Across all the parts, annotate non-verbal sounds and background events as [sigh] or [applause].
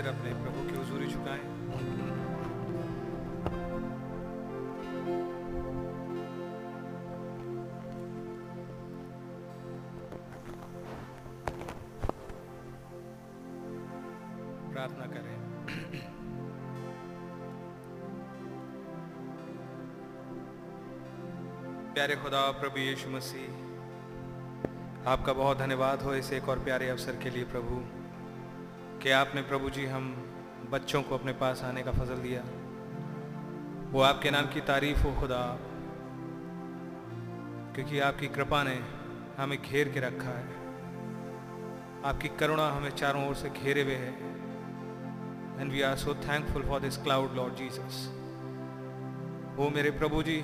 सिर अपने प्रभु की हजूरी झुकाएँ प्रार्थना करें। प्यारे खुदा, प्रभु यीशु मसीह, आपका बहुत धन्यवाद हो इस एक और प्यारे अवसर के लिए, प्रभु। कि आपने प्रभु जी हम बच्चों को अपने पास आने का फजल दिया। वो आपके नाम की तारीफ़ हो खुदा। क्योंकि आपकी कृपा ने हमें घेर के रखा है। आपकी करुणा हमें चारों ओर से घेरे हुए है। And we are so thankful for this cloud Lord Jesus वो मेरे प्रभु जी,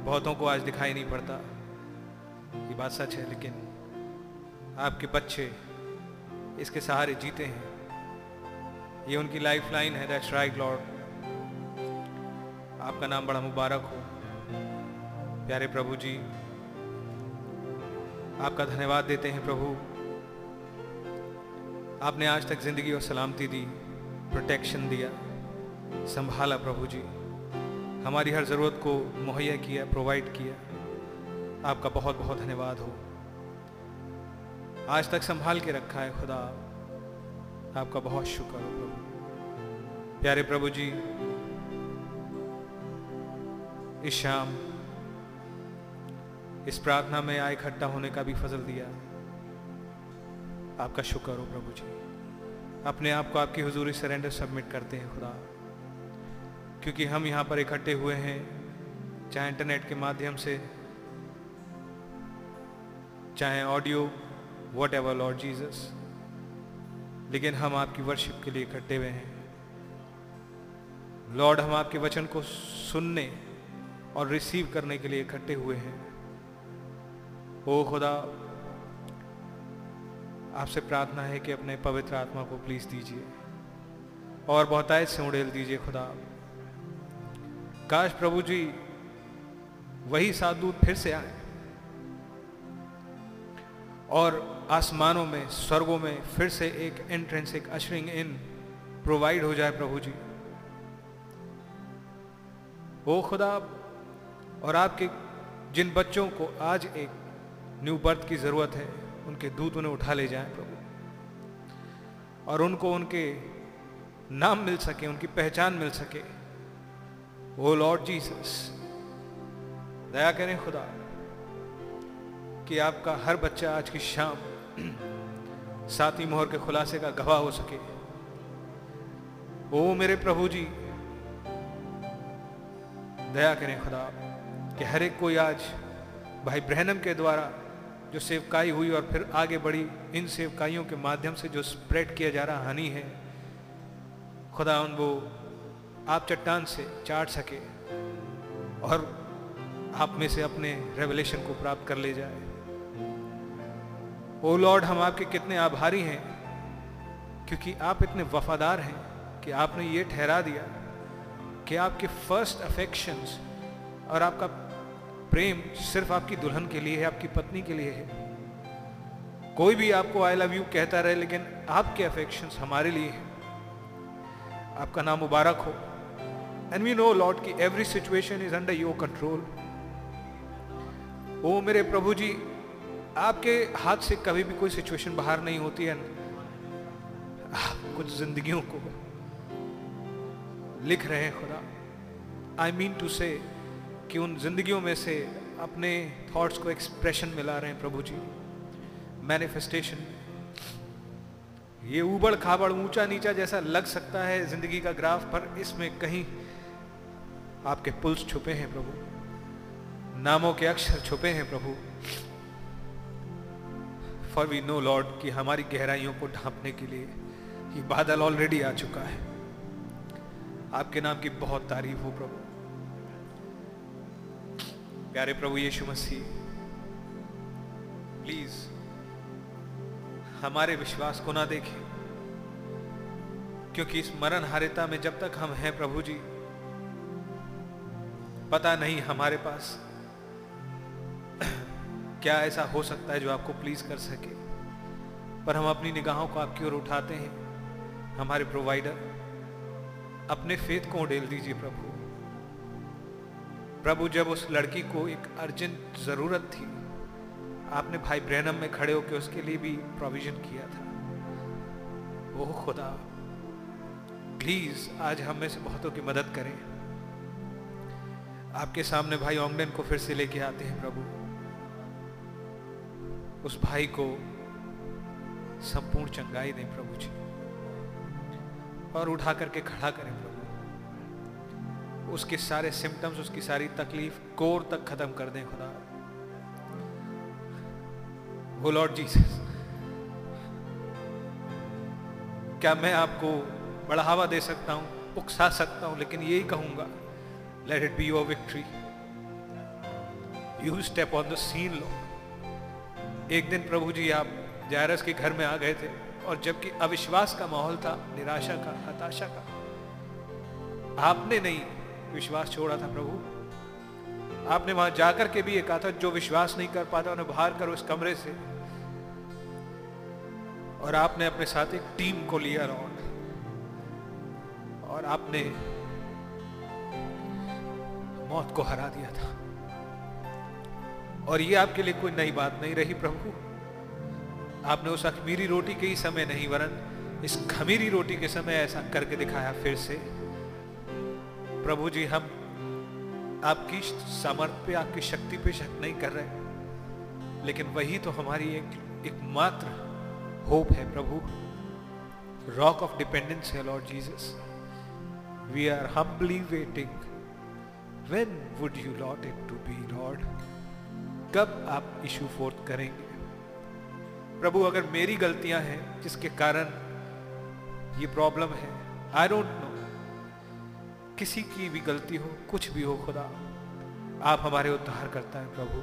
बहुतों को आज दिखाई नहीं पड़ता। ये बात सच है, लेकिन आपके बच्चे इसके सहारे जीते हैं। ये उनकी लाइफ लाइन है दैट्स राइट लॉर्ड आपका नाम बड़ा मुबारक हो। प्यारे प्रभु जी, आपका धन्यवाद देते हैं प्रभु। आपने आज तक ज़िंदगी और सलामती दी प्रोटेक्शन दिया, संभाला प्रभु जी। हमारी हर ज़रूरत को मुहैया किया प्रोवाइड किया। आपका बहुत बहुत धन्यवाद हो। आज तक संभाल के रखा है खुदा। आपका बहुत शुक्र हो प्रभु। प्यारे प्रभु जी, इस शाम, इस प्रार्थना में आए इकट्ठा होने का भी फजल दिया। आपका शुक्र हो प्रभु जी। अपने आप को आपकी हुजूरी सरेंडर सबमिट करते हैं खुदा। क्योंकि हम यहाँ पर इकट्ठे हुए हैं, चाहे इंटरनेट के माध्यम से, चाहे audio whatever Lord Jesus लेकिन हम आपकी वर्शिप के लिए इकट्ठे हुए हैं। लॉर्ड हम आपके वचन को सुनने और रिसीव करने के लिए इकट्ठे हुए हैं। ओ खुदा, आपसे प्रार्थना है कि अपने पवित्र आत्मा को प्लीज़ दीजिए और बहुतायत से उड़ेल दीजिए खुदा। काश प्रभु जी वही साधूत फिर से आए और आसमानों में, स्वर्गों में फिर से एक एंट्रेंस एक अशरिंग इन प्रोवाइड हो जाए प्रभु जी। ओ खुदा, और आपके जिन बच्चों को आज एक न्यू बर्थ की ज़रूरत है, उनके दूत उन्हें उठा ले जाएँ प्रभु। और उनको उनके नाम मिल सके, उनकी पहचान मिल सके। ओ लॉर्ड जीसस दया करें खुदा, कि आपका हर बच्चा आज की शाम [clears throat] सातवीं मोहर के खुलासे का गवाह हो सके। ओ मेरे प्रभु जी, दया करें खुदा, कि हर एक कोई आज भाई ब्रहनम के द्वारा जो सेवकाई हुई और फिर आगे बढ़ी, इन सेवकाइयों के माध्यम से जो स्प्रेड किया जा रहा हानि है, खुदा उन वो आप चट्टान से चाट सके और आप में से अपने रेवलेशन को प्राप्त कर ले जाए। ओ लॉर्ड, हम आपके कितने आभारी हैं, क्योंकि आप इतने वफादार हैं कि आपने ये ठहरा दिया कि आपके फ़र्स्ट अफेक्शंस और आपका प्रेम सिर्फ़ आपकी दुल्हन के लिए है, आपकी पत्नी के लिए है। कोई भी आपको आई लव यू कहता रहे, लेकिन आपके अफेक्शंस हमारे लिए हैं। आपका नाम मुबारक हो। एंड वी नो लॉर्ड, की every situation is under your control ओ मेरे प्रभु जी आपके हाथ से कभी भी कोई सिचुएशन बाहर नहीं होती है आप कुछ जिंदगियों को लिख रहे हैं खुदा। आई मीन टू से कि उन जिंदगियों में से अपने थॉट्स को एक्सप्रेशन मिला रहे हैं प्रभु जी। मैनिफेस्टेशन ये उबड़ खाबड़ ऊँचा नीचा जैसा लग सकता है ज़िंदगी का ग्राफ पर इसमें कहीं आपके पुल्स छुपे हैं प्रभु। नामों के अक्षर छुपे हैं प्रभु। फॉर वी नो लॉर्ड कि हमारी गहराइयों को ढांपने के लिए ये बादल ऑलरेडी आ चुका है। आपके नाम की बहुत तारीफ़ हो, प्रभु। प्यारे प्रभु यीशु मसीह प्लीज़ हमारे विश्वास को ना देखें, क्योंकि इस मरण हारिता में जब तक हम हैं, प्रभु जी, पता नहीं हमारे पास क्या ऐसा हो सकता है जो आपको प्लीज़ कर सके? पर हम अपनी निगाहों को आपकी ओर उठाते हैं, हमारे प्रोवाइडर अपने फेथ को उडेल दीजिए प्रभु। प्रभु, जब उस लड़की को एक अर्जेंट ज़रूरत थी, आपने भाई ब्रैनम में खड़े होकर उसके लिए भी प्रोविज़न किया था। ओह खुदा प्लीज़ आज हम में से बहुतों की मदद करें। आपके सामने भाई ओंगडन को फिर से लेके आते हैं प्रभु। उस भाई को संपूर्ण चंगाई दें प्रभु जी। और उठा करके खड़ा करें प्रभु। उसके सारे सिम्टम्स उसकी सारी तकलीफ़ कोर तक खत्म कर दें खुदा। वो लॉर्ड जीसस क्या मैं आपको बढ़ावा दे सकता हूँ, उकसा सकता हूँ, लेकिन यही कहूँगा let it be your victory you step on the scene लो एक दिन प्रभु जी, आप जायरस के घर में आ गए थे और जबकि अविश्वास का माहौल था, निराशा का, हताशा का। आपने नहीं विश्वास छोड़ा था प्रभु। आपने वहाँ जाकर के भी ये कहा था, जो विश्वास नहीं कर पाता, उन्हें बाहर करो इस कमरे से। और आपने अपने साथ एक टीम को लिया राउंड। और आपने मौत को हरा दिया था। और ये आपके लिए कोई नई बात नहीं रही प्रभु। आपने उस अखमीरी रोटी के ही समय नहीं, वरन इस खमीरी रोटी के समय ऐसा करके दिखाया फिर से। प्रभु जी, हम आपकी सामर्थ्य पे, आपकी शक्ति पे शक नहीं कर रहे। लेकिन वही तो हमारी एक, एकमात्र होप है प्रभु। रॉक ऑफ़ डिपेंडेंस है Lord Jesus we are humbly waiting when would you lot it to be Lord कब आप इशू फोर्थ करेंगे? प्रभु, अगर मेरी गलतियाँ हैं, जिसके कारण ये प्रॉब्लम है आई डोंट नो किसी की भी गलती हो, कुछ भी हो, खुदा, आप हमारे उद्धार करता है, प्रभु।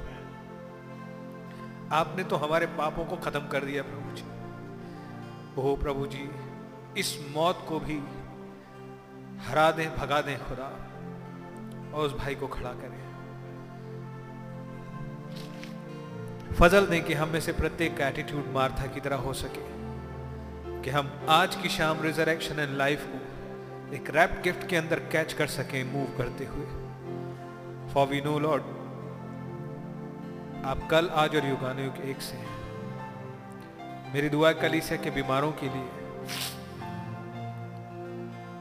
आपने तो हमारे पापों को खत्म कर दिया, प्रभु जी। ओ प्रभु जी, इस मौत को भी हरा दें, भगा दें, खुदा, और उस भाई को खड़ा करें। फजल दें कि हम में से प्रत्येक का एटीट्यूड मार्था की तरह हो सके। कि हम आज की शाम रिजरेक्शन एंड लाइफ को एक रैप गिफ्ट के अंदर कैच कर सकें मूव करते हुए। फॉर वी नो लॉर्ड आप कल, आज और युगाने के एक से हैं। मेरी दुआ कलीसिया के बीमारों के लिए।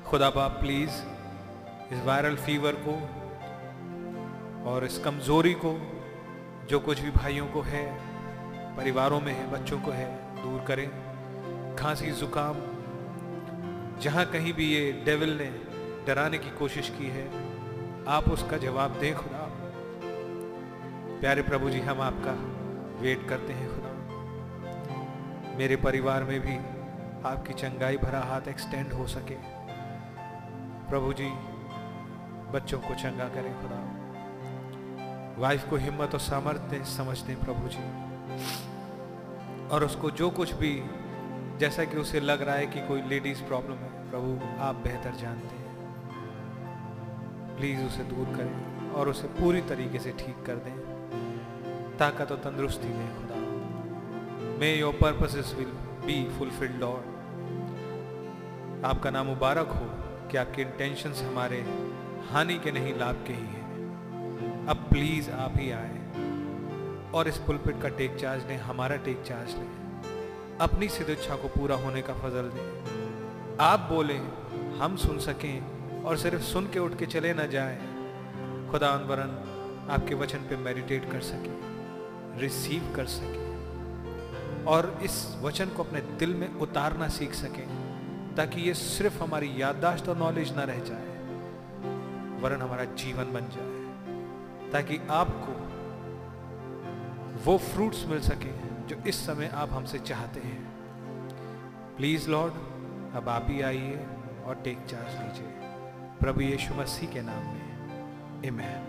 खुदा बाप प्लीज़ इस वायरल फीवर को और इस कमज़ोरी को जो कुछ भी भाइयों को है, परिवारों में है, बच्चों को है, दूर करें। खांसी, जुकाम, जहाँ कहीं भी ये डेविल ने डराने की कोशिश की है, आप उसका जवाब दें खुदा। प्यारे प्रभु जी, हम आपका वेट करते हैं खुदा। मेरे परिवार में भी आपकी चंगाई भरा हाथ एक्सटेंड हो सके। प्रभु जी, बच्चों को चंगा करें खुदा। वाइफ को हिम्मत और सामर्थ्य समझ दें प्रभु जी। और उसको जो कुछ भी, जैसा कि उसे लग रहा है कि कोई लेडीज़ प्रॉब्लम है, प्रभु, आप बेहतर जानते हैं। प्लीज़ उसे दूर करें और उसे पूरी तरीके से ठीक कर दें। ताकत और तंदुरुस्ती दें खुदा। May your purposes will be fulfilled Lord आपका नाम मुबारक हो कि आपके इंटेंशंस हमारे हानि के नहीं, लाभ के ही हैं। अब प्लीज़ आप ही आए। और इस पुलपिट का टेक चार्ज लें, हमारा टेक चार्ज लें। अपनी सिद्ध इच्छा को पूरा होने का फजल दें। आप बोले, हम सुन सकें और सिर्फ़ सुन के उठ के चले ना जाए। खुदा वरन आपके वचन पे मेडिटेट कर सके रिसीव कर सके। और इस वचन को अपने दिल में उतारना सीख सकें, ताकि ये सिर्फ़ हमारी याददाश्त और नॉलेज ना रह जाए, वरन हमारा जीवन बन जाए। ताकि आपको वो फ्रूट्स मिल सके जो इस समय आप हमसे चाहते हैं। प्लीज़ लॉर्ड अब आप ही आइए और टेक चार्ज लीजिए प्रभु यीशु मसीह के नाम में। इमैन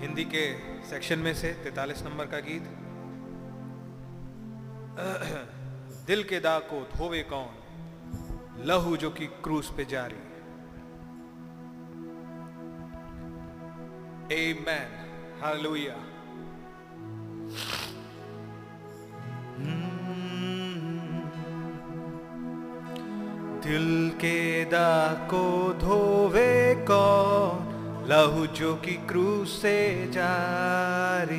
हिंदी के सेक्शन में से 43 नंबर का गीत। [clears throat] दिल के दाग को धोवे कौन? लहू जो कि क्रूस पे जारी। Amen. Hallelujah. Hmm. दिल के दाग को धोवे कौन लहू जो की क्रूस से जारी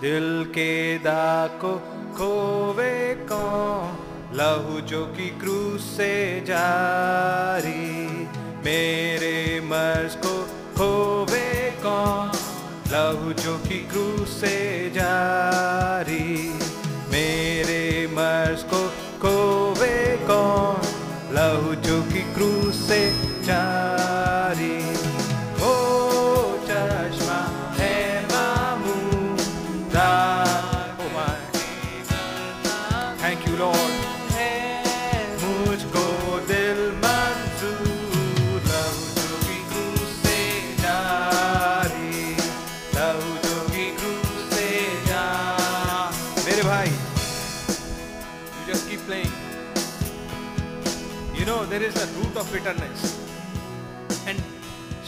दिल के दाग को खोवे कौन लहू जो की क्रूस से जारी मेरे मर्ज को खोवे कौन? लहू जो की क्रूस से जारी। मेरे मर्ज को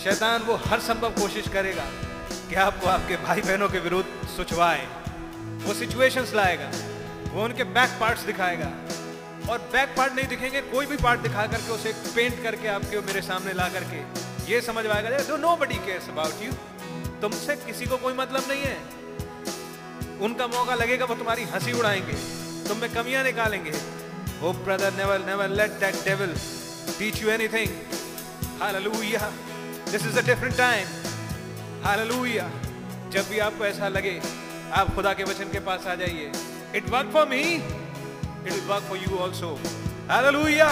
शैतान वो हर संभव कोशिश करेगा कि आपको आपके भाई बहनों के विरुद्ध सुचवाए वो सिचुएशंस लाएगा। वो उनके बैक पार्ट्स दिखाएगा। और बैक पार्ट नहीं दिखेंगे, कोई भी पार्ट दिखा करके उसे पेंट करके आपके मेरे सामने ला करके, ये समझवाएगा दो nobody cares about you तुमसे किसी को कोई मतलब नहीं है। उनका मौका लगेगा, वो तुम्हारी हँसी उड़ाएँगे। तुम में कमियाँ निकालेंगे। ओ brother never never let that devil teach you anything hallelujah this is a different time hallelujah जब भी आपको ऐसा लगे, आप खुदा के वचन के पास आ जाइए। It work for me it will work for you also hallelujah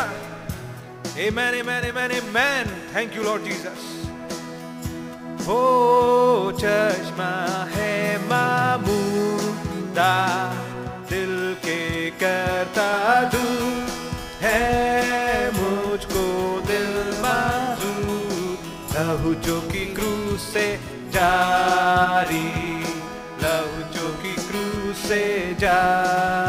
amen amen amen amen thank you Lord Jesus oh चश्मा है मामूदा, दिल के करता दू है लहू जो की क्रूस से जारी लहू जो की क्रूस से जारी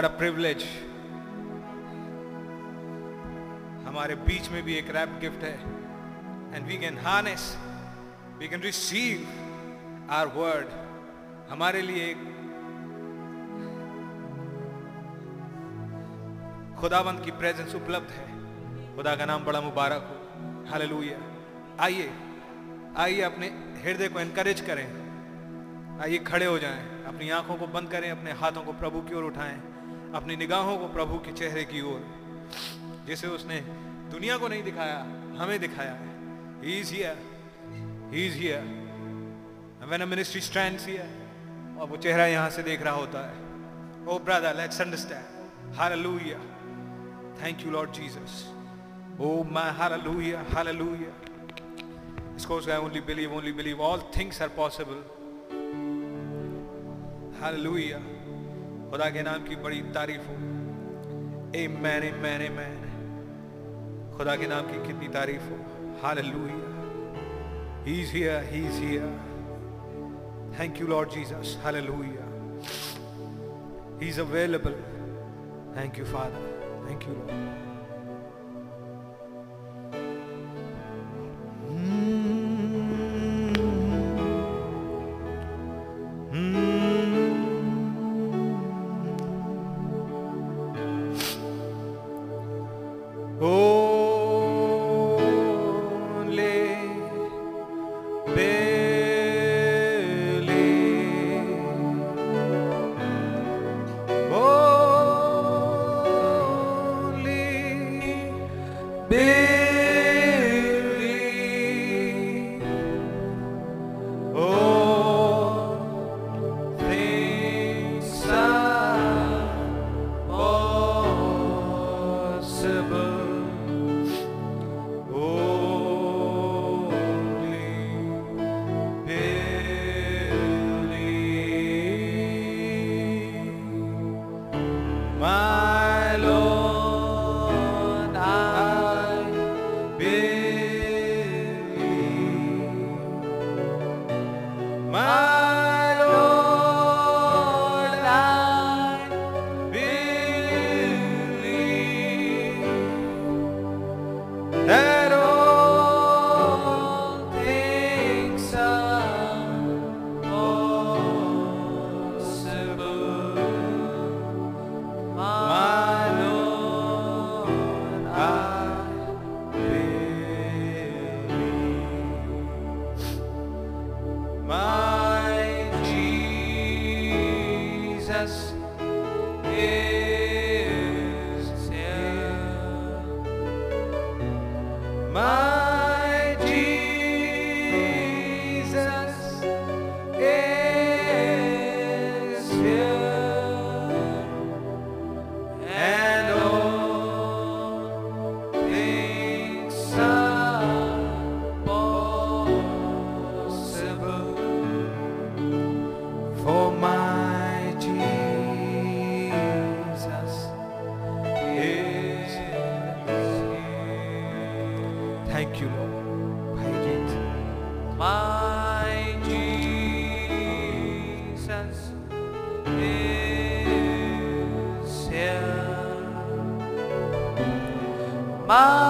What a privilege. हमारे बीच में भी एक रैप गिफ्ट है। And we can harness we can receive our word हमारे लिए एक खुदाबंद की प्रेजेंस उपलब्ध है। खुदा का नाम बड़ा मुबारक हो। हालेलुया आइए आइए अपने हृदय को एनकरेज करें। आइए खड़े हो जाएँ। अपनी आँखों को बंद करें, अपने हाथों को प्रभु की ओर उठाएँ। अपनी निगाहों को प्रभु के चेहरे की ओर, जिसे उसने दुनिया को नहीं दिखाया, हमें दिखाया है। He is here he is here when a ministry stands here और वो चेहरा यहाँ से देख रहा होता है। ओ brother let's understand hallelujah thank you Lord Jesus oh my hallelujah hallelujah इसको उसका only believe only believe. All things are possible. Hallelujah खुदा के नाम की बड़ी तारीफ हो आमेन आमेन आमेन खुदा के नाम की कितनी तारीफ हो hallelujah he is here he is here thank you lord jesus hallelujah he is available thank you father thank you lord Thank you, Lord. Thank you. My Jesus is here. My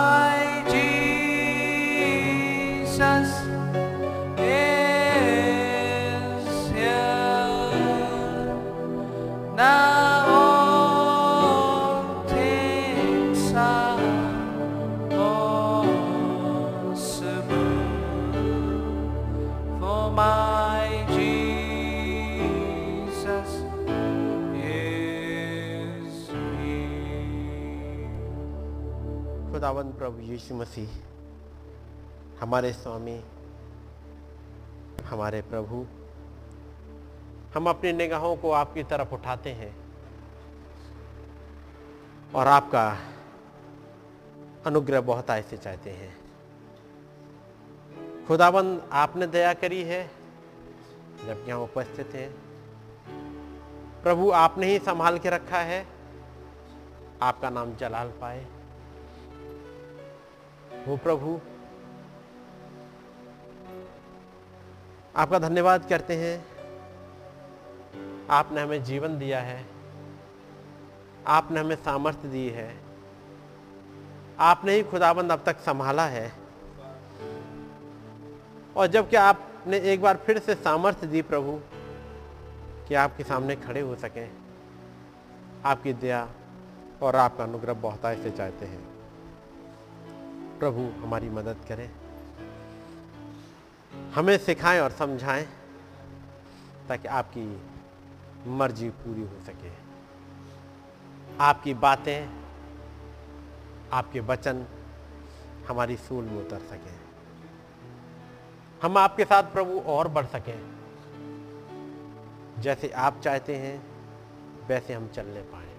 यीशु मसीह, हमारे स्वामी, हमारे प्रभु, हम अपनी निगाहों को आपकी तरफ़ उठाते हैं और आपका अनुग्रह बहुत ऐसे चाहते हैं। खुदाबंद, आपने दया करी है जब यहाँ उपस्थित हैं। प्रभु, आपने ही संभाल के रखा है। आपका नाम जलाल पाए। वो प्रभु। आपका धन्यवाद करते हैं। आपने हमें जीवन दिया है। आपने हमें सामर्थ्य दी है। आपने ही खुदाबंद अब तक संभाला है। और जबकि आपने एक बार फिर से सामर्थ्य दी प्रभु, कि आपके सामने खड़े हो सकें। आपकी दया और आपका अनुग्रह बहुत ऐसे चाहते हैं। प्रभु हमारी मदद करें। हमें सिखाएँ और समझाएँ ताकि आपकी मर्ज़ी पूरी हो सके। आपकी बातें, आपके वचन हमारी सूल में उतर सके। हम आपके साथ प्रभु और बढ़ सकें। जैसे आप चाहते हैं, वैसे हम चलने पाए।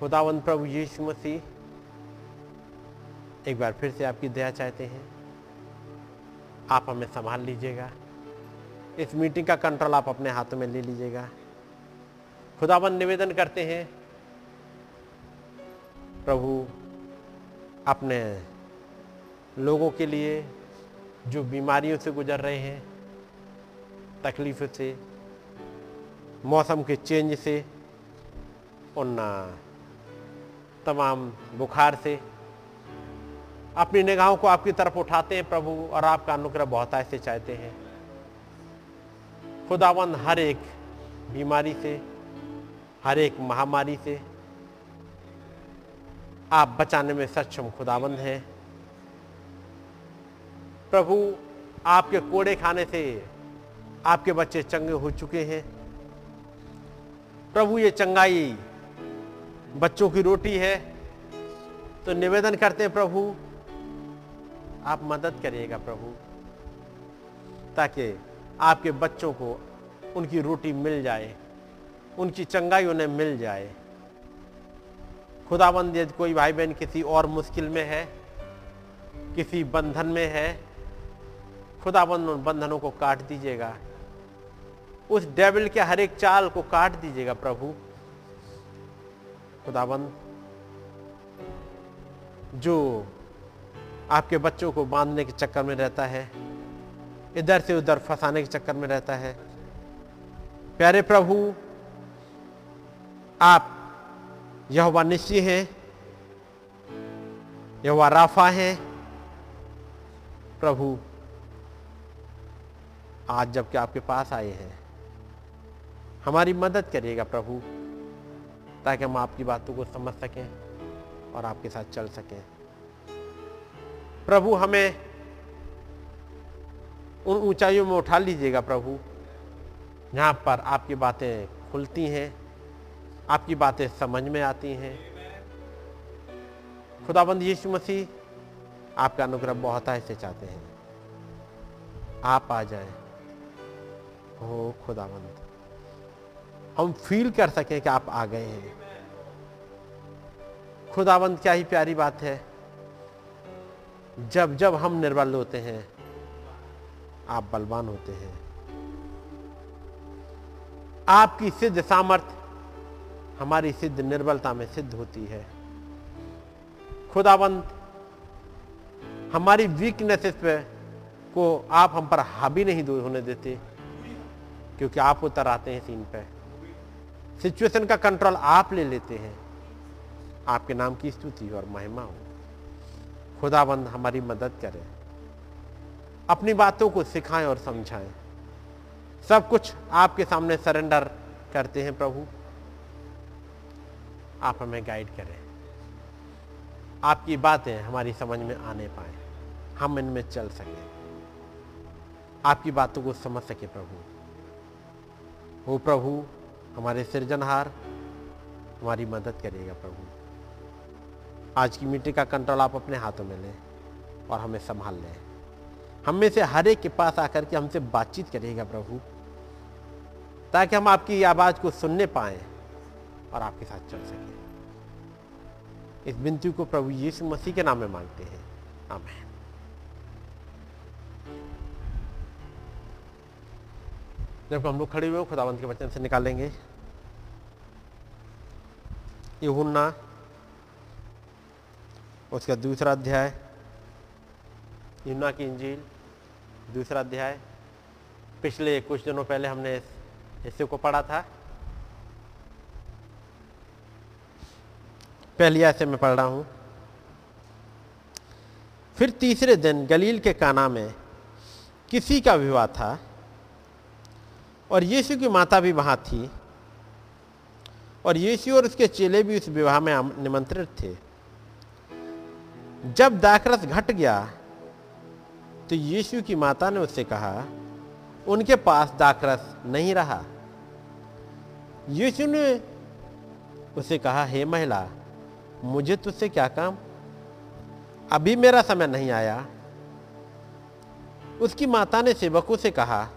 खुदावंत प्रभु यीशु मसीह एक बार फिर से आपकी दया चाहते हैं। आप हमें संभाल लीजिएगा। इस मीटिंग का कंट्रोल आप अपने हाथों में ले लीजिएगा। खुदाबंद निवेदन करते हैं, प्रभु, अपने लोगों के लिए जो बीमारियों से गुजर रहे हैं, तकलीफ़ से, मौसम के चेंज से, उन, तमाम बुखार से अपनी निगाहों को आपकी तरफ़ उठाते हैं प्रभु, और आपका अनुग्रह बहुत ऐसे चाहते हैं। खुदावन हर एक बीमारी से, हर एक महामारी से आप बचाने में सक्षम खुदाबंद हैं। प्रभु, आपके कोड़े खाने से आपके बच्चे चंगे हो चुके हैं। प्रभु, ये चंगाई बच्चों की रोटी है तो निवेदन करते हैं प्रभु आप मदद करिएगा प्रभु, ताकि आपके बच्चों को उनकी रोटी मिल जाए, उनकी चंगाई उन्हें मिल जाए। खुदाबंद, यदि कोई भाई बहन किसी और मुश्किल में है, किसी बंधन में है, खुदाबंद उन बंधनों को काट दीजिएगा। उस डेविल के हर एक चाल को काट दीजिएगा प्रभु। खुदाबंद, जो आपके बच्चों को बांधने के चक्कर में रहता है, इधर से उधर फंसाने के चक्कर में रहता है। प्यारे प्रभु, आप यह निश्चय हैं यह राफा है। प्रभु, आज जबकि आपके पास आए हैं, हमारी मदद करिएगा प्रभु, ताकि हम आपकी बातों को समझ सकें और आपके साथ चल सकें। प्रभु, हमें उन ऊंचाइयों में उठा लीजिएगा प्रभु। जहाँ पर आपकी बातें खुलती हैं, आपकी बातें समझ में आती हैं। खुदाबंद यीशु मसीह, आपका अनुग्रह बहुत ऐसे चाहते हैं। आप आ जाएँ। हो खुदाबंद, हम फील कर सकें कि आप आ गए हैं। खुदाबंद, क्या ही प्यारी बात है। जब जब हम निर्बल होते हैं, आप बलवान होते हैं। आपकी सिद्ध सामर्थ हमारी सिद्ध निर्बलता में सिद्ध होती है। खुदाबंद हमारी वीकनेसेस पे को आप हम पर हावी नहीं होने देते, क्योंकि आप उतर आते हैं सीन पे। सिचुएशन का कंट्रोल आप ले लेते हैं। आपके नाम की स्तुति और महिमा हो। खुदाबंद हमारी मदद करें। अपनी बातों को सिखाएँ और समझाएँ। सब कुछ आपके सामने सरेंडर करते हैं प्रभु। आप हमें गाइड करें। आपकी बातें हमारी समझ में आने पाए। हम इनमें चल सकें। आपकी बातों को समझ सके प्रभु। हो प्रभु, हमारे सृजनहार, हमारी मदद करेगा प्रभु। आज की मीटिंग का कंट्रोल आप अपने हाथों में लें और हमें संभाल लें। हम में से हर एक के पास आकर के हमसे बातचीत करिएगा प्रभु, ताकि हम आपकी आवाज़ को सुनने पाए और आपके साथ चल सकें। इस बिनती को प्रभु यीशु मसीह के नाम में मांगते हैं। आमेन। जब हम लोग खड़े हुए खुदावंत के वचन से निकालेंगे। यूहन्ना उसका दूसरा अध्याय। यूना की इंजील, दूसरा अध्याय। पिछले कुछ दिनों पहले हमने इस हिस्से को पढ़ा था। पहली ऐसे में पढ़ रहा हूँ। फिर तीसरे दिन गलील के काना में किसी का विवाह था और यीशु की माता भी वहाँ थी और यीशु और उसके चेले भी उस विवाह में निमंत्रित थे। जब दाखरस घट गया तो यीशु की माता ने उससे कहा, उनके पास दाखरस नहीं रहा। यीशु ने उसे कहा, हे महिला, मुझे तुझसे क्या काम? अभी मेरा समय नहीं आया। उसकी माता ने सेवकों से कहा,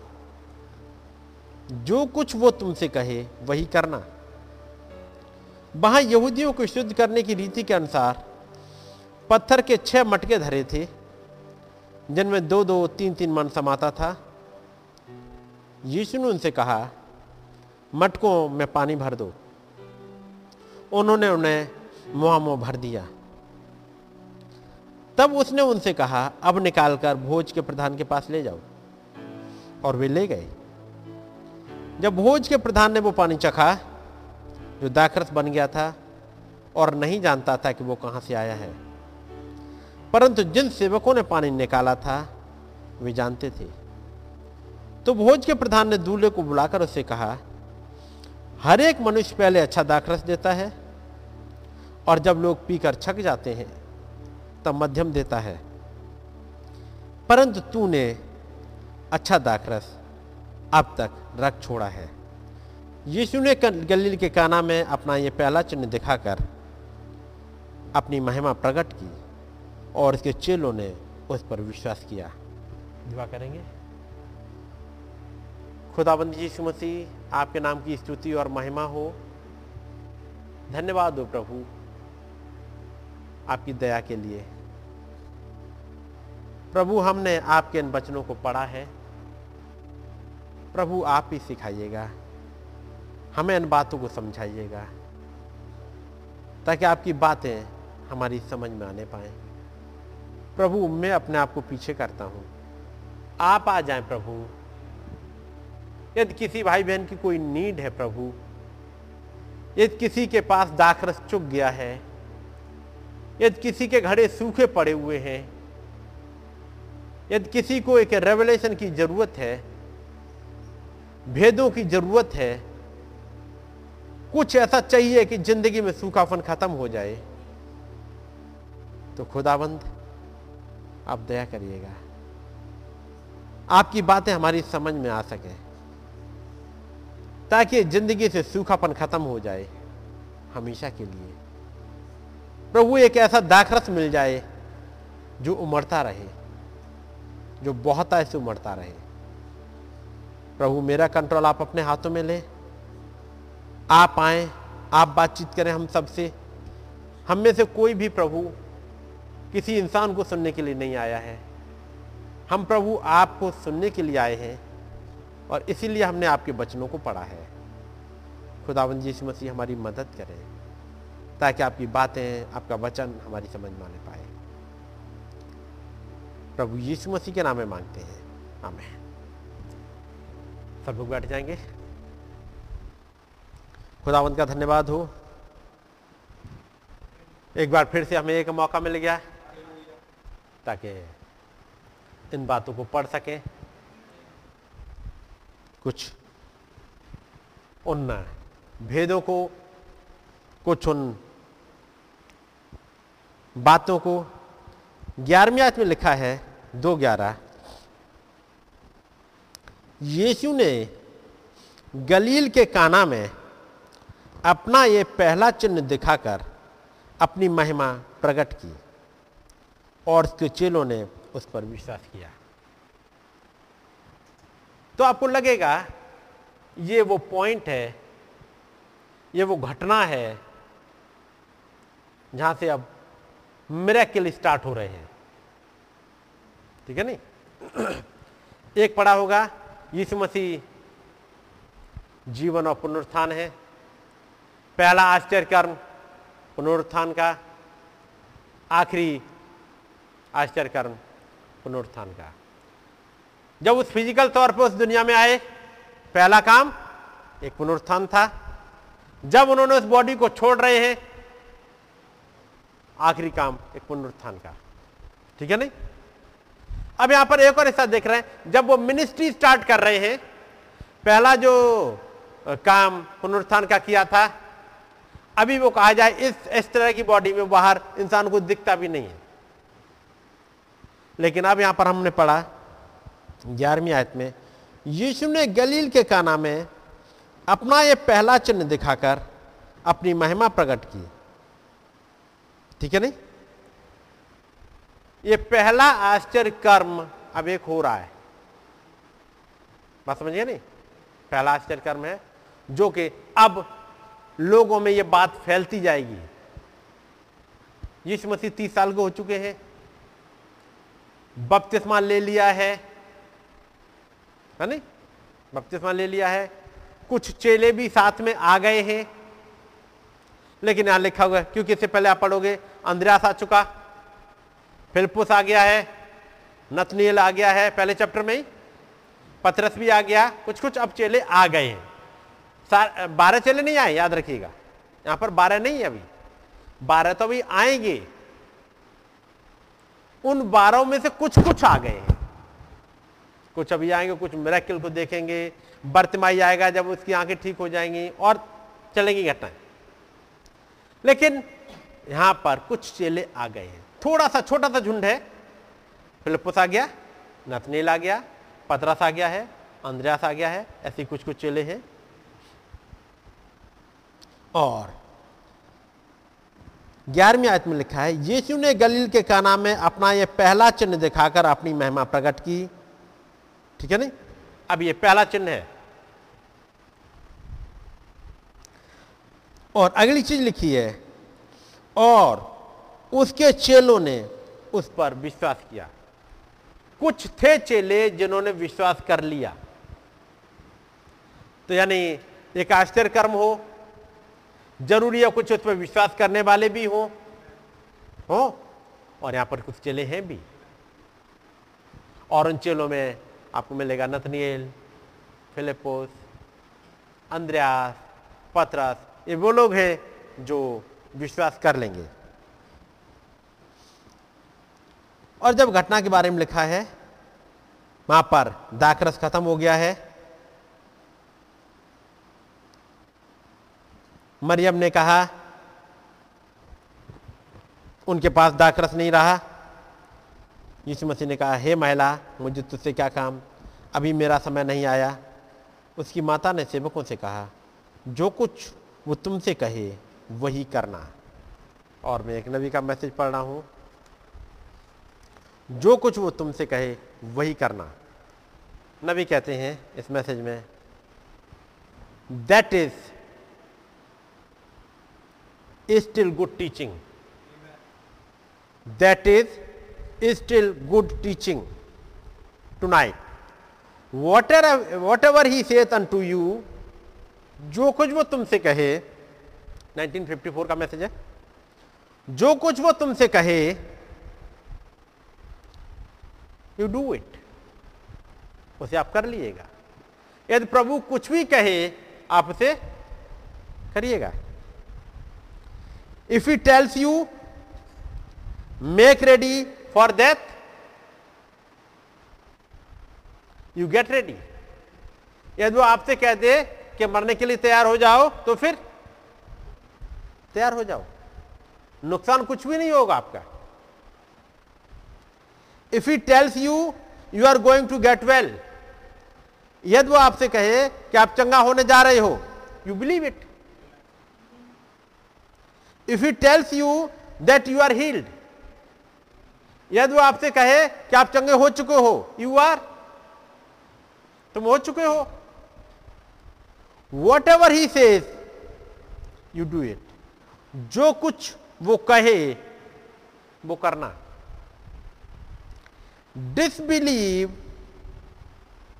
जो कुछ वो तुमसे कहे, वही करना। वहाँ यहूदियों को शुद्ध करने की रीति के अनुसार पत्थर के छह मटके धरे थे, जिनमें दो दो, तीन तीन मन समाता था। यीशु ने उनसे कहा, मटकों में पानी भर दो। उन्होंने उन्हें मुआ भर दिया। तब उसने उनसे कहा, अब निकालकर भोज के प्रधान के पास ले जाओ। और वे ले गए। जब भोज के प्रधान ने वो पानी चखा, जो दाखरस बन गया था और नहीं जानता था कि वो कहाँ से आया है परंतु जिन सेवकों ने पानी निकाला था, वे जानते थे। तो भोज के प्रधान ने दूल्हे को बुलाकर उससे कहा, हर एक मनुष्य पहले अच्छा दाखरस देता है, और जब लोग पीकर छक जाते हैं, तब मध्यम देता है। परंतु तूने अच्छा दाखरस अब तक रख छोड़ा है। यीशु ने गलील के काना में अपना ये पहला चिन्ह दिखाकर अपनी महिमा प्रकट की। और इसके चेलों ने उस पर विश्वास किया। दुआ करेंगे। खुदाबंद यीशु मसीह आपके नाम की स्तुति और महिमा हो। धन्यवाद हो प्रभु आपकी दया के लिए। प्रभु हमने आपके इन वचनों को पढ़ा है। प्रभु आप ही सिखाइएगा। हमें इन बातों को समझाइएगा ताकि आपकी बातें हमारी समझ में आने पाए। प्रभु, मैं अपने आप को पीछे करता हूँ। आप आ जाएँ प्रभु। यदि किसी भाई बहन की कोई नीड है प्रभु, यदि किसी के पास दाखरस चुक गया है, यदि किसी के घड़े सूखे पड़े हुए हैं, यदि किसी को एक रेवलेशन की ज़रूरत है, भेदों की ज़रूरत है, कुछ ऐसा चाहिए कि ज़िंदगी में सूखापन खत्म हो जाए तो खुदाबंद आप दया करिएगा। आपकी बातें हमारी समझ में आ सके। ताकि ज़िंदगी से सूखापन खत्म हो जाए, हमेशा के लिए। प्रभु, एक ऐसा दाखरस मिल जाए जो उमड़ता रहे, जो बहुत ऐसे उमड़ता रहे। प्रभु, मेरा कंट्रोल आप अपने हाथों में ले। आप आए, आप बातचीत करें हम सबसे। हम में से कोई भी प्रभु किसी इंसान को सुनने के लिए नहीं आया है। हम प्रभु आपको सुनने के लिए आए हैं और इसीलिए हमने आपके वचनों को पढ़ा है। खुदावंद यीशु मसीह हमारी मदद करें ताकि आपकी बातें, आपका वचन हमारी समझ में आने पाए। प्रभु यीशु मसीह के नाम में मांगते हैं। हमें सब लोग बैठ जाएँगे। खुदावंत का धन्यवाद हो। एक बार फिर से हमें एक मौका मिल गया। ताकि इन बातों को पढ़ सकें। कुछ उन भेदों को, कुछ उन बातों को ग्यारहवीं आयत में लिखा है, दो ग्यारह। यीशु ने गलील के काना में अपना ये पहला चिन्ह दिखाकर अपनी महिमा प्रकट की। और उसके चेलों ने उस पर विश्वास किया। तो आपको लगेगा, ये वो पॉइंट है, ये वो घटना है, जहाँ से अब मेरेकिल स्टार्ट हो रहे हैं। ठीक है नहीं? [clears throat] एक पड़ा होगा, यीशु मसीह जीवन और पुनरुत्थान है। पहला आश्चर्य कर्म पुनरुत्थान का आखिरी आश्चर्य पुनरुत्थान का। जब उस फ़िज़िकल तौर पर उस दुनिया में आए, पहला काम एक पुनरुत्थान था। जब उन्होंने उस बॉडी को छोड़ रहे हैं, आखिरी काम एक पुनरुत्थान का। ठीक है नहीं? अब यहाँ पर एक और ऐसा देख रहे हैं। जब वो मिनिस्ट्री स्टार्ट कर रहे हैं, पहला जो काम पुनरुत्थान का किया था, अभी वो कहा जाए, इस इस तरह की बॉडी में बाहर इंसान को दिखता भी नहीं है। लेकिन अब यहाँ पर हमने पढ़ा, ग्यारहवीं आयत में, यीशु ने गलील के काना में अपना यह पहला चिन्ह दिखाकर अपनी महिमा प्रकट की। ठीक है नहीं? ये पहला आश्चर्य कर्म अब एक हो रहा है। बात समझिए नहीं? पहला आश्चर्य कर्म है, जो कि अब लोगों में यह बात फैलती जाएगी। यीशु मसीह तीस साल के हो चुके हैं बपतिस्मा ले लिया है। है नहीं? बपतिस्मा ले लिया है। कुछ चेले भी साथ में आ गए हैं। लेकिन यहाँ लिखा हुआ है, क्योंकि इससे पहले आप पढ़ोगे अंद्रयास आ चुका। फिलिपुस आ गया है। नतनील आ गया है, पहले चैप्टर में ही। पथरस भी आ गया। कुछ कुछ अब चेले आ गए हैं। बारह चेले नहीं आए, याद रखिएगा। यहाँ पर बारह नहीं है अभी। बारह तो अभी आएँगे। उन बारह में से कुछ कुछ आ गए हैं। कुछ अभी आएँगे, कुछ मेरेकिल को देखेंगे, बर्तमाई आएगा जब उसकी आँखें ठीक हो जाएँगी और चलेंगी घटनाएँ। लेकिन यहाँ पर कुछ चेले आ गए हैं। थोड़ा सा छोटा सा झुंड है। फिलिपुस आ गया नतनील आ गया, पतरस आ गया है, अंद्रयास आ गया है, ऐसी कुछ कुछ चेले हैं। और ग्यारहवीं आयत में लिखा है, यीशु ने गलील के काना में अपना यह पहला चिन्ह दिखाकर अपनी महिमा प्रकट की। ठीक है नहीं? अब यह पहला चिन्ह है। और अगली चीज़ लिखी है, और उसके चेलों ने उस पर विश्वास किया। कुछ थे चेले जिन्होंने विश्वास कर लिया। तो यानी एक आश्चर्य कर्म हो ज़रूरी है कुछ उस पर विश्वास करने वाले भी हो हो, और यहाँ पर कुछ चेले हैं भी। और उन चेलों में आपको मिलेगा नथनियल फिलिपोस अंद्रयास, पतरस, ये वो लोग हैं जो विश्वास कर लेंगे। और जब घटना के बारे में लिखा है, वहाँ पर दाकरस खत्म हो गया है। मरियम ने कहा, उनके पास दाकरस नहीं रहा। यीशु मसीह ने कहा, हे महिला, मुझे तुझसे क्या काम? अभी मेरा समय नहीं आया। उसकी माता ने सेवकों से कहा, जो कुछ वो तुमसे कहे, वही करना। और मैं एक नबी का मैसेज पढ़ रहा हूँ, जो कुछ वो तुमसे कहे, वही करना। नबी कहते हैं इस मैसेज में that is teaching that is still good teaching tonight whatever whatever he saith unto you जो कुछ वो तुमसे कहे 1954 का मैसेज है। जो कुछ वो तुमसे कहे यू डू इट उसे आप कर लीएगा। यदि प्रभु कुछ भी कहे आप उसे करिएगा। If he tells you make ready for death, you get ready यदि वो आपसे कह दे कि मरने के लिए तैयार हो जाओ तो फिर तैयार हो जाओ। नुकसान कुछ भी नहीं होगा आपका। If he tells you you are going to get well यदि वो आपसे कहे कि आप चंगा होने जा रहे हो you believe it if he tells you that you are healed यदि वो आपसे कहे कि आप चंगे हो चुके हो यू आर तुम हो चुके हो। Whatever he says you do it जो कुछ वो कहे, वो करना। डिसबिलीव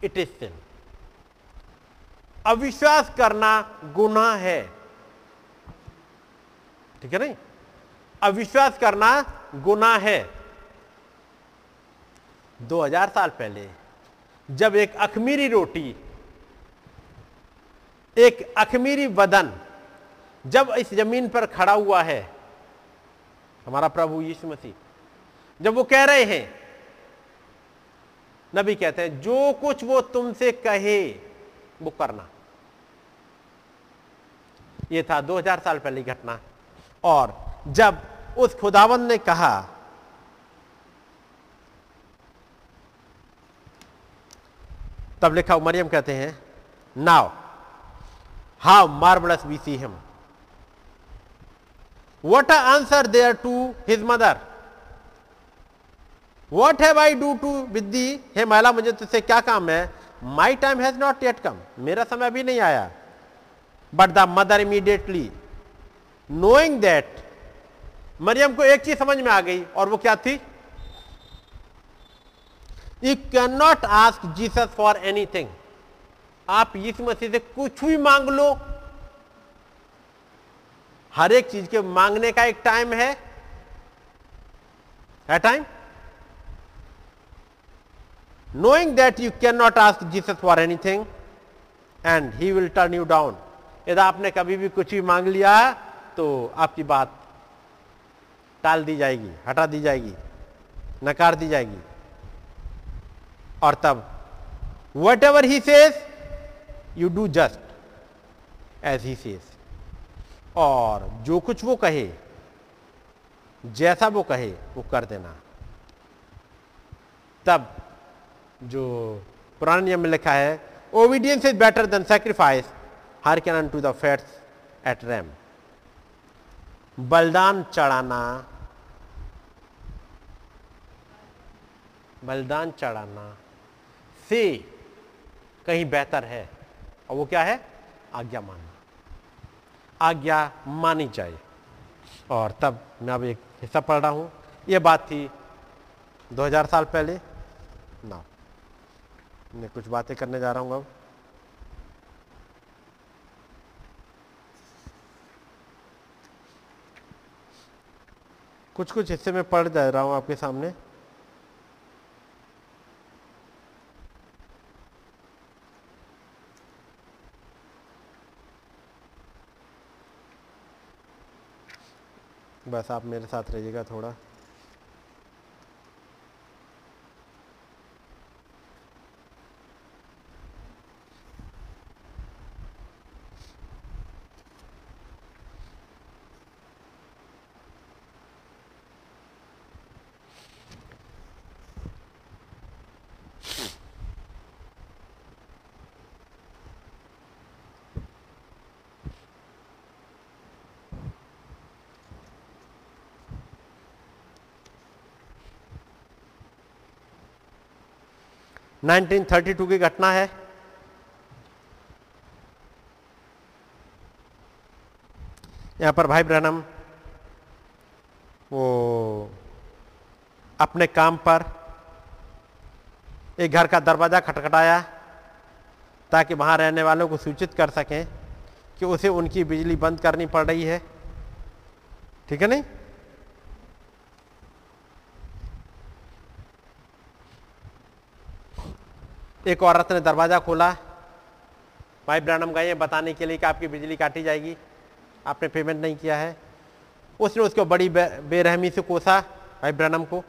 इट इज़ सिन अविश्वास करना गुनाह है। ठीक है नहीं? अविश्वास करना गुना है। 2000 साल पहले, जब एक अखमीरी रोटी, एक अखमीरी बदन, जब इस ज़मीन पर खड़ा हुआ है, हमारा प्रभु यीशु मसीह, जब वो कह रहे हैं, नबी कहते हैं, जो कुछ वो तुमसे कहे, वो करना। ये था 2000 साल पहले घटना। और जब उस खुदावन ने कहा, तब लिखा, मरियम कहते हैं, now, how marvellous we see him. What answer there to his mother what have I do to with हे महिला मुझे तुझसे क्या काम है? My time has not yet come मेरा समय अभी नहीं आया. But the mother immediately knowing that Mariyam को एक चीज़ समझ में आ गई, और वो क्या थी? You can not ask Jesus for anything आप यीशु मसीह से कुछ भी मांग लो। हर एक चीज़ के मांगने का एक टाइम है। है time knowing that you cannot ask Jesus for anything and he will turn you down यदि आपने कभी भी कुछ भी मांग लिया तो आपकी बात टाल दी जाएगी, हटा दी जाएगी, नकार दी जाएगी। और तब whatever he says you do just as he says और जो कुछ वो कहे, जैसा वो कहे, वो कर देना। तब, जो पुराने नियम में लिखा है obedience is better than sacrifice hearken to the fats at ram बलिदान चढ़ाना। बलिदान चढ़ाना। से, कहीं बेहतर है। और वो क्या है? आज्ञा मानना। आज्ञा मानी चाहिए और तब मैं अब एक हिस्सा पढ़ रहा हूँ। यह बात थी 2000 साल पहले। ना मैं कुछ बातें करने जा रहा हूँ अब। कुछ कुछ हिस्से में पढ़ जा रहा हूँ आपके सामने। बस आप मेरे साथ रहिएगा थोड़ा। 1932 की घटना है। यहाँ पर भाई ब्रहणम वो अपने काम पर एक घर का दरवाज़ा खटखटाया ताकि वहाँ रहने वालों को सूचित कर सकें कि उसे उनकी बिजली बंद करनी पड़ रही है। ठीक है नहीं? एक औरत ने दरवाज़ा खोला भाई ब्रानम गए बताने के लिए कि आपकी बिजली काटी जाएगी। आपने पेमेंट नहीं किया है। उसने उसको बड़ी बेरहमी से कोसा भाई ब्रानम को।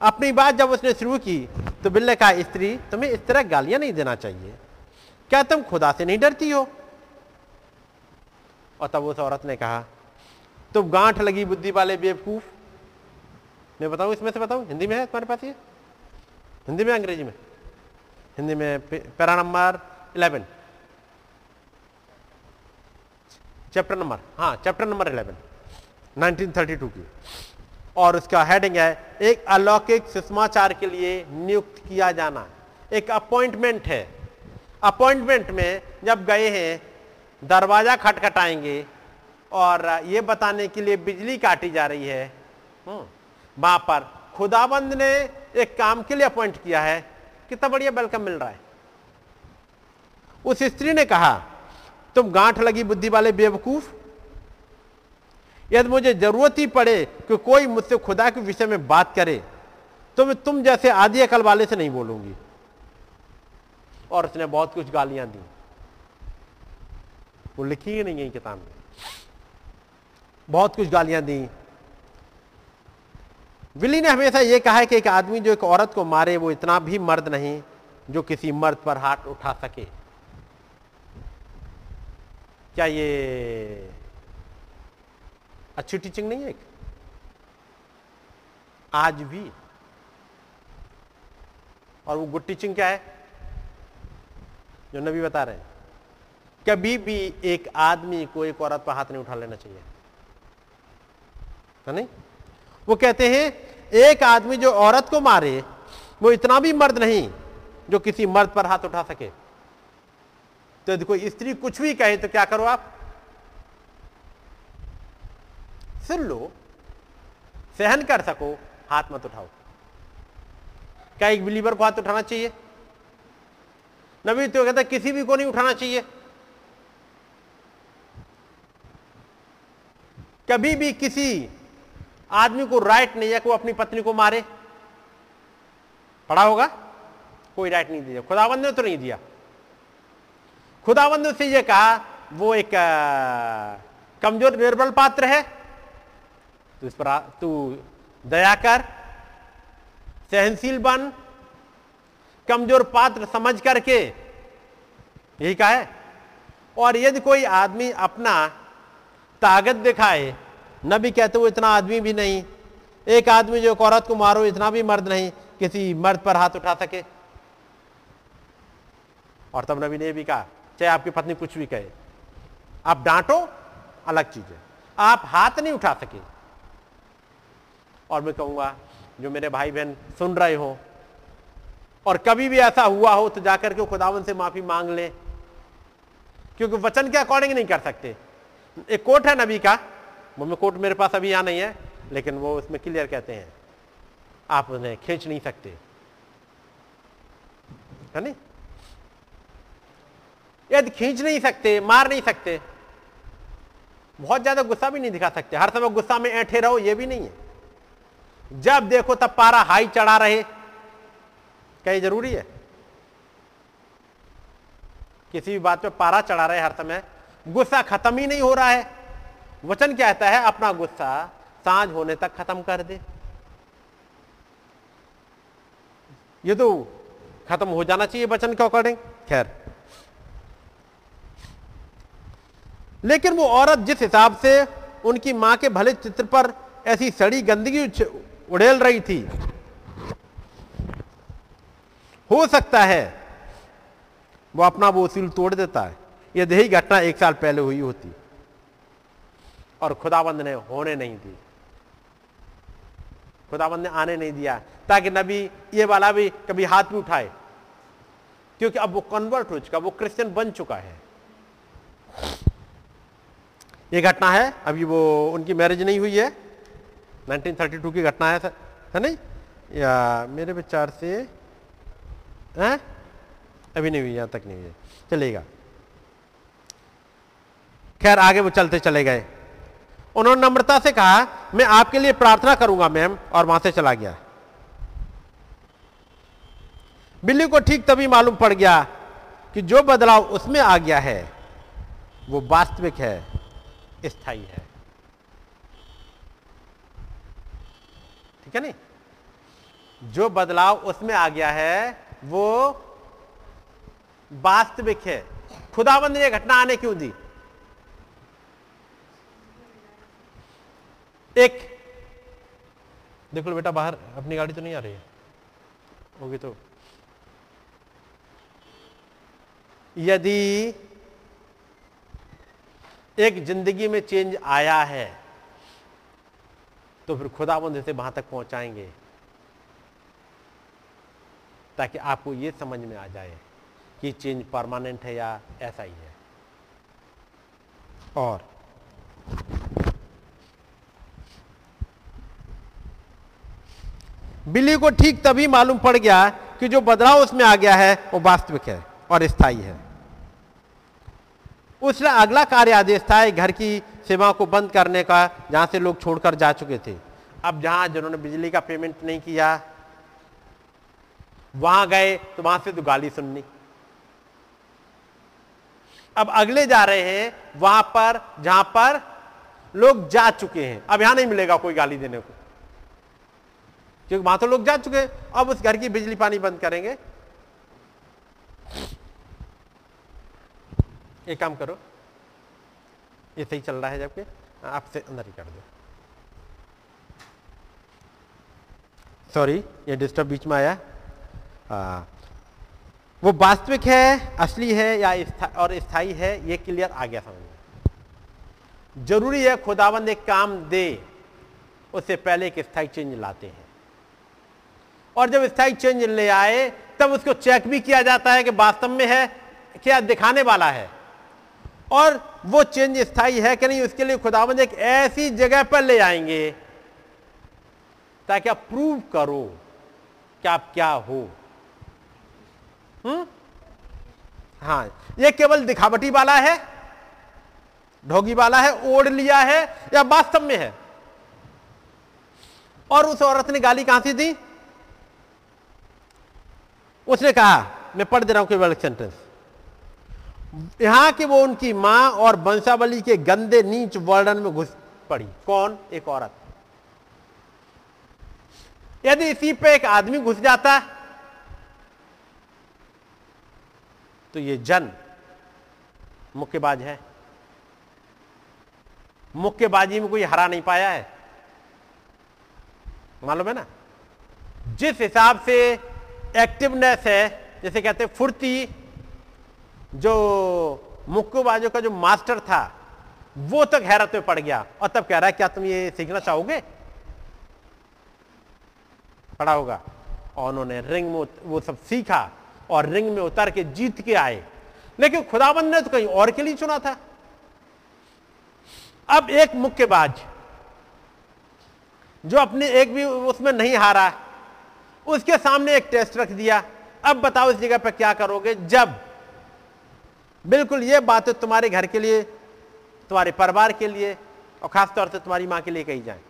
अपनी बात जब उसने शुरू की तो बिल ने कहा, स्त्री, तुम्हें इस तरह गालियाँ नहीं देना चाहिए। क्या तुम खुदा से नहीं डरती हो? और तब उस औरत ने कहा, तुम गांठ लगी बुद्धि वाले बेवकूफ़। मैं बताऊँ, इसमें से बताऊँ? हिंदी में है तुम्हारे पास ये? हिंदी में अंग्रेज़ी में? हिंदी में para number eleven. Chapter number हाँ चैप्टर नंबर इलेवन 1932 की। और उसका हेडिंग है एक अलौकिक सुषमाचार के लिए नियुक्त किया जाना। एक अपॉइंटमेंट है। अपॉइंटमेंट में जब गए हैं दरवाज़ा खटखटाएँगे और ये बताने के लिए बिजली काटी जा रही है हम्म, वहाँ पर खुदाबंद ने एक काम के लिए अपॉइंट किया है, कितना बढ़िया वेलकम मिल रहा है। उस स्त्री ने कहा, तुम गांठ लगी बुद्धि वाले बेवकूफ़, यदि मुझे ज़रूरत ही पड़े कि कोई मुझसे खुदा के विषय में बात करे तो मैं तुम जैसे आदि अकल वाले से नहीं बोलूँगी। और उसने बहुत कुछ गालियाँ दी। वो लिखी ही नहीं है किताब में। बहुत कुछ गालियाँ दी। विली ने हमेशा यह कहा है कि एक आदमी जो एक औरत को मारे, वो इतना भी मर्द नहीं जो किसी मर्द पर हाथ उठा सके। क्या ये अच्छी टीचिंग नहीं है एक? आज भी। और वो गुड टीचिंग क्या है? जो नबी बता रहे हैं। कभी भी एक आदमी को एक औरत पर हाथ नहीं उठा लेना चाहिए। तो नहीं? वो कहते हैं, एक आदमी जो औरत को मारे, वो इतना भी मर्द नहीं जो किसी मर्द पर हाथ उठा सके। तो कोई स्त्री कुछ भी कहे तो क्या करो आप? सुन लो, सहन कर सको, हाथ मत उठाओ। क्या एक बिलीवर को हाथ उठाना चाहिए? नबी तो कहता किसी भी को नहीं उठाना चाहिए। कभी भी किसी आदमी को राइट नहीं है कि वो अपनी पत्नी को मारे। पढ़ा होगा? कोई राइट नहीं दिया। खुदाबंद ने तो नहीं दिया। खुदाबंद से ये कहा, वो एक कमज़ोर निर्बल पात्र है। तो इस पर तू दया कर, सहनशील बन, कमज़ोर पात्र समझ करके। यही कहा है। और यदि कोई आदमी अपना ताकत दिखाए न भी कहते वो इतना आदमी भी नहीं। एक आदमी जो एक औरत को मारो, इतना भी मर्द नहीं, किसी मर्द पर हाथ उठा सके। और तब नबी ने भी कहा, चाहे आपकी पत्नी कुछ भी कहे, आप डांटो, अलग चीज़ है। आप हाथ नहीं उठा सके। और मैं कहूँगा, जो मेरे भाई बहन सुन रहे हो, और कभी भी ऐसा हुआ हो तो जाकर के खुदावन से माफ़ी मांग ले। क्योंकि वचन के अकॉर्डिंग नहीं कर सकते। एक कोट है नबी का वो कोट मेरे पास अभी यहाँ नहीं है, लेकिन वो उसमें क्लियर कहते हैं। आप उन्हें खींच नहीं सकते। है नहीं? यदि खींच नहीं सकते, मार नहीं सकते, बहुत ज़्यादा गुस्सा भी नहीं दिखा सकते। हर समय गुस्सा में ऐठे रहो, ये भी नहीं है। जब देखो तब पारा हाई चढ़ा रहे ये ज़रूरी है? किसी भी बात पे पारा चढ़ा रहे हर समय, गुस्सा खत्म ही नहीं हो रहा है। वचन कहता है? अपना गुस्सा साँझ होने तक खत्म कर दे। ये तो खत्म हो जाना चाहिए वचन के अकॉर्डिंग। खैर। लेकिन वो औरत जिस हिसाब से उनकी माँ के भले चित्र पर ऐसी सड़ी गंदगी उड़ेल रही थी, हो सकता है वो अपना वो उसील तोड़ देता है। यदि यही घटना एक साल पहले हुई होती। और खुदाबंद ने होने नहीं दी। खुदाबंद ने आने नहीं दिया, ताकि नबी ये वाला भी कभी हाथ भी उठाए। क्योंकि अब वो कन्वर्ट हो चुका, वो क्रिश्चियन बन चुका है। ये घटना है, अभी वो उनकी मैरिज नहीं हुई है। 1932 की घटना है है नहीं? या मेरे विचार से, है? अभी नहीं हुई, यहाँ तक नहीं हुई चलेगा। खैर, आगे वो चलते चले गए। उन्होंने नम्रता से कहा, मैं आपके लिए प्रार्थना करूँगा, मैम, और वहाँ से चला गया। बिल्ली को ठीक तभी मालूम पड़ गया कि जो बदलाव उसमें आ गया है, वो वास्तविक है, स्थायी है। ठीक है नहीं जो बदलाव उसमें आ गया है, वो वास्तविक है। खुदाबंद ने घटना आने क्यों दी? एक। देख लो बेटा, बाहर अपनी गाड़ी तो नहीं आ रही है। होगी तो। यदि एक ज़िंदगी में चेंज आया है तो फिर खुदाबंद इसे वहाँ तक पहुंचाएँगे, ताकि आपको यह समझ में आ जाए कि चेंज परमानेंट है या ऐसा ही है। और बिल्ली को ठीक तभी मालूम पड़ गया कि जो बदलाव उसमें आ गया है, वो वास्तविक है और स्थायी है। उसने अगला कार्य आदेश था घर की सेवा को बंद करने का, जहाँ से लोग छोड़कर जा चुके थे। अब जहाँ जिन्होंने बिजली का पेमेंट नहीं किया, वहाँ गए तो वहाँ से तो गाली सुननी। अब अगले जा रहे हैं, वहाँ पर, जहाँ पर लोग जा चुके हैं। अब यहाँ नहीं मिलेगा कोई गाली देने को। क्योंकि वहाँ तो लोग जा चुके अब उस घर की बिजली पानी बंद करेंगे। एक काम करो। ये सही चल रहा है जबकि। आपसे अंदर ही कर दो। सॉरी ये डिस्टर्ब बीच में आया। आ, वो वास्तविक है असली है या स्था, और स्थायी है ये क्लियर आ गया समझ में। ज़रूरी है खुदाबंद एक काम दे उससे पहले एक स्थायी चेंज लाते हैं। और जब स्थायी चेंज ले आए, तब उसको चेक भी किया जाता है कि वास्तव में है, क्या दिखाने वाला है। और वो चेंज स्थायी है कि नहीं, उसके लिए खुदाबंद एक ऐसी जगह पर ले आएँगे ताकि आप प्रूव करो कि आप क्या हो। हम्म? हाँ ये केवल दिखावटी वाला है, ढोगी वाला है, ओढ़ लिया है, या वास्तव में है। और उस औरत ने गाली कहाँ से दी? उसने कहा, मैं पढ़ दे रहा हूँ केवल सेंटेंस. यहाँ कि वो उनकी माँ और वंशावली के गंदे नीच वर्णन में घुस पड़ी। कौन? एक औरत। यदि इसी पे एक आदमी घुस जाता तो ये जन मुक्केबाज है। मुक्केबाजी में कोई हरा नहीं पाया है। मालूम है ना? जिस हिसाब से एक्टिवनेस है, जैसे कहते हैं फुर्ती, जो मुक्केबाजों का जो मास्टर था, वो तक हैरत में पड़ गया। और तब कह रहा है, क्या तुम ये सीखना चाहोगे? पड़ा होगा। और उन्होंने रिंग में वो सब सीखा और रिंग में उतर के जीत के आए। लेकिन खुदाबंद ने तो कहीं और के लिए चुना था। अब एक मुक्केबाज, जो अपने एक भी उसमें नहीं हारा उसके सामने एक टेस्ट रख दिया। अब बताओ इस जगह पर क्या करोगे? जब। बिल्कुल ये बातें तुम्हारे घर के लिए, तुम्हारे परिवार के लिए और खासतौर से तुम्हारी माँ के लिए कही जाए।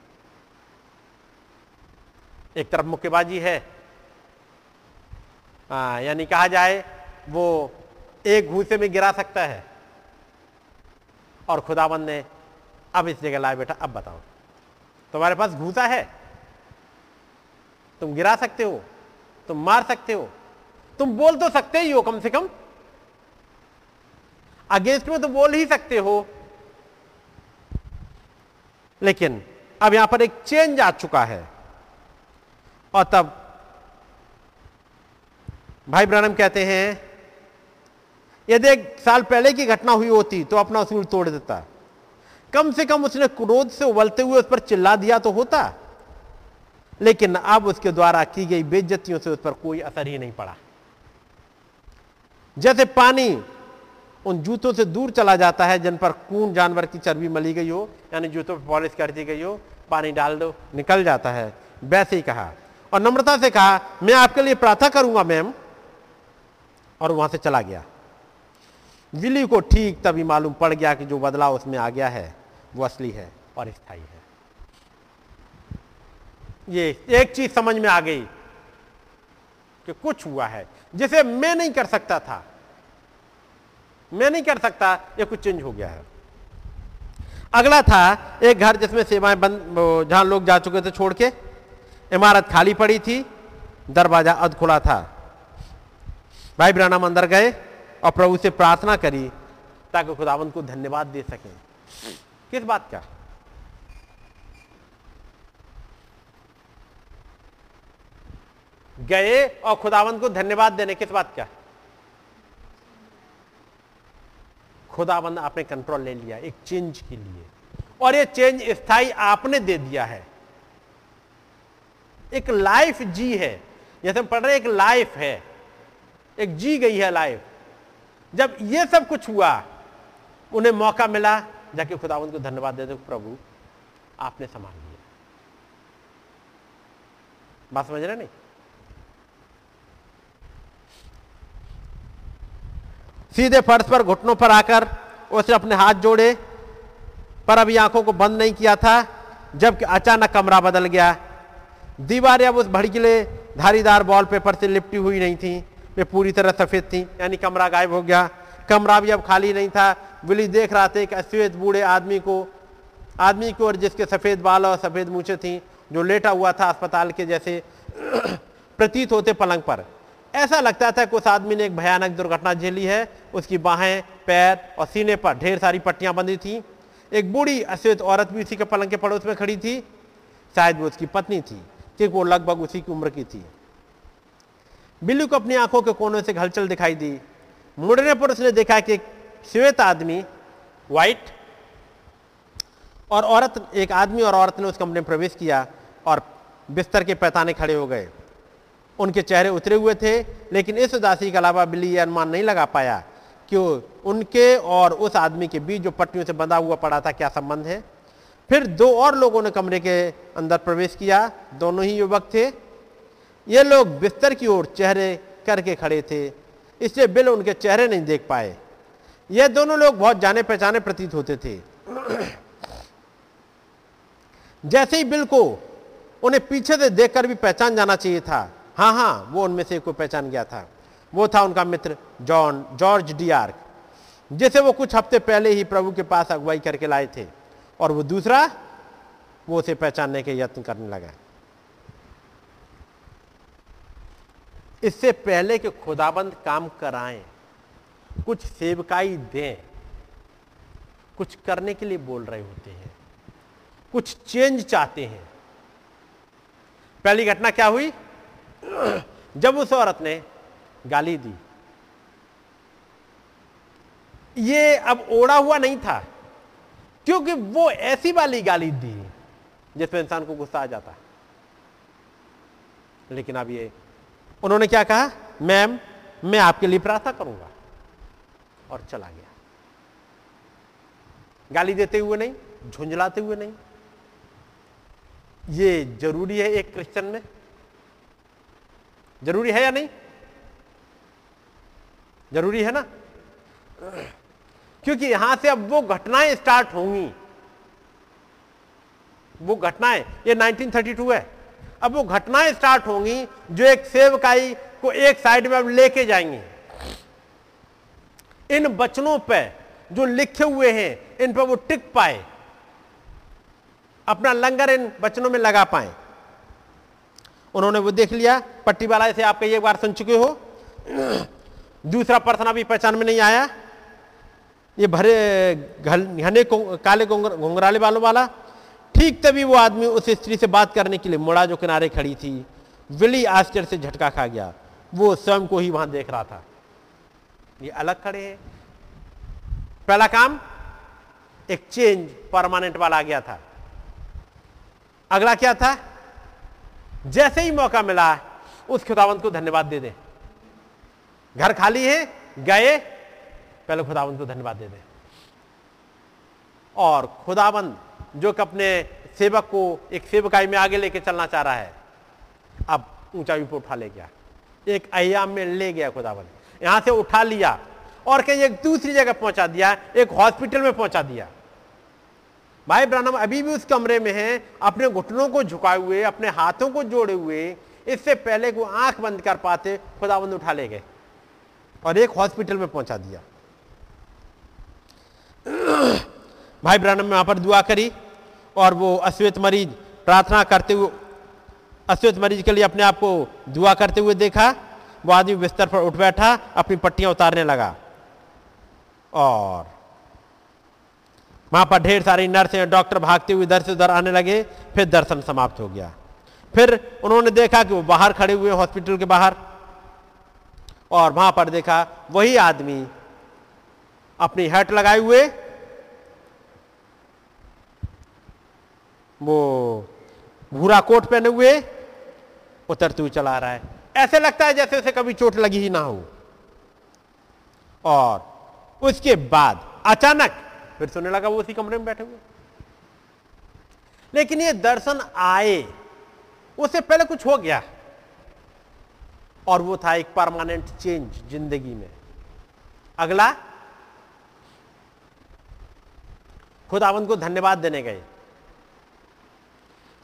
एक तरफ़ मुक्केबाजी है। यानी कहा जाए, वो एक घूसे में गिरा सकता है। और खुदाबंद ने, अब इस जगह लाए बेटा अब बताओ। तुम्हारे पास घूसा है? तुम गिरा सकते हो, तुम मार सकते हो, तुम बोल तो सकते ही हो कम से कम। अगेंस्ट में तो बोल ही सकते हो। लेकिन अब यहाँ पर एक चेंज आ चुका है। और तब भाई ब्रनम कहते हैं, यदि एक साल पहले की घटना हुई होती तो अपना उसूल तोड़ देता। कम से कम उसने क्रोध से उबलते हुए उस पर चिल्ला दिया तो होता। लेकिन अब उसके द्वारा की गई बेज्जतियों से उस पर कोई असर ही नहीं पड़ा। जैसे पानी उन जूतों से दूर चला जाता है जिन पर कून जानवर की चर्बी मली गई हो, यानी जूतों पर पॉलिश कर दी गई हो, पानी डाल दो, निकल जाता है। वैसे ही कहा। और नम्रता से कहा, मैं आपके लिए प्रार्थना करूँगा, मैम। और वहाँ से चला गया। विली को ठीक तभी मालूम पड़ गया कि जो बदलाव उसमें आ गया है, वो असली है और स्थायी है। ये एक चीज़ समझ में आ गई कि कुछ हुआ है, जिसे मैं नहीं कर सकता था। मैं नहीं कर सकता, ये कुछ चेंज हो गया है। अगला था एक घर जिसमें सेवाएँ बंद जहाँ लोग जा चुके थे छोड़ के, इमारत खाली पड़ी थी, दरवाज़ा अध खुला था। भाई ब्रानम अंदर गए और प्रभु से प्रार्थना करी ताकि खुदावंत को धन्यवाद दे सकें। किस बात का? गए और खुदावंत को धन्यवाद देने किस बात क्या? खुदाबंद आपने कंट्रोल ले लिया, एक चेंज के लिए। और ये चेंज स्थायी आपने दे दिया है। एक लाइफ जी है। जैसे हम पढ़ रहे एक लाइफ है। एक जी गई है लाइफ जब ये सब कुछ हुआ, उन्हें मौका मिला, जाके खुदावंत को धन्यवाद दे दो, प्रभु, आपने संभाल लिया। बात समझ रहे नहीं? सीधे फर्श पर घुटनों पर आकर उसने अपने हाथ जोड़े, पर अभी आँखों को बंद नहीं किया था, जबकि अचानक कमरा बदल गया। दीवारें अब उस भड़कीले धारीदार वॉल पेपर से लिपटी हुई नहीं थी, वे पूरी तरह सफ़ेद थी, यानी कमरा गायब हो गया। कमरा भी अब खाली नहीं था। विली देख रहा था एक अश्वेत बूढ़े आदमी को आदमी को और जिसके सफ़ेद बाल और सफ़ेद मूछे थी, जो लेटा हुआ था अस्पताल के जैसे [clears throat] प्रतीत होते पलंग पर। ऐसा लगता था कि उस आदमी ने एक भयानक दुर्घटना झेली है। उसकी बाहें, पैर और सीने पर ढेर सारी पट्टियाँ बंधी थी। एक बूढ़ी अश्वेत औरत भी उसी के पलंग के पड़ोस में खड़ी थी। शायद वो उसकी पत्नी थी, क्योंकि वो लगभग उसी की उम्र की थी। बिल्लू को अपनी आँखों के कोनों से हलचल दिखाई दी। मुड़ने पर उसने देखा कि श्वेत आदमी व्हाइट और औरत, एक आदमी और औरत ने उस कमरे में प्रवेश किया और बिस्तर के पैताने खड़े हो गए। उनके चेहरे उतरे हुए थे, लेकिन इस उदासी के अलावा बिल्ली यह अनुमान नहीं लगा पाया कि उनके और उस आदमी के बीच जो पट्टियों से बंधा हुआ पड़ा था क्या संबंध है। फिर दो और लोगों ने कमरे के अंदर प्रवेश किया, दोनों ही युवक थे। ये लोग बिस्तर की ओर चेहरे करके खड़े थे, इसलिए बिल उनके चेहरे नहीं देख पाए। ये दोनों लोग बहुत जाने पहचाने प्रतीत होते थे। जैसे ही बिल को उन्हें पीछे से देखकर भी पहचान जाना चाहिए था हाँ हाँ वो उनमें से को पहचान गया था। वो था उनका मित्र जॉन, जॉर्ज डी आर्क जिसे वो कुछ हफ़्ते पहले ही प्रभु के पास अगुवाई करके लाए थे और वो दूसरा वो उसे पहचानने के यत्न करने लगा। इससे पहले कि खुदाबंद काम कराएँ, कुछ सेवकाई दें, कुछ करने के लिए बोल रहे होते हैं, कुछ चेंज चाहते हैं। पहली घटना क्या हुई? जब उस औरत ने गाली दी, ये अब ओढ़ा हुआ नहीं था, क्योंकि वो ऐसी वाली गाली दी जिसमें इंसान को गुस्सा आ जाता। लेकिन अब ये, उन्होंने क्या कहा? मैम, मैं आपके लिए प्रार्थना करूँगा। और चला गया। गाली देते हुए नहीं, झुंझलाते हुए नहीं। ये ज़रूरी है एक क्रिश्चियन में ज़रूरी है या नहीं? ज़रूरी है ना? क्योंकि यहाँ से अब वो घटनाएँ स्टार्ट होंगी। वो घटनाएँ, ये 1932 है। अब वो घटनाएँ स्टार्ट होंगी जो एक सेवकाई को एक साइड में अब लेके जाएँगे। इन वचनों पे जो लिखे हुए हैं, इन पर वो टिक पाए। अपना लंगर इन वचनों में लगा पाए। उन्होंने वो देख लिया पट्टी वाला से आप कई एक बार सुन चुके हो। दूसरा पर्सन अभी पहचान में नहीं आया। ये भरे, घने काले घुंघराले वालों वाला। ठीक तभी वो आदमी उस स्त्री से बात करने के लिए मुड़ा जो किनारे खड़ी थी। विली आश्चर्य से झटका खा गया। वो स्वयं को ही वहाँ देख रहा था। ये अलग खड़े हैं। पहला काम, एक चेंज परमानेंट वाला आ गया था। अगला क्या था? जैसे ही मौका मिला, उस खुदावंत को धन्यवाद दे दे। घर खाली है, गए, पहले खुदावंत को धन्यवाद दे दे। और खुदावंत, जो कि अपने सेवक को, एक सेवकाई में आगे लेके चलना चाह रहा है, अब ऊंचाई पर उठा ले गया। एक अयाम में ले गया खुदावंत। यहाँ से उठा लिया और कहीं एक दूसरी जगह पहुँचा दिया, एक हॉस्पिटल में पहुँचा दिया। भाई ब्रानम अभी भी उस कमरे में है, अपने घुटनों को झुकाए हुए, अपने हाथों को जोड़े हुए, इससे पहले को आँख बंद कर पाते, खुदाबंद उठा ले गए और एक हॉस्पिटल में पहुँचा दिया। [clears throat] भाई ब्रानम ने वहाँ पर दुआ करी और वो अश्वेत मरीज़ प्रार्थना करते हुए, अश्वेत मरीज़ के लिए अपने आप को दुआ करते हुए देखा। वो आदमी बिस्तर पर उठ बैठा, अपनी पट्टियाँ उतारने लगा और वहाँ पर ढेर सारी नर्स डॉक्टर भागते हुए इधर से उधर आने लगे, फिर दर्शन समाप्त हो गया। फिर उन्होंने देखा कि वो बाहर खड़े हुए हॉस्पिटल के बाहर, और वहाँ पर देखा वही आदमी अपनी हेट लगाए हुए, वो भूरा कोट पहने हुए उतरते हुए चला रहा है। ऐसे लगता है जैसे उसे कभी चोट लगी ही ना हो। और उसके बाद अचानक फिर सुनने लगा वो उसी कमरे में बैठे हुए। लेकिन ये दर्शन आए, उससे पहले कुछ हो गया। और वो था एक परमानेंट चेंज ज़िंदगी में। अगला, खुदावंत को धन्यवाद देने गए।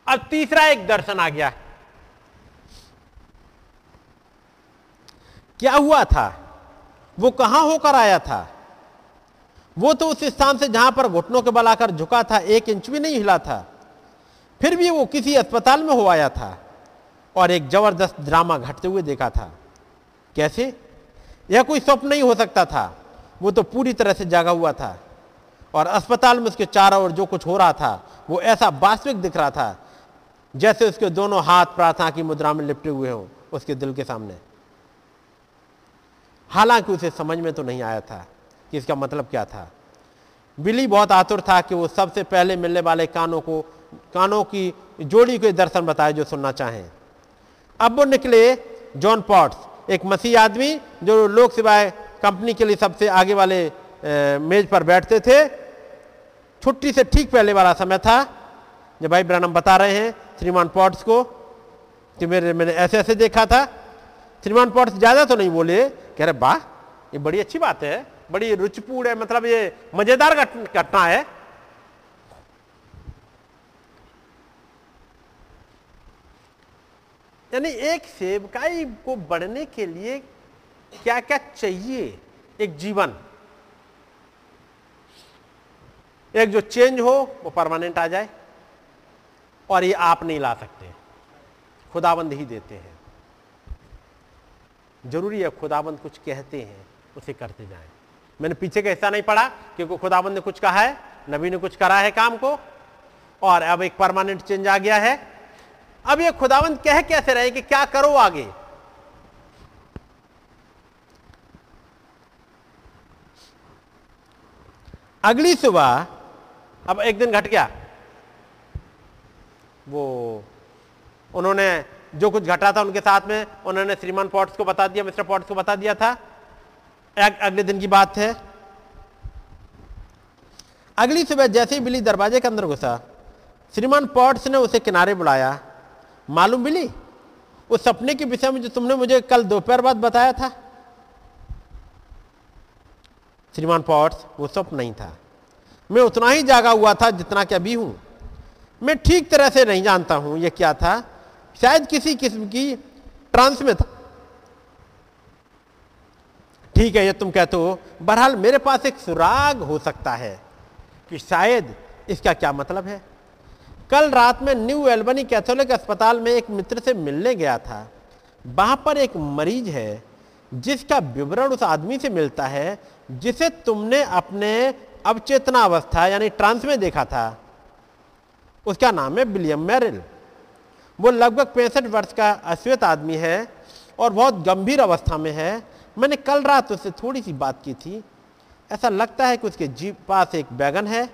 अब तीसरा एक दर्शन आ गया। क्या हुआ था? वो कहाँ होकर आया था? वो तो उस स्थान से जहाँ पर घुटनों के बल आकर झुका था, एक इंच भी नहीं हिला था। फिर भी वो किसी अस्पताल में हो आया था और एक ज़बरदस्त ड्रामा घटते हुए देखा था। कैसे? यह कोई स्वप्न नहीं हो सकता था। वो तो पूरी तरह से जागा हुआ था और अस्पताल में उसके चारों ओर जो कुछ हो रहा था, वो ऐसा वास्तविक दिख रहा था जैसे उसके दोनों हाथ प्रार्थना की मुद्रा में लिपटे हुए हों, उसके दिल के सामने। हालाँकि उसे समझ में तो नहीं आया था। कि इसका मतलब क्या था? बिली बहुत आतुर था कि वो सबसे पहले मिलने वाले कानों को, कानों की जोड़ी को दर्शन बताए जो सुनना चाहें। अब वो निकले जॉन पॉट्स, एक मसीह आदमी जो लोक सिवाय कंपनी के लिए सबसे आगे वाले मेज पर बैठते थे। छुट्टी से ठीक पहले वाला समय था। जब भाई ब्रम बता रहे हैं श्रीमान पॉट्स को कि मेरे, मैंने ऐसे ऐसे देखा था। श्रीमान पॉट्स ज़्यादा तो नहीं बोले, कह रहे, वाह, ये बड़ी अच्छी बात है। बड़ी रुचिपूर्ण है मतलब ये मज़ेदार घटना है। यानी एक सेवकाई को बढ़ने के लिए क्या क्या चाहिए? एक जीवन। एक जो चेंज हो, वो परमानेंट आ जाए, और ये आप नहीं ला सकते। खुदाबंद ही देते हैं। ज़रूरी है खुदाबंद कुछ कहते हैं, उसे करते जाएँ। मैंने पीछे का हिस्सा नहीं पढ़ा, क्योंकि खुदाबंद ने कुछ कहा है, नबी ने कुछ करा है काम को, और अब एक परमानेंट चेंज आ गया है। अब ये खुदाबंद कह कैसे रहे कि क्या करो आगे? अगली सुबह, अब एक दिन घट गया। वो, उन्होंने जो कुछ घटा था उनके साथ में, उन्होंने श्रीमान पॉट्स को बता दिया, मिस्टर पॉट्स को बता दिया था। अगले दिन की बात है। अगली सुबह जैसे ही बिली दरवाजे के अंदर घुसा, श्रीमान पॉट्स ने उसे किनारे बुलाया। मालूम बिली? उस सपने के विषय में जो तुमने मुझे कल दोपहर बाद बताया था। श्रीमान पॉट्स, वो स्वप्न नहीं था। मैं उतना ही जागा हुआ था जितना कि अभी हूँ। मैं ठीक तरह से नहीं जानता हूँ यह क्या था। शायद किसी किस्म की ट्रांस में था। ठीक है, ये तुम कहते हो, बहरहाल मेरे पास एक सुराग हो सकता है कि शायद इसका क्या मतलब है। कल रात में न्यू एल्बनी कैथोलिक अस्पताल में एक मित्र से मिलने गया था। वहाँ पर एक मरीज़ है, जिसका विवरण उस आदमी से मिलता है, जिसे तुमने अपने अवचेतना अवस्था यानी ट्रांस में देखा था। उसका नाम है विलियम मैरिल। वो लगभग पैंसठ वर्ष का अश्वेत आदमी है और बहुत गंभीर अवस्था में है। मैंने कल रात उससे थोड़ी सी बात की थी। ऐसा लगता है कि उसके जीप पास एक बैगन है,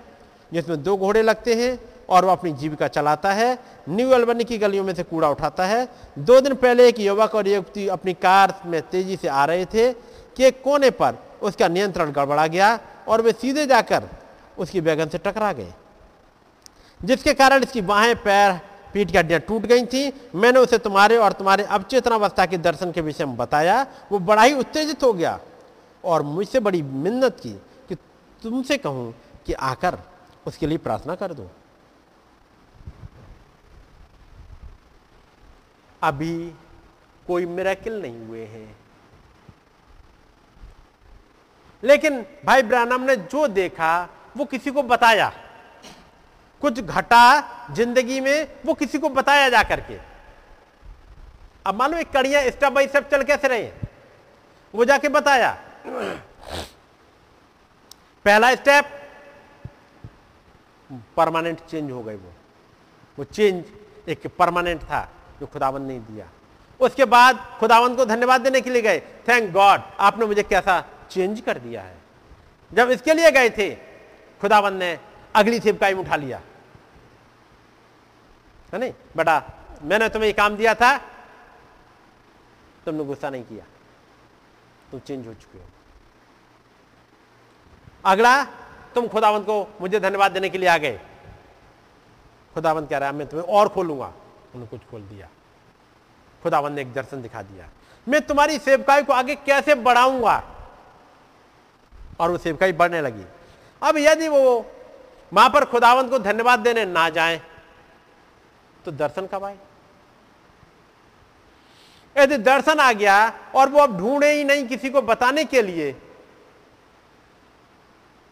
जिसमें दो घोड़े लगते हैं और वो अपनी जीविका चलाता है, न्यू अल्बनी की गलियों में से कूड़ा उठाता है। दो दिन पहले एक युवक और युवती अपनी कार में तेज़ी से आ रहे थे कि एक कोने पर उसका नियंत्रण गड़बड़ा गया और वे सीधे जाकर उसकी बैगन से टकरा गए, जिसके कारण इसकी बाहें, पैर पीठ की हड्डियाँ टूट गई थी। मैंने उसे तुम्हारे और तुम्हारे अवचेतनावस्था के दर्शन के विषय में बताया। वो बड़ा ही उत्तेजित हो गया और मुझसे बड़ी मिन्नत की कि तुमसे कहूँ कि आकर उसके लिए प्रार्थना कर दो। अभी कोई मेरेकिल नहीं हुए हैं। लेकिन भाई ब्रानम ने जो देखा, वो किसी को बताया। कुछ घटा ज़िंदगी में वो किसी को बताया जा करके। अब मालूम एक कड़िया स्टेप बाई स्टेप चल कैसे रहे वो जाके बताया। पहला स्टेप परमानेंट चेंज हो गए वो। वो चेंज एक परमानेंट था जो खुदावन ने दिया। उसके बाद खुदावन को धन्यवाद देने के लिए गए। थैंक गॉड आपने मुझे कैसा चेंज कर दिया है। जब इसके लिए गए थे, खुदावन ने अगली सेवकाई में उठा लिया। है नहीं? बेटा, मैंने तुम्हें ये काम दिया था, तुमने गुस्सा नहीं किया। तुम चेंज हो चुके हो। अगला, तुम खुदावंत को मुझे धन्यवाद देने के लिए आ गए। खुदावंत कह रहा है, मैं तुम्हें और खोलूँगा। उन्होंने कुछ खोल दिया। खुदावंत ने एक दर्शन दिखा दिया। मैं तुम्हारी सेवकाई को आगे कैसे बढ़ाऊँगा? और वो सेवकाई बढ़ने लगी। अब यदि वो वहाँ पर खुदावंत को धन्यवाद देने ना जाए तो दर्शन कब आए? यदि दर्शन आ गया और वो अब ढूंढे ही नहीं किसी को बताने के लिए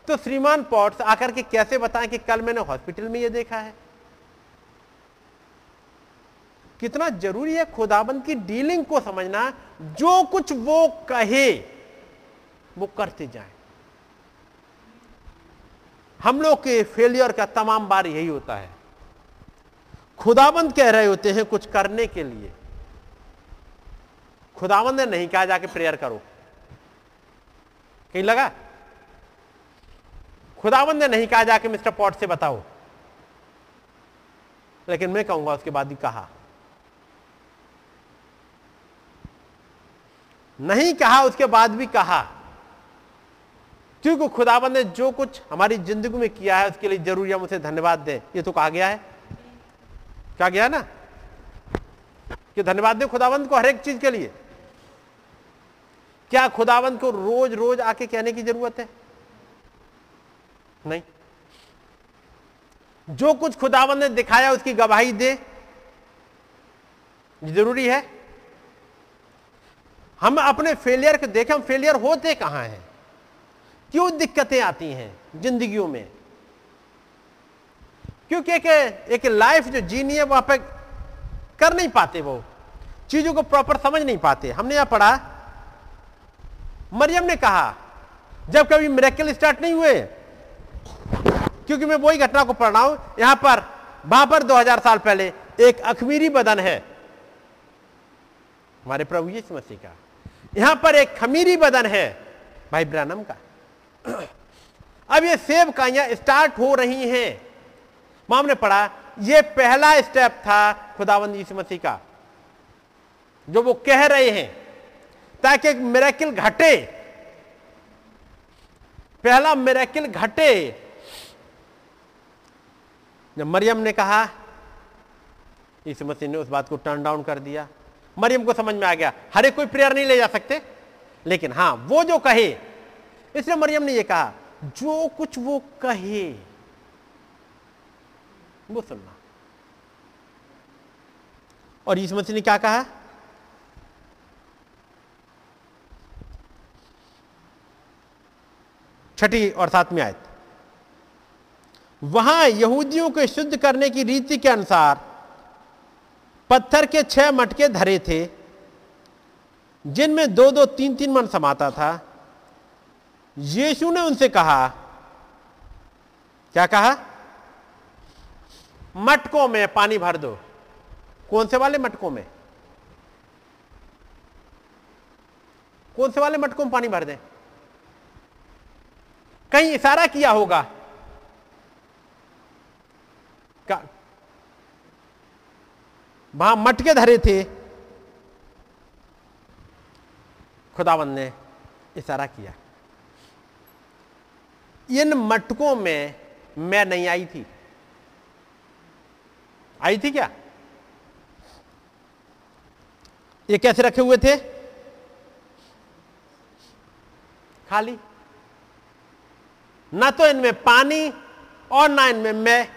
तो श्रीमान पॉट्स आकर के कैसे बताएँ कि कल मैंने हॉस्पिटल में ये देखा है? कितना ज़रूरी है खुदाबंद की डीलिंग को समझना। जो कुछ वो कहे, वो करते जाए। हम लोग के फेलियर का तमाम बार यही होता है। खुदाबंद कह रहे होते हैं कुछ करने के लिए। खुदाबंद ने नहीं कहा, जाके प्रेयर करो। कहीं लगा? खुदाबंद ने नहीं कहा, जाके मिस्टर पॉट से बताओ। लेकिन मैं कहूँगा, उसके बाद ही कहा। नहीं कहा, उसके बाद भी कहा। क्योंकि खुदाबंद ने जो कुछ हमारी ज़िंदगी में किया है, उसके लिए ज़रूरी हम उसे धन्यवाद दें। ये तो कहा गया है। क्या गया ना? कि धन्यवाद दे खुदावंत को हर एक चीज़ के लिए। क्या खुदावंत को रोज रोज आके कहने की ज़रूरत है? नहीं। जो कुछ खुदाबंद ने दिखाया उसकी गवाही दे। ज़रूरी है। हम अपने फेलियर को देखें, हम फेलियर होते कहाँ हैं? क्यों दिक्कतें आती हैं जिंदगियों में? क्योंकि एक, एक लाइफ जो जीनी है वहाँ पर कर नहीं पाते वो। चीज़ों को प्रॉपर समझ नहीं पाते। हमने यहाँ पढ़ा मरियम ने कहा जब कभी मेरेकल स्टार्ट नहीं हुए क्योंकि मैं वही घटना को पढ़ रहा हूँ यहाँ पर वहाँ पर 2000 साल पहले एक अखमीरी बदन है। हमारे प्रभु यीशु मसीह का। यहाँ पर एक खमीरी बदन है भाई ब्रानम का। अब ये सेब काइयाँ स्टार्ट हो रही हैं। ने पढ़ा, ये पहला स्टेप था खुदावंद यीशु मसीह का, जो वो कह रहे हैं, ताकि मेरेकिल घटे। पहला मेरेकिल घटे। जब मरियम ने कहा, यीशु मसीह ने उस बात को टर्न डाउन कर दिया। मरियम को समझ में आ गया, हर एक कोई प्रेयर नहीं ले जा सकते। लेकिन हाँ, वो जो कहे, इसलिए मरियम ने ये कहा, जो कुछ वो कहे वो सुनना और यीशु मसीह ने क्या कहा? छठी और सातवीं आयत। वहाँ यहूदियों को शुद्ध करने की रीति के अनुसार पत्थर के छह मटके धरे थे, जिनमें दो दो तीन तीन मन समाता था। यीशु ने उनसे कहा, क्या कहा? मटकों में पानी भर दो। कौन से वाले मटकों में? कौन से वाले मटकों में पानी भर दें? कहीं इशारा किया होगा। वहाँ मटके धरे थे। खुदावन ने इशारा किया। इन मटकों में मैं नहीं आई थी। आई थी क्या? ये कैसे रखे हुए थे? खाली। ना तो इनमें पानी और ना इनमें मैं।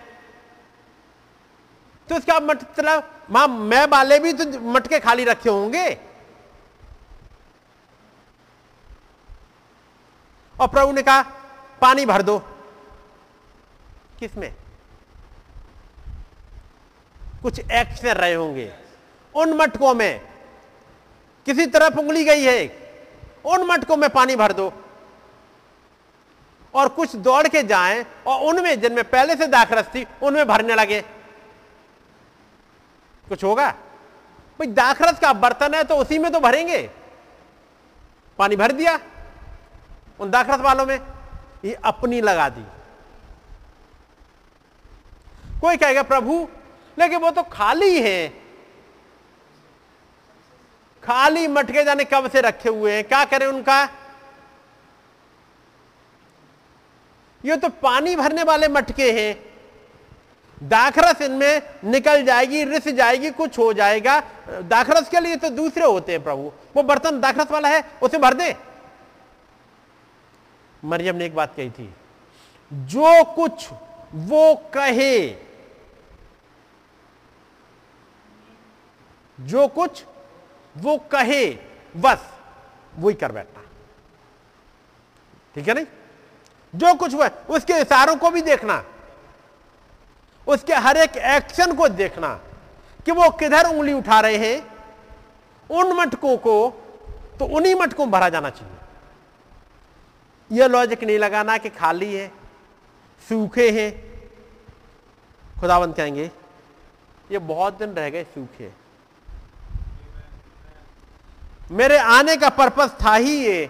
तो इसका मतलब माँ, मैं वाले भी तो मटके खाली रखे होंगे। और प्रभु ने कहा, पानी भर दो। किसमें? कुछ एक्शन रहे होंगे। उन मटकों में, किसी तरफ़ उंगली गई है उन मटकों में पानी भर दो। और कुछ दौड़ के जाएँ और उनमें, जिनमें पहले से दाखरस थी, उनमें भरने लगे। कुछ होगा? भाई दाखरस का बर्तन है तो उसी में तो भरेंगे। पानी भर दिया उन दाखरस वालों में, ये अपनी लगा दी। कोई कहेगा, प्रभु लेकिन वो तो खाली है। खाली मटके जाने कब से रखे हुए हैं? क्या करें उनका? ये तो पानी भरने वाले मटके हैं। दाखरस इनमें निकल जाएगी, रिस जाएगी, कुछ हो जाएगा। दाखरस के लिए तो दूसरे होते हैं प्रभु। वो बर्तन दाखरस वाला है, उसे भर दे। मरियम ने एक बात कही थी, जो कुछ वो कहे जो कुछ वो कहे, बस वही कर बैठना ठीक है नहीं? जो कुछ हुआ उसके इशारों को भी देखना, उसके हर एक एक्शन को देखना, कि वो किधर उंगली उठा रहे हैं, उन मटकों को तो उन्हीं मटकों में भरा जाना चाहिए। यह लॉजिक नहीं लगाना कि खाली है, सूखे हैं। खुदावंत कहेंगे? ये बहुत दिन रह गए सूखे। मेरे आने का पर्पस था ही ये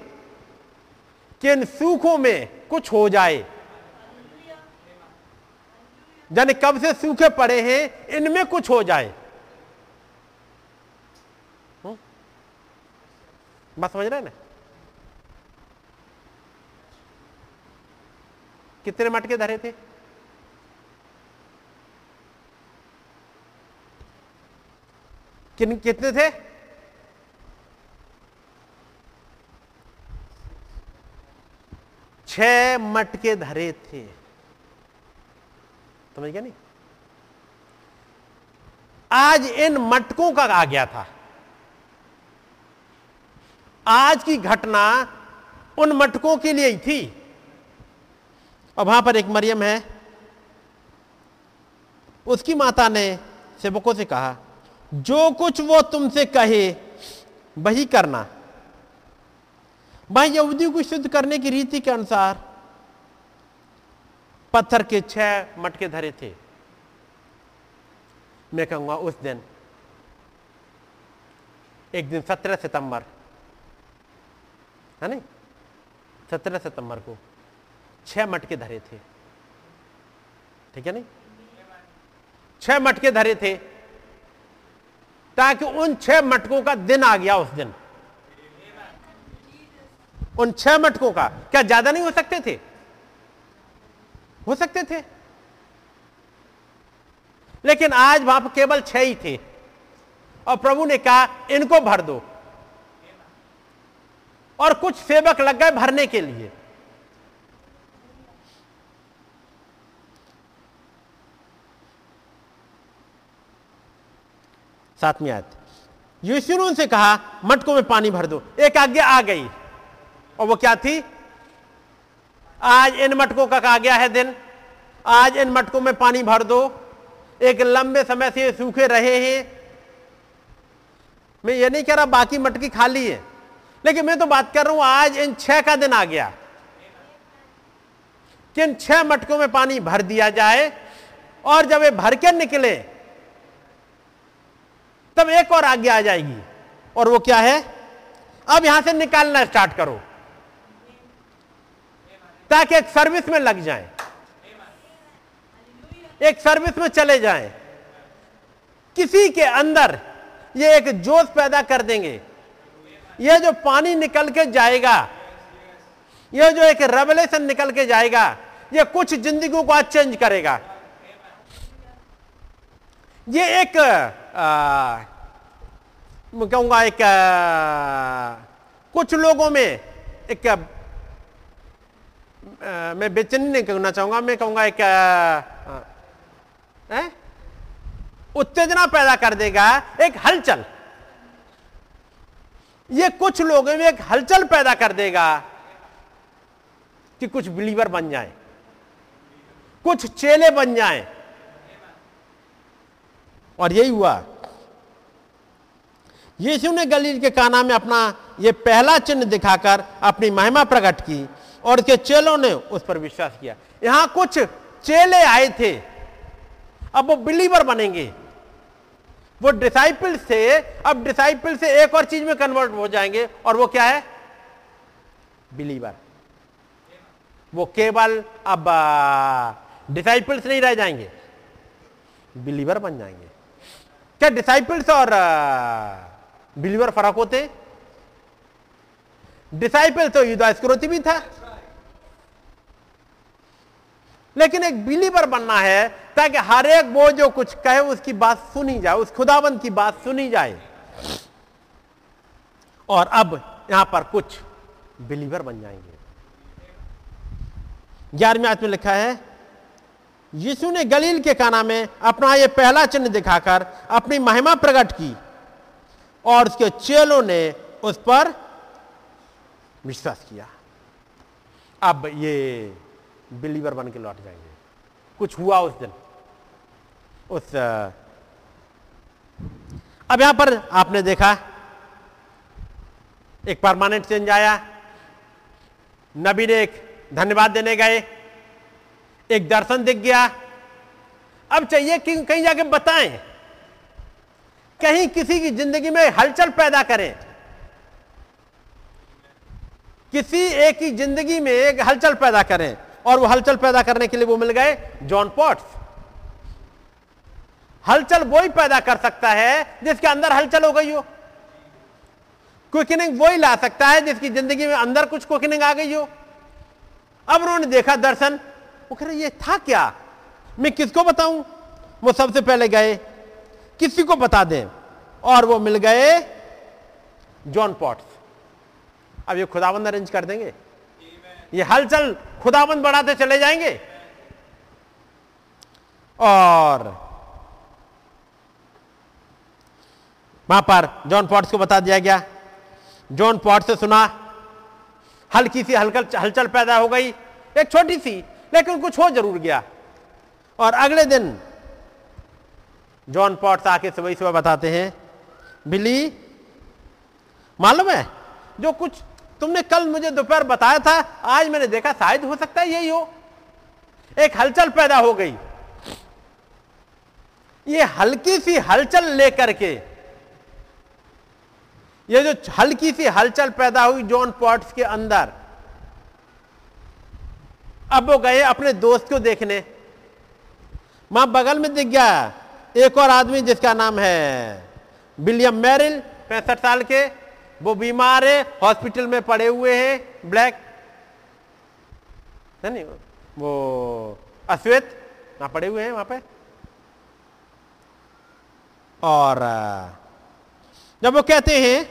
कि इन सूखों में कुछ हो जाए। यानी कब से सूखे पड़े हैं, इनमें कुछ हो जाए? बात समझ रहे ना? कितने मटके धरे थे? किन, कितने थे? छह मटके धरे थे। समझ गया नहीं? आज इन मटकों का आ गया था। आज की घटना उन मटकों के लिए ही थी। और वहाँ पर एक मरियम है। उसकी माता ने सेवकों से कहा, जो कुछ वो तुमसे कहे, वही करना। वह यहूदी को शुद्ध करने की रीति के अनुसार पत्थर के छह मटके धरे थे। मैं कहूँगा उस दिन, एक दिन सत्रह सितंबर, है नहीं? सत्रह सितंबर को छह मटके धरे थे। ठीक है नहीं? छह मटके धरे थे, ताकि उन छह मटकों का दिन आ गया उस दिन। उन छह मटकों का। क्या ज़्यादा नहीं हो सकते थे? हो सकते थे। लेकिन आज वहाँ पर केवल छह ही थे। और प्रभु ने कहा, इनको भर दो। और कुछ सेवक लग गए भरने के लिए। साथ में आते यीशु ने उनसे कहा मटकों में पानी भर दो। एक आज्ञा आ गई। और वो क्या थी? आज इन मटकों का कहा गया है दिन। आज इन मटकों में पानी भर दो। एक लंबे समय से सूखे रहे हैं। मैं ये नहीं कह रहा बाकी मटकी खाली है। लेकिन मैं तो बात कर रहा हूँ, आज इन छह का दिन आ गया। कि इन छह मटकों में पानी भर दिया जाए और जब ये भर के निकले, तब एक और आज्ञा आ जाएगी। और वो क्या है? अब यहाँ से निकालना स्टार्ट करो। ताकि एक सर्विस में लग जाएँ। एक सर्विस में चले जाएँ। किसी के अंदर ये एक जोश पैदा कर देंगे। ये जो पानी निकल के जाएगा ये जो एक रेवलेशन निकल के जाएगा ये कुछ ज़िंदगी को आज चेंज करेगा। ये एक कहूँगा एक आ, कुछ लोगों में एक मैं बेचैनी नहीं कहना चाहूँगा, मैं कहूँगा एक उत्तेजना पैदा कर देगा, एक हलचल। ये कुछ लोगों में एक हलचल पैदा कर देगा कि कुछ बिलीवर बन जाए, कुछ चेले बन जाए। और यही हुआ। यीशु ने गलील के काना में अपना यह पहला चिन्ह दिखाकर अपनी महिमा प्रकट की। और उसके चेलों ने उस पर विश्वास किया। यहाँ कुछ चेले आए थे। अब वो बिलीवर बनेंगे। वो डिसाइपल से अब डिसाइपल से एक और चीज़ में कन्वर्ट हो जाएँगे। और वो क्या है? बिलीवर वो केवल अब डिसाइपल्स नहीं रह जाएँगे। बिलीवर बन जाएँगे। क्या डिसाइपल्स और बिलीवर फ़र्क होते? डिसाइपल तो युद्ध भी था। लेकिन एक बिलीवर बनना है, ताकि हर एक वो जो कुछ कहे, उसकी बात सुनी जाए, उस खुदाबंद की बात सुनी जाए। और अब यहाँ पर कुछ बिलीवर बन जाएँगे। ग्यारहवीं आत्म में लिखा है, यीशु ने गलील के काना में अपना यह पहला चिन्ह दिखाकर अपनी महिमा प्रकट की, और उसके चेलों ने उस पर विश्वास किया। अब ये बिलीवर बन के लौट जाएँगे। कुछ हुआ उस दिन? उस अब यहाँ पर आपने देखा, एक परमानेंट चेंज आया। नबी ने एक धन्यवाद देने गए, एक दर्शन दिख गया। अब चाहिए कि कहीं जाके बताएँ, कहीं किसी की ज़िंदगी में हलचल पैदा करें। किसी एक की ज़िंदगी में एक हलचल पैदा करें। और वो हलचल पैदा करने के लिए वो मिल गए जॉन पॉट्स। हलचल वो ही पैदा कर सकता है जिसके अंदर हलचल हो गई हो। क्विकनिंग वो ही ला सकता है जिसकी ज़िंदगी में अंदर कुछ क्विकनिंग आ गई हो। अब उन्होंने देखा दर्शन। वो कह रहे, ये था क्या? मैं किसको बताऊँ? वो सबसे पहले गए। किसी को बता दें। और वो मिल गए जॉन पॉट्स। अब ये खुदाबंद अरेंज कर देंगे। ये हलचल खुदाबंद बढ़ाते चले जाएँगे। और वहाँ पर जॉन पॉट्स को बता दिया गया। जॉन पॉट से सुना, हल्की सी हलकल, हलचल पैदा हो गई, एक छोटी सी, लेकिन कुछ हो ज़रूर गया। और अगले दिन जॉन पॉट्स आके सुबह सुबह बताते हैं बिली मालूम है, जो कुछ तुमने कल मुझे दोपहर बताया था, आज मैंने देखा शायद हो सकता है यही हो एक हलचल पैदा हो गई। ये हल्की सी हलचल लेकर के, ये जो हल्की सी हलचल पैदा हुई जॉन पॉट्स के अंदर, अब वो गए अपने दोस्त को देखने। माँ बगल में दिख गया, एक और आदमी जिसका नाम है, विलियम मैरिल, पैंसठ साल के वो बीमार है, हॉस्पिटल में पड़े हुए हैं, ब्लैक। है नहीं, वो अश्वेत, वहाँ पड़े हुए हैं वहाँ पे। और जब वो कहते हैं,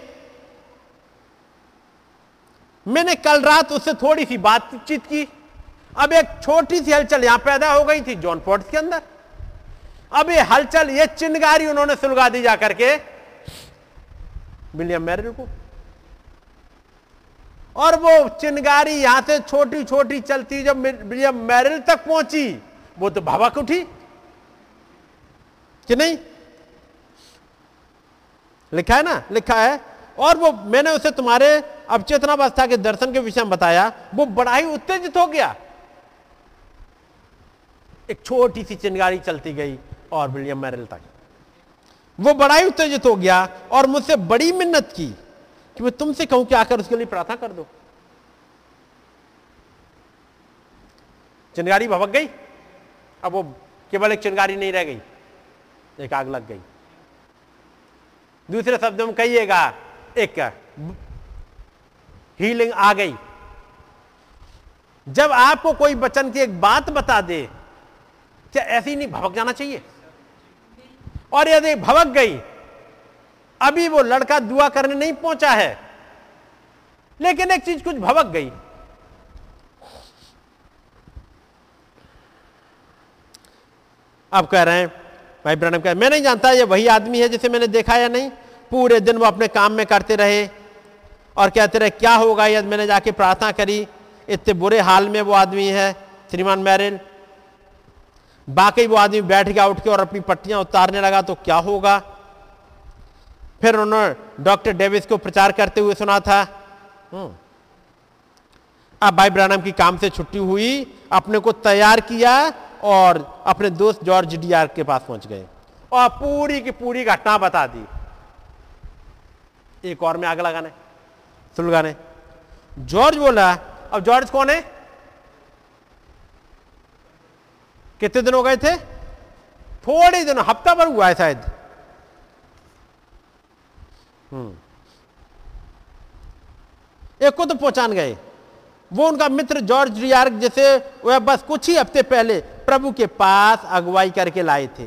मैंने कल रात उससे थोड़ी सी बातचीत की। अब एक छोटी सी हलचल यहाँ पैदा हो गई थी जॉन पॉट्स के अंदर। अब ये हलचल, ये चिन्हगारी उन्होंने सुलगा दी जाकर के, विलियम मैरिल को। और वो चिनगारी यहाँ से छोटी छोटी चलती जब विलियम मैरिल तक पहुँची, वो तो भवक उठी। कि नहीं? लिखा है ना? लिखा है। और वो, मैंने उसे तुम्हारे अवचेतनावस्था के दर्शन के विषय में बताया, वो बड़ा ही उत्तेजित हो गया। एक छोटी सी चिंगारी चलती गई और विलियम मैरिल तक। वो बड़ा ही उत्तेजित हो गया और मुझसे बड़ी मिन्नत की। कि मैं तुमसे कहूँ कि आकर उसके लिए प्रार्थना कर दो। चिंगारी भवक गई। अब वो केवल एक चिंगारी नहीं रह गई, एक आग लग गई। दूसरे शब्दों में कहिएगा, एक हीलिंग आ गई। जब आपको कोई बचन की एक बात बता दे, क्या ऐसी नहीं भवक जाना चाहिए? और यदि भवक गई अभी वो लड़का दुआ करने नहीं पहुँचा है। लेकिन एक चीज़ कुछ भवक गई। अब कह रहे हैं, भाई ब्रनम कह, मैं नहीं जानता ये वही आदमी है जिसे मैंने देखा या नहीं। पूरे दिन वो अपने काम में करते रहे और कहते रहे, क्या होगा यदि मैंने जाके प्रार्थना करी? इतने बुरे हाल में वो आदमी है, श्रीमान मैरिल बाकी वो आदमी बैठ गया, उठ के और अपनी पट्टियाँ उतारने लगा तो क्या होगा? फिर उन्होंने डॉक्टर डेविस को प्रचार करते हुए सुना था। अब भाई ब्रानम की काम से छुट्टी हुई, अपने को तैयार किया और अपने दोस्त जॉर्ज डीआर के पास पहुँच गए और पूरी की पूरी घटना बता दी। एक और में आग लगाने सुन सुलगाने। जॉर्ज बोला, अब जॉर्ज कौन है? कितने दिन हो गए थे? थोड़े दिन, हफ़्ता भर हुआ है शायद। एक को तो पहचान गए। वो उनका मित्र जॉर्ज रियार्क जैसे, वह बस कुछ ही हफ़्ते पहले प्रभु के पास अगुवाई करके लाए थे।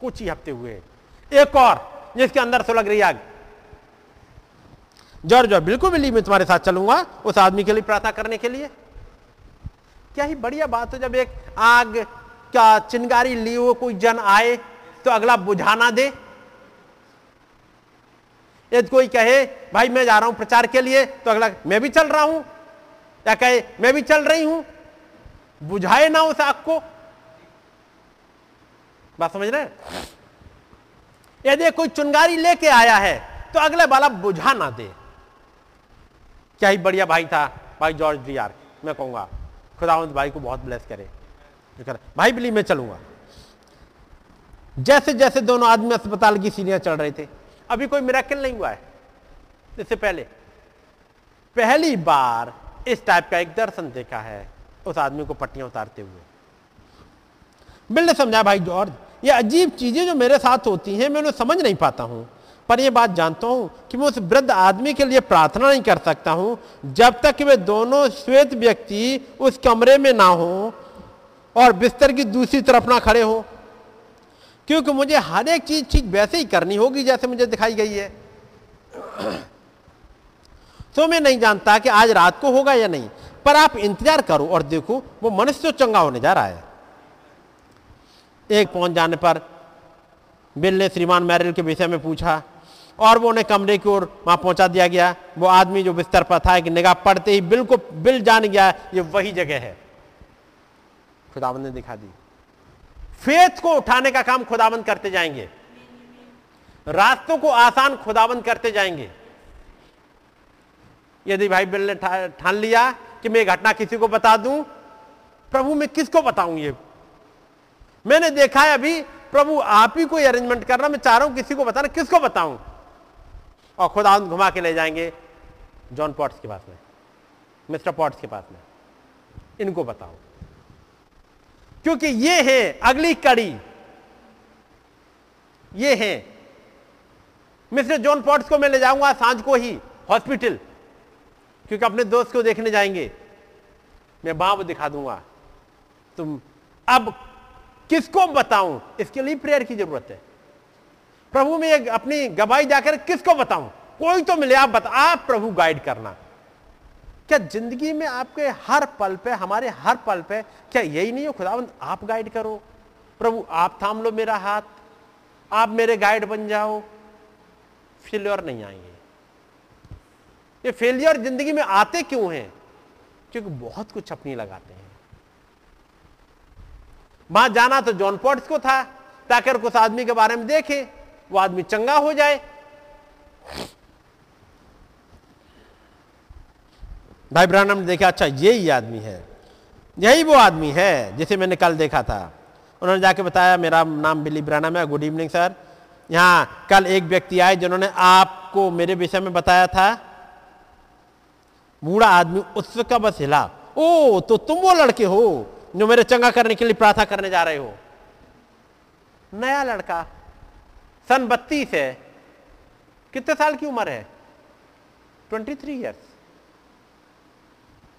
कुछ ही हफ़्ते हुए। एक और, जिसके अंदर सुलग रही आग। जॉर्ज बिल्कुल बिल्ली मैं तुम्हारे साथ चलूँगा उस आदमी के लिए प्रार्थना करने के लिए? क्या ही बढ़िया बात हो, जब एक आग का चिंगारी लिए हुए कोई जन आए तो अगला बुझाना दे। यदि कोई कहे, भाई, मैं जा रहा हूँ प्रचार के लिए तो अगला, मैं भी चल रहा हूँ। या कहे, मैं भी चल रही हूँ। बुझाए ना उस आग को। बात समझ रहे यदि कोई चुनगारी लेके आया है तो अगले वाला बुझा ना दे। क्या ही बढ़िया भाई था, भाई जॉर्ज डी आर मैं कहूँगा, खुदावंत भाई को बहुत ब्लेस करे। भाई, बिली, मैं चलूँगा। जैसे जैसे दोनों आदमी अस्पताल की सीढ़ियाँ चढ़ रहे थे अभी कोई मिराकल नहीं हुआ है। इससे पहले। पहली बार इस टाइप का एक दर्शन देखा है उस आदमी को पट्टियाँ उतारते हुए। बिल ने समझा भाई जॉर्ज, ये अजीब चीज़ें जो मेरे साथ होती हैं, मैं उन्हें समझ नहीं पाता हूँ। पर यह बात जानता हूँ कि मैं उस वृद्ध आदमी के लिए प्रार्थना नहीं कर सकता हूँ, जब तक कि वे दोनों श्वेत व्यक्ति उस कमरे में ना हो और बिस्तर की दूसरी तरफ़ ना खड़े हो। क्योंकि मुझे हर एक चीज़ ठीक वैसे ही करनी होगी जैसे मुझे दिखाई गई है। [clears throat] तो मैं नहीं जानता कि आज रात को होगा या नहीं, पर आप इंतज़ार करो और देखो, वो मनुष्य तो चंगा होने जा रहा है। एक पहुँच जाने पर बिल ने श्रीमान मैरिल के विषय में पूछा और वो उन्हें कमरे की ओर वहाँ पहुँचा दिया गया। वो आदमी जो बिस्तर पर था कि निगाह पड़ते ही बिल को, बिल जान गया, ये वही जगह है। खुदावन ने दिखा दी। फेथ को उठाने का काम खुदाबंद करते जाएँगे। रास्तों को आसान खुदाबंद करते जाएँगे। यदि भाई बिल ने ठान लिया कि मैं घटना किसी को बता दूँ, प्रभु मैं किसको बताऊँ ये? मैंने देखा है अभी, प्रभु आप ही कोई अरेंजमेंट करना मैं चाह रहा हूँ किसी को बताना, किसको बताऊँ? और खुदा घुमा के ले जाएँगे जॉन पॉट्स के पास में, मिस्टर पॉट्स के पास में। इनको बताओ क्योंकि ये है अगली कड़ी। ये है। मिस्टर जॉन पॉट्स को मैं ले जाऊँगा साँझ को ही, हॉस्पिटल। क्योंकि अपने दोस्त को देखने जाएँगे। मैं बाप दिखा दूँगा। तुम अब किसको बताऊँ? इसके लिए प्रेयर की ज़रूरत है। प्रभु, में अपनी गवाही जाकर किसको बताऊँ? कोई तो मिले, आप बता, आप प्रभु गाइड करना। क्या ज़िंदगी में आपके हर पल पे, हमारे हर पल पे क्या यही नहीं हो खुदावंत आप गाइड करो। प्रभु, आप थाम लो मेरा हाथ। आप मेरे गाइड बन जाओ। फेलियर नहीं आएँगे। ये फेलियर ज़िंदगी में आते क्यों हैं? क्योंकि बहुत कुछ अपनी लगाते हैं। वहाँ जाना तो जॉन पॉट्स को था, ताकि उस आदमी के बारे में देखे, वो आदमी चंगा हो जाए। भाई ब्रानम ने देखा अच्छा यही आदमी है। यही वो आदमी है जिसे मैंने कल देखा था। उन्होंने जाके बताया, मेरा नाम बिली ब्रानम है। Good evening, sir. यहाँ कल एक व्यक्ति आए जिन्होंने आपको मेरे विषय में बताया था। बूढ़ा आदमी उसका बस हिला। ओ तो तुम वो लड़के हो जो मेरे चंगा करने के लिए प्रार्थना करने जा रहे हो? नया लड़का। सन बत्तीस है। कितने साल की उम्र है? ट्वेंटी थ्री ईयर्स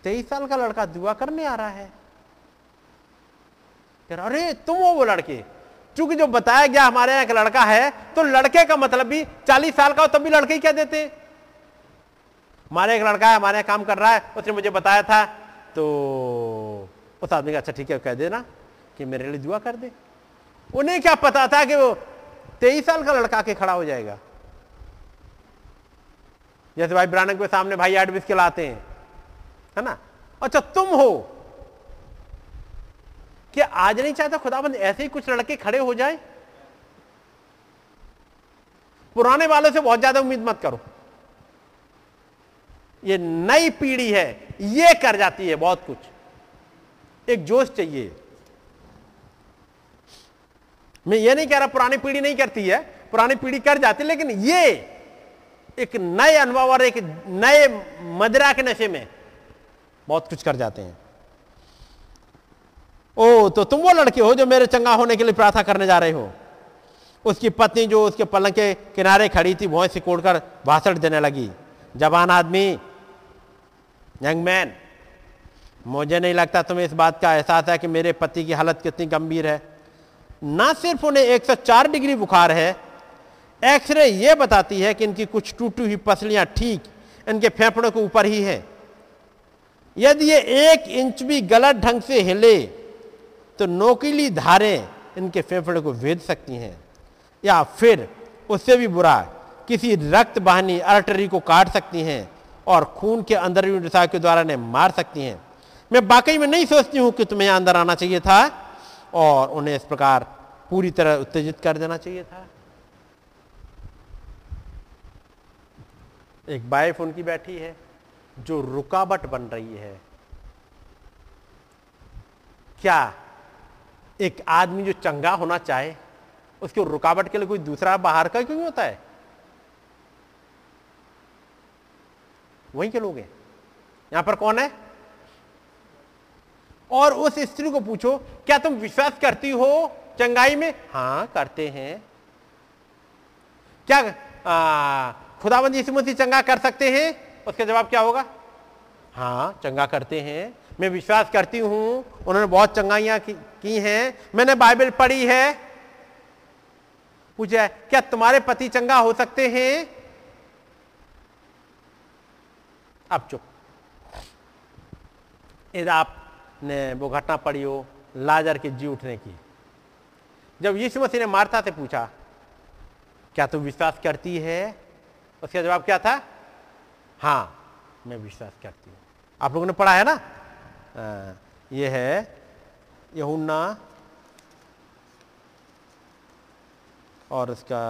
तेईस साल का लड़का दुआ करने आ रहा है। अरे, तुम हो वो लड़के। चूँकि जो बताया गया हमारे यहाँ एक लड़का है तो लड़के का मतलब भी चालीस साल का हो, तब भी लड़के ही क्या देते? हमारे एक लड़का है, हमारे यहाँ काम कर रहा है, उसने मुझे बताया था तो उस आदमी का अच्छा ठीक है, कह देना कि मेरे लिए दुआ कर दे। उन्हें क्या पता था कि वो तेईस साल का लड़का के खड़ा हो जाएगा। जैसे भाई ब्रानक के सामने भाई एडविस के लाते हैं। है ना? अच्छा तुम हो। क्या आज नहीं चाहता खुदाबंद ऐसे ही कुछ लड़के खड़े हो जाए? पुराने वालों से बहुत ज़्यादा उम्मीद मत करो। ये नई पीढ़ी है, ये कर जाती है बहुत कुछ। एक जोश चाहिए। मैं ये नहीं कह रहा पुरानी पीढ़ी नहीं करती है, पुरानी पीढ़ी कर जाती लेकिन ये एक नए अनुभव और एक नए मदिरा के नशे में बहुत कुछ कर जाते हैं। ओ तो तुम वो लड़के हो जो मेरे चंगा होने के लिए प्रार्थना करने जा रहे हो। उसकी पत्नी जो उसके पलंग के किनारे खड़ी थी, वहीं से कोड़कर भाषण देने लगी। जवान आदमी, यंग मैन, मुझे नहीं लगता तुम्हें इस बात का एहसास है कि मेरे पति की हालत कितनी गंभीर है। ना सिर्फ़ उन्हें 104 डिग्री बुखार है, एक्सरे ये बताती है कि इनकी कुछ टूटी हुई पसलियाँ ठीक, इनके फेफड़ों के ऊपर ही है। यदि ये एक इंच भी गलत ढंग से हिले तो नोकीली धारें इनके फेफड़े को भेद सकती हैं, या फिर उससे भी बुरा, किसी रक्त वाहिनी आर्टरी को काट सकती हैं, और खून के अंदर रिसाव के द्वारा ने मार सकती हैं। मैं वाकई में नहीं सोचती हूँ कि तुम्हें अंदर आना चाहिए था, और उन्हें इस प्रकार पूरी तरह उत्तेजित कर देना चाहिए था। एक वाइफ उनकी बैठी है। जो रुकावट बन रही है। क्या एक आदमी जो चंगा होना चाहे, उसके रुकावट के लिए कोई दूसरा बाहर का क्यों होता है? वहीं के लोग हैं। यहाँ पर कौन है? और उस स्त्री को पूछो, क्या तुम विश्वास करती हो चंगाई में? हाँ, करते हैं। क्या खुदाबंद मसीह चंगा कर सकते हैं? उसका जवाब क्या होगा? हाँ चंगा करते हैं। मैं विश्वास करती हूँ उन्होंने बहुत चंगाइयाँ की, की हैं। मैंने बाइबल पढ़ी है। पूछा क्या तुम्हारे पति चंगा हो सकते हैं? अब चुप। यदि आपने वो घटना पढ़ी हो लाजर के जी उठने की। जब यीशु मसीह ने मार्था से पूछा क्या तू विश्वास करती है? उसका जवाब क्या था? हाँ मैं विश्वास करती हूँ। आप लोगों ने पढ़ा है ना? आ, ये है यहुन्ना और उसका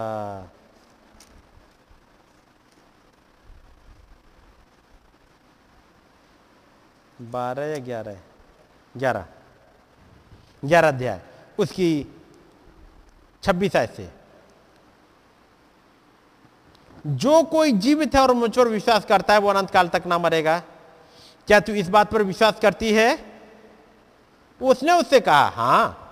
बारह या ग्यारह? ग्यारह। ग्यारह अध्याय। उसकी छब्बीस आय से। जो कोई जीवित है और मुझ पर विश्वास करता है, वो अनंत काल तक ना मरेगा। क्या तू इस बात पर विश्वास करती है? उसने उससे कहा, हाँ।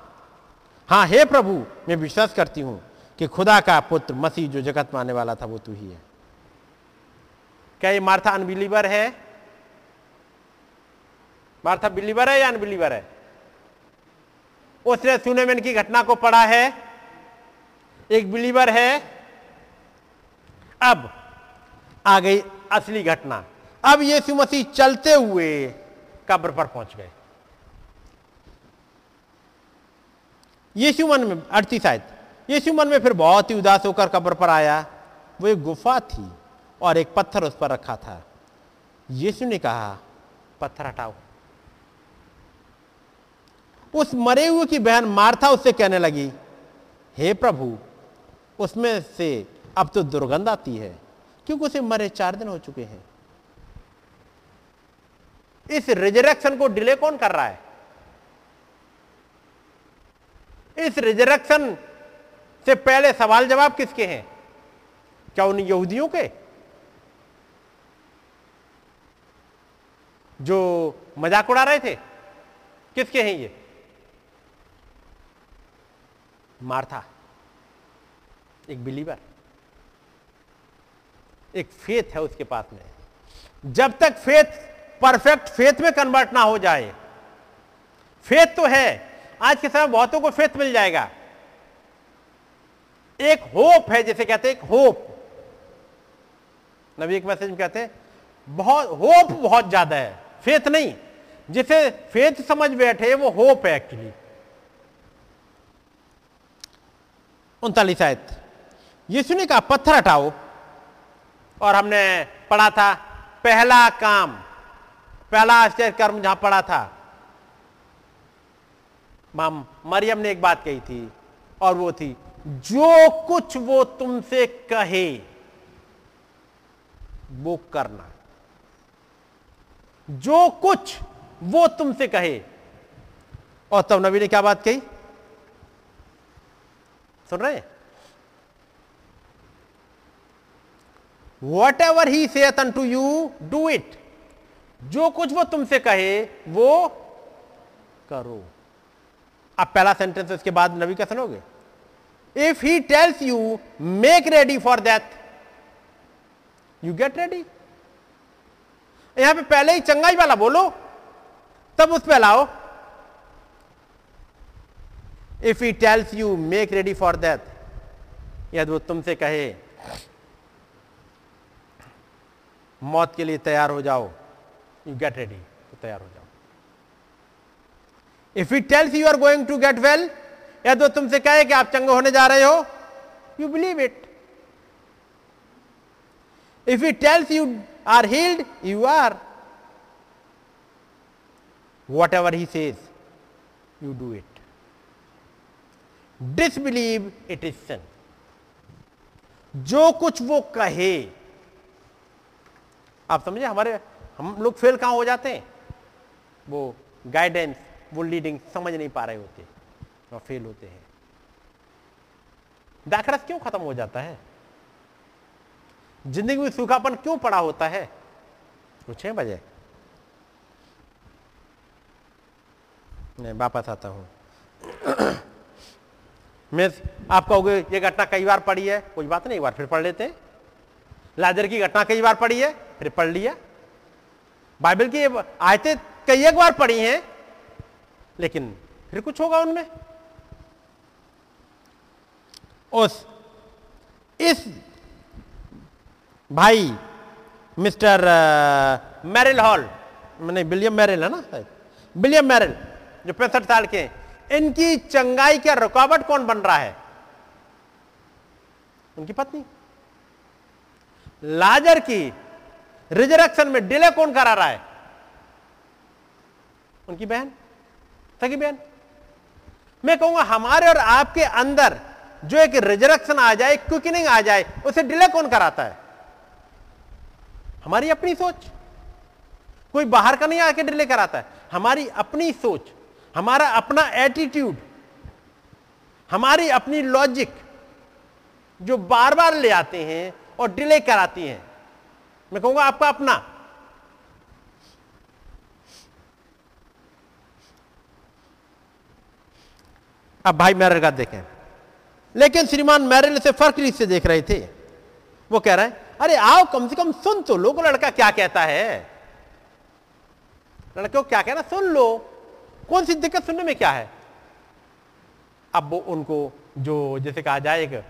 हाँ, हे प्रभु, मैं विश्वास करती हूँ कि खुदा का पुत्र मसीह जो जगत माने वाला था, वो तू ही है। क्या ये मार्था अनबिलीवर है? मार्था बिलीवर है या अनबिलीवर है? उसने सुनेमेन की घटना को पढ़ा है। एक बिलीवर है अब आ गई असली घटना। अब यीशु मसीह चलते हुए कब्र पर पहुँच गए। यीशु मन में अड़तीस शायद, यीशु मन में फिर बहुत ही उदास होकर कब्र पर आया। वो एक गुफा थी और एक पत्थर उस पर रखा था। यीशु ने कहा, पत्थर हटाओ। उस मरे हुए की बहन मार्था उससे कहने लगी, हे प्रभु, उसमें से अब तो दुर्गंध आती है, क्योंकि उसे मरे चार दिन हो चुके हैं। इस रिजरेक्शन को डिले कौन कर रहा है? इस रिजरेक्शन से पहले सवाल जवाब किसके हैं? क्या उन यहूदियों के? जो मज़ाक उड़ा रहे थे, किसके हैं ये? मार्था, एक बिलीवर एक फेथ है उसके पास में। जब तक फेथ परफेक्ट फेथ में कन्वर्ट ना हो जाए फेथ तो है, आज के समय बहुतों को फेथ मिल जाएगा। एक होप है जैसे कहते हैं एक होप नबी एक मैसेज में कहते हैं, बहुत होप बहुत ज़्यादा है फेथ नहीं। जिसे फेथ समझ बैठे, वो होप है एक्चुअली उनतालीस आयत। यीशु ने कहा, पत्थर हटाओ। और हमने पढ़ा था, पहला काम, पहला आश्चर्य कर्म जहाँ पढ़ा था। माम, मरियम ने एक बात कही थी, और वो थी, जो कुछ वो तुमसे कहे, वो करना। जो कुछ वो तुमसे कहे। और तब नबी ने क्या बात कही? सुन रहे what ever he saith to you do it जो कुछ वो तुमसे कहे, वो करो। अब पहला सेंटेंस उसके बाद नबी का सुनोगे if he tells you make ready for that you get ready यहाँ पे पहले ही चंगाई वाला बोलो, तब उस पर लाओ। If he tells you make ready for that यदि वो तुमसे कहे मौत के लिए तैयार हो जाओ। यू गेट रेडी तैयार हो जाओ। If it tells you are going to get well या तो तुमसे कहे कि आप चंगे होने जा रहे हो you believe it if it tells you are healed you are what ever he says you do it disbelieve it is sin जो कुछ वो कहे आप समझे, हमारे, हम लोग फेल कहाँ हो जाते हैं? वो गाइडेंस वो लीडिंग समझ नहीं पा रहे होते और फेल होते हैं। दाखरस क्यों खत्म हो जाता है? ज़िंदगी में सूखापन क्यों पड़ा होता है? कुछ है वजह मैं वापस आता हूँ। [coughs] मैं, आप कहोगे, ये घटना कई बार पड़ी है, कोई बात नहीं, एक बार फिर पढ़ लेते हैं। लाजर की घटना कई बार पड़ी है फिर पढ़ लिया। बाइबल की आयतें कई एक बार पढ़ी हैं, लेकिन फिर कुछ होगा उनमें। उस, इस भाई, मिस्टर मैरिल हॉल मैंने विलियम मैरिल है ना विलियम मैरिल, जो पैंसठ साल के इनकी चंगाई का रुकावट कौन बन रहा है? उनकी पत्नी। लाजर की रिजरेक्शन में डिले कौन करा रहा है? उनकी बहन। सगी बहन। मैं कहूँगा, हमारे और आपके अंदर जो एक रिजरेक्शन आ जाए, क्विकनिंग आ जाए, उसे डिले कौन कराता है? हमारी अपनी सोच। कोई बाहर का नहीं आके डिले कराता है। हमारी अपनी सोच, हमारा अपना एटीट्यूड हमारी अपनी लॉजिक जो बार बार ले आते हैं और डिले कराती हैं। मैं कहूँगा आपका अपना। अब भाई मैरिल का देखें। लेकिन श्रीमान मैरिल से फ़र्क से देख रहे थे। वो कह रहे हैं, अरे आओ, कम से कम सुन तो लो लड़का क्या कहता है? लड़के क्या कहना, सुन लो, कौन सी दिक्कत सुनने में क्या है? अब वो उनको जो, जैसे कहा जाए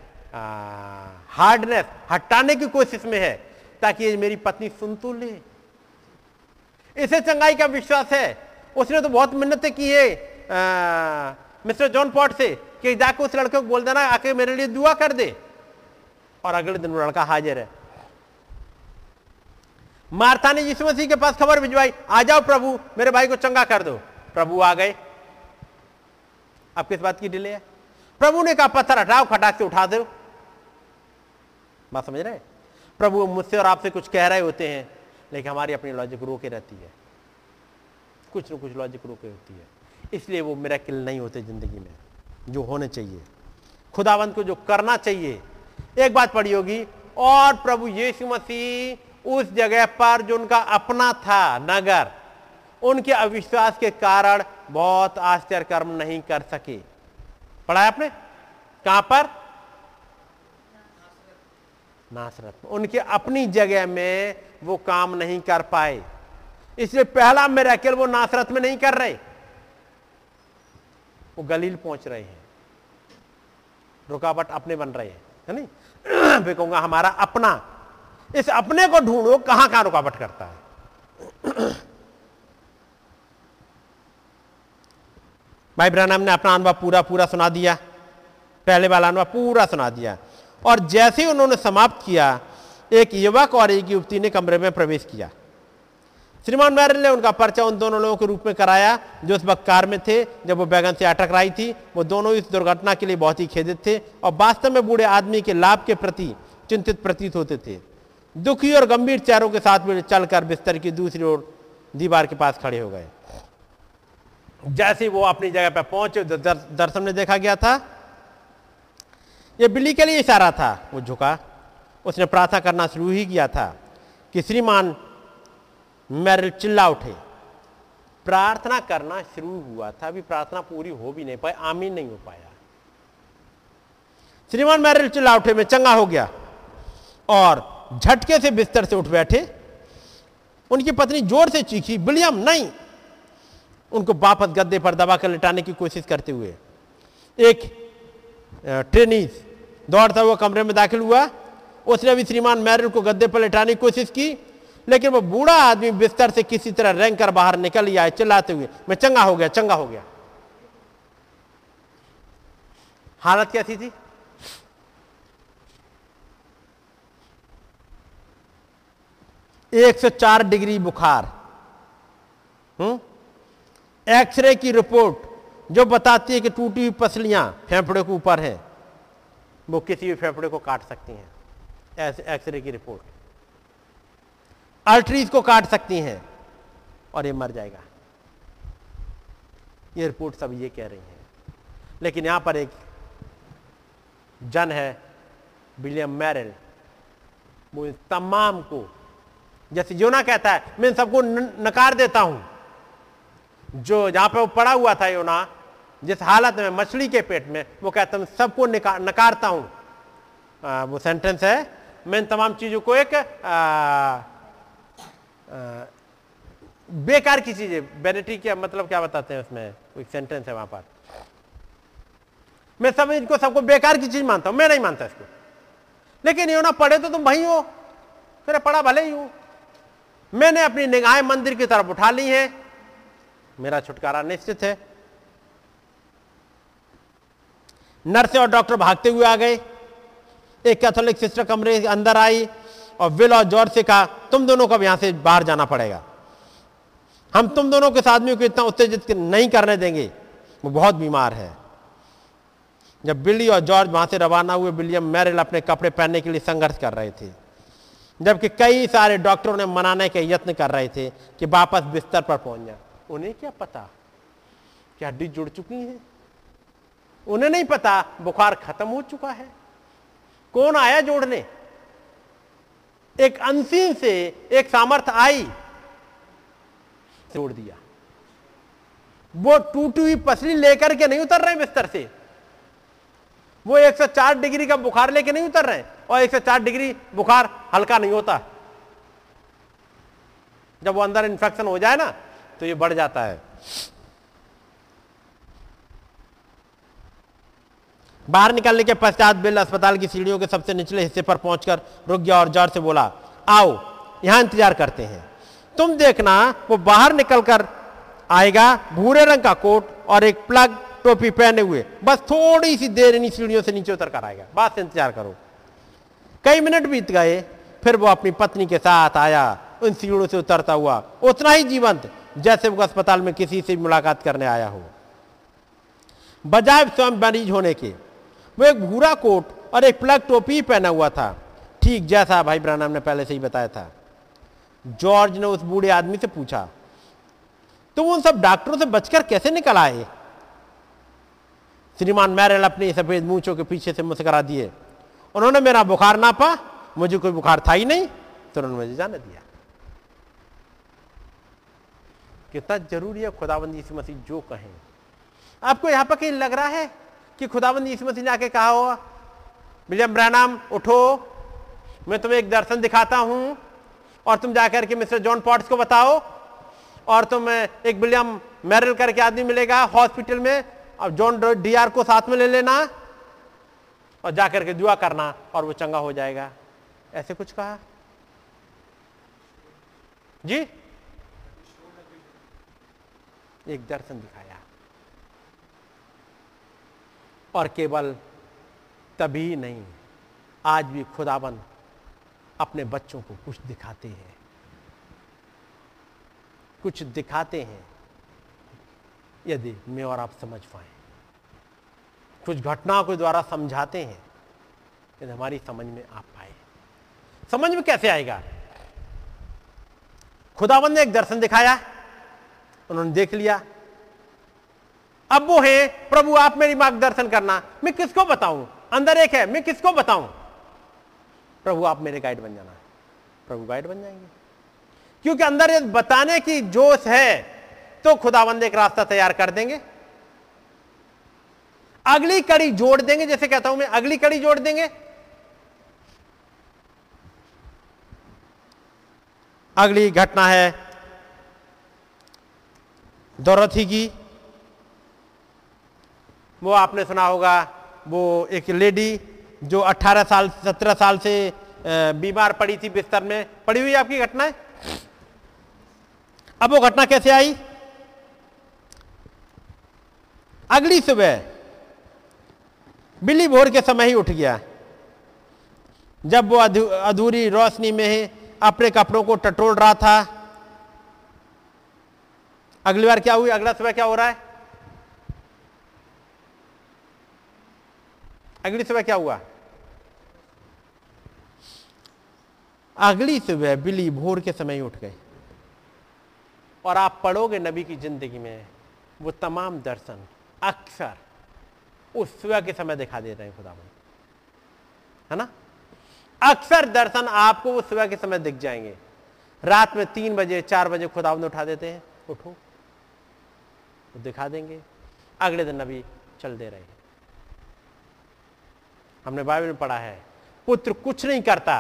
हार्डनेस हटाने की कोशिश में है। ताकि ये मेरी पत्नी सुन तो ले। इसे चंगाई का विश्वास है। उसने तो बहुत मेहनत की है मिस्टर जॉन पॉट से, कि जाकर उस लड़के को बोल देना, आके मेरे लिए दुआ कर दे। और अगले दिन वो लड़का हाजिर है। मार्था ने यीशु मसीह के पास खबर भिजवाई, आ जाओ प्रभु, मेरे भाई को चंगा कर दो। प्रभु आ गए। अब किस बात की डिले है? प्रभु ने कहा, पत्थर हटाओ खटाक से उठा दो। बात समझ रहे प्रभु मुझसे और आपसे कुछ कह रहे होते हैं, लेकिन हमारी अपनी लॉजिक रोके रहती है। कुछ न कुछ लॉजिक रोके होती है। इसलिए वो मेरा किल नहीं होते ज़िंदगी में, जो होने चाहिए। खुदावंत को जो करना चाहिए। एक बात पड़ी होगी, और प्रभु यीशु मसीह उस जगह पर जो उनका अपना था नगर, उनके अविश्वास के कारण बहुत आश्चर्य कर्म नहीं कर सके। पढ़ा है आपने? कहाँ पर? नासरत। उनके अपनी जगह में वो काम नहीं कर पाए। इसलिए पहला मेरा अकेल वो नासरत में नहीं कर रहे। वो गलील पहुँच रहे हैं। रुकावट अपने बन रहे हैं, है नहीं? [clears throat] मैं कहूँगा हमारा अपना। इस अपने को ढूंढो कहाँ कहाँ रुकावट करता है। [clears throat] भाई ब्रहणम ने अपना अनुभव पूरा पूरा सुना दिया। पहले वाला अनुभव पूरा सुना दिया। और जैसे ही उन्होंने समाप्त किया एक युवक और एक युवती ने कमरे में प्रवेश किया। श्रीमान मैरल ने उनका पर्चा उन दोनों लोगों के रूप में कराया जो उस वक्त कार में थे जब वो बैगन से अटक रही थी। वो दोनों इस दुर्घटना के लिए बहुत ही खेदित थे और वास्तव में बूढ़े आदमी के लाभ के प्रति चिंतित प्रतीत होते थे। दुखी और गंभीर चेहरों के साथ में चलकर बिस्तर की दूसरी ओर दीवार के पास खड़े हो गए। जैसे वो अपनी जगह पर पहुँचे दर, दर्शन में देखा गया था ये बिल्ली के लिए इशारा था, वो झुका। उसने प्रार्थना करना शुरू ही किया था कि श्रीमान, मेरे चिल्ला उठे। प्रार्थना करना शुरू हुआ था, अभी प्रार्थना पूरी हो भी नहीं पाई, आमीन नहीं हो पाया। श्रीमान मैरिल चिल्ला उठे, में चंगा हो गया और झटके से बिस्तर से उठ बैठे। उनकी पत्नी ज़ोर से चीखी विलियम नहीं! उनको वापस गद्दे पर दबा कर लिटाने की कोशिश करते हुए एक ट्रेनिस दौड़ता हुआ कमरे में दाखिल हुआ। उसने अभी श्रीमान मैरिल को गद्दे पर लेटाने की कोशिश की, लेकिन वो बूढ़ा आदमी बिस्तर से किसी तरह रेंग कर बाहर निकल आए चिल्लाते हुए, मैं चंगा हो गया, चंगा हो गया। हालत कैसी थी? एक सौ चार डिग्री बुखार। एक्सरे की रिपोर्ट जो बताती है कि टूटी हुई पसलियाँ फेफड़े के ऊपर है। वो किसी भी फेफड़े को काट सकती हैं। एक्सरे की रिपोर्ट। अल्ट्रीज को काट सकती हैं और ये मर जाएगा। ये रिपोर्ट सब ये कह रही हैं। लेकिन यहाँ पर एक जन है, विलियम मैरल। वो इन तमाम को, जैसे योना कहता है, मैं इन सबको नकार देता हूँ। जो जहाँ पे वो पड़ा हुआ था, योना जिस हालत में मछली के पेट में वो कहता मैं सबको नकारता हूँ। आ, वो सेंटेंस है। मैं इन तमाम चीज़ों को एक आ, आ, बेकार की चीज़ है। बेनिटी क्या मतलब क्या बताते हैं उसमें? एक सेंटेंस है वहाँ पर। मैं सब इनको सबको बेकार की चीज़ मानता हूँ। मैं नहीं मानता इसको। लेकिन यो ना पढ़े तो तुम भाई हो। फिर पढ़ा भले ही हूँ। मैंने अपनी निगाहें मंदिर की तरफ़ उठा ली हैं। मेरा छुटकारा निश्चित है। नर्स और डॉक्टर भागते हुए आ गए। एक कैथोलिक सिस्टर कमरे के अंदर आई और विल और जॉर्ज से कहा, तुम दोनों को अब यहाँ से बाहर जाना पड़ेगा। हम तुम दोनों के आदमियों को इतना उत्तेजित नहीं करने देंगे? वो बहुत बीमार है। जब बिल्ली और जॉर्ज वहाँ से रवाना हुए, विलियम मैरिल अपने कपड़े पहनने के लिए संघर्ष कर रहे थे, जबकि कई सारे डॉक्टरों ने मनाने के यत्न कर रहे थे कि वापस बिस्तर पर पहुँच जाए। उन्हें क्या पता? क्या हड्डी जुड़ चुकी है? उन्हें नहीं पता बुखार खत्म हो चुका है। कौन आया जोड़ने? एक अनसीन से एक सामर्थ्य आई। जोड़ दिया। वो टूटी हुई पसली लेकर के नहीं उतर रहे बिस्तर से। वो 104 डिग्री का बुखार लेके नहीं उतर रहे और 104 डिग्री बुखार हल्का नहीं होता। जब वो अंदर इन्फेक्शन हो जाए ना तो ये बढ़ जाता है। बाहर निकलने के पश्चात बिल अस्पताल की सीढ़ियों के सबसे निचले हिस्से पर पहुंचकर रुक गया और ज़ोर से बोला, आओ, यहाँ इंतज़ार करते हैं। तुम देखना, वो बाहर निकलकर आएगा, भूरे रंग का कोट और एक प्लग टोपी पहने हुए। बस थोड़ी सी देर इन सीढ़ियों से नीचे उतर कर आएगा। बस इंतज़ार करो। कई मिनट बीत गए, फिर वो अपनी पत्नी के साथ आया। उन सीढ़ियों से उतरता हुआ, उतना ही जीवंत, जैसे वो अस्पताल में किसी से मुलाकात करने आया हो। बजाय स्वयं मरीज़ होने के वो एक भूरा कोट और एक प्लग टोपी पहना हुआ था। ठीक जैसा भाई ब्रानम ने पहले से ही बताया था। जॉर्ज ने उस बूढ़े आदमी से पूछा तो उन सब डॉक्टरों से बचकर कैसे निकल आए? श्रीमान मैरल अपने सफ़ेद मूछों के पीछे से मुस्करा दिए। उन्होंने मेरा बुखार नापा मुझे कोई बुखार था ही नहीं। तो उन्होंने मुझे जाने दिया। कितना ज़रूरी है खुदाबंदी मसीह जो कहें। आपको यहाँ पर कहीं लग रहा है कि खुदाबंदी इस मसीह ने आके कहा होगा विलियम ब्रैनाम उठो, मैं तुम्हें एक दर्शन दिखाता हूँ और तुम जाकर के मिस्टर जॉन पॉट्स को बताओ और तुम एक विलियम मैरल करके आदमी मिलेगा हॉस्पिटल में और जॉन डीआर को साथ में ले लेना और जाकर के दुआ करना और वो चंगा हो जाएगा। ऐसे कुछ कहा? जी? एक दर्शन दिखाया और केवल तभी नहीं, आज भी खुदाबंद अपने बच्चों को कुछ दिखाते हैं। कुछ दिखाते हैं, यदि मैं और आप समझ पाए। कुछ घटनाओं के द्वारा समझाते हैं, यदि हमारी समझ में आ पाए। समझ में कैसे आएगा? खुदाबंद ने एक दर्शन दिखाया, उन्होंने देख लिया अब वो है, प्रभु, आप मेरी मार्गदर्शन करना। मैं किसको बताऊँ? अंदर एक है, मैं किसको बताऊँ? प्रभु, आप मेरे गाइड बन जाना। प्रभु गाइड बन जाएँगे। क्योंकि अंदर यदि बताने की जोश है तो खुदाबंद एक रास्ता तैयार कर देंगे। अगली कड़ी जोड़ देंगे, जैसे कहता हूँ मैं, अगली कड़ी जोड़ देंगे। अगली घटना है, दौरथी की। वो आपने सुना होगा, वो एक लेडी जो 18 साल 17 साल से बीमार पड़ी थी बिस्तर में। पड़ी हुई आपकी घटना? अब वो घटना कैसे आई? अगली सुबह, बिल्ली भोर के समय ही उठ गया। जब वो अधूरी रोशनी में अपने कपड़ों को टटोल रहा था। अगली बार क्या हुई? अगला सुबह क्या हो रहा है? अगली सुबह क्या हुआ? अगली सुबह बिली भोर के समय उठ गए और आप पढ़ोगे नबी की ज़िंदगी में, वो तमाम दर्शन अक्सर उस सुबह के समय दिखा दे रहे हैं खुदा है ना? अक्सर दर्शन आपको वो सुबह के समय दिख जाएँगे। रात में तीन बजे, चार बजे खुदा उठा देते हैं। उठो तो दिखा देंगे। अगले दिन नबी चल दे रहे। हैं हमने बाइबल में पढ़ा है, पुत्र कुछ नहीं करता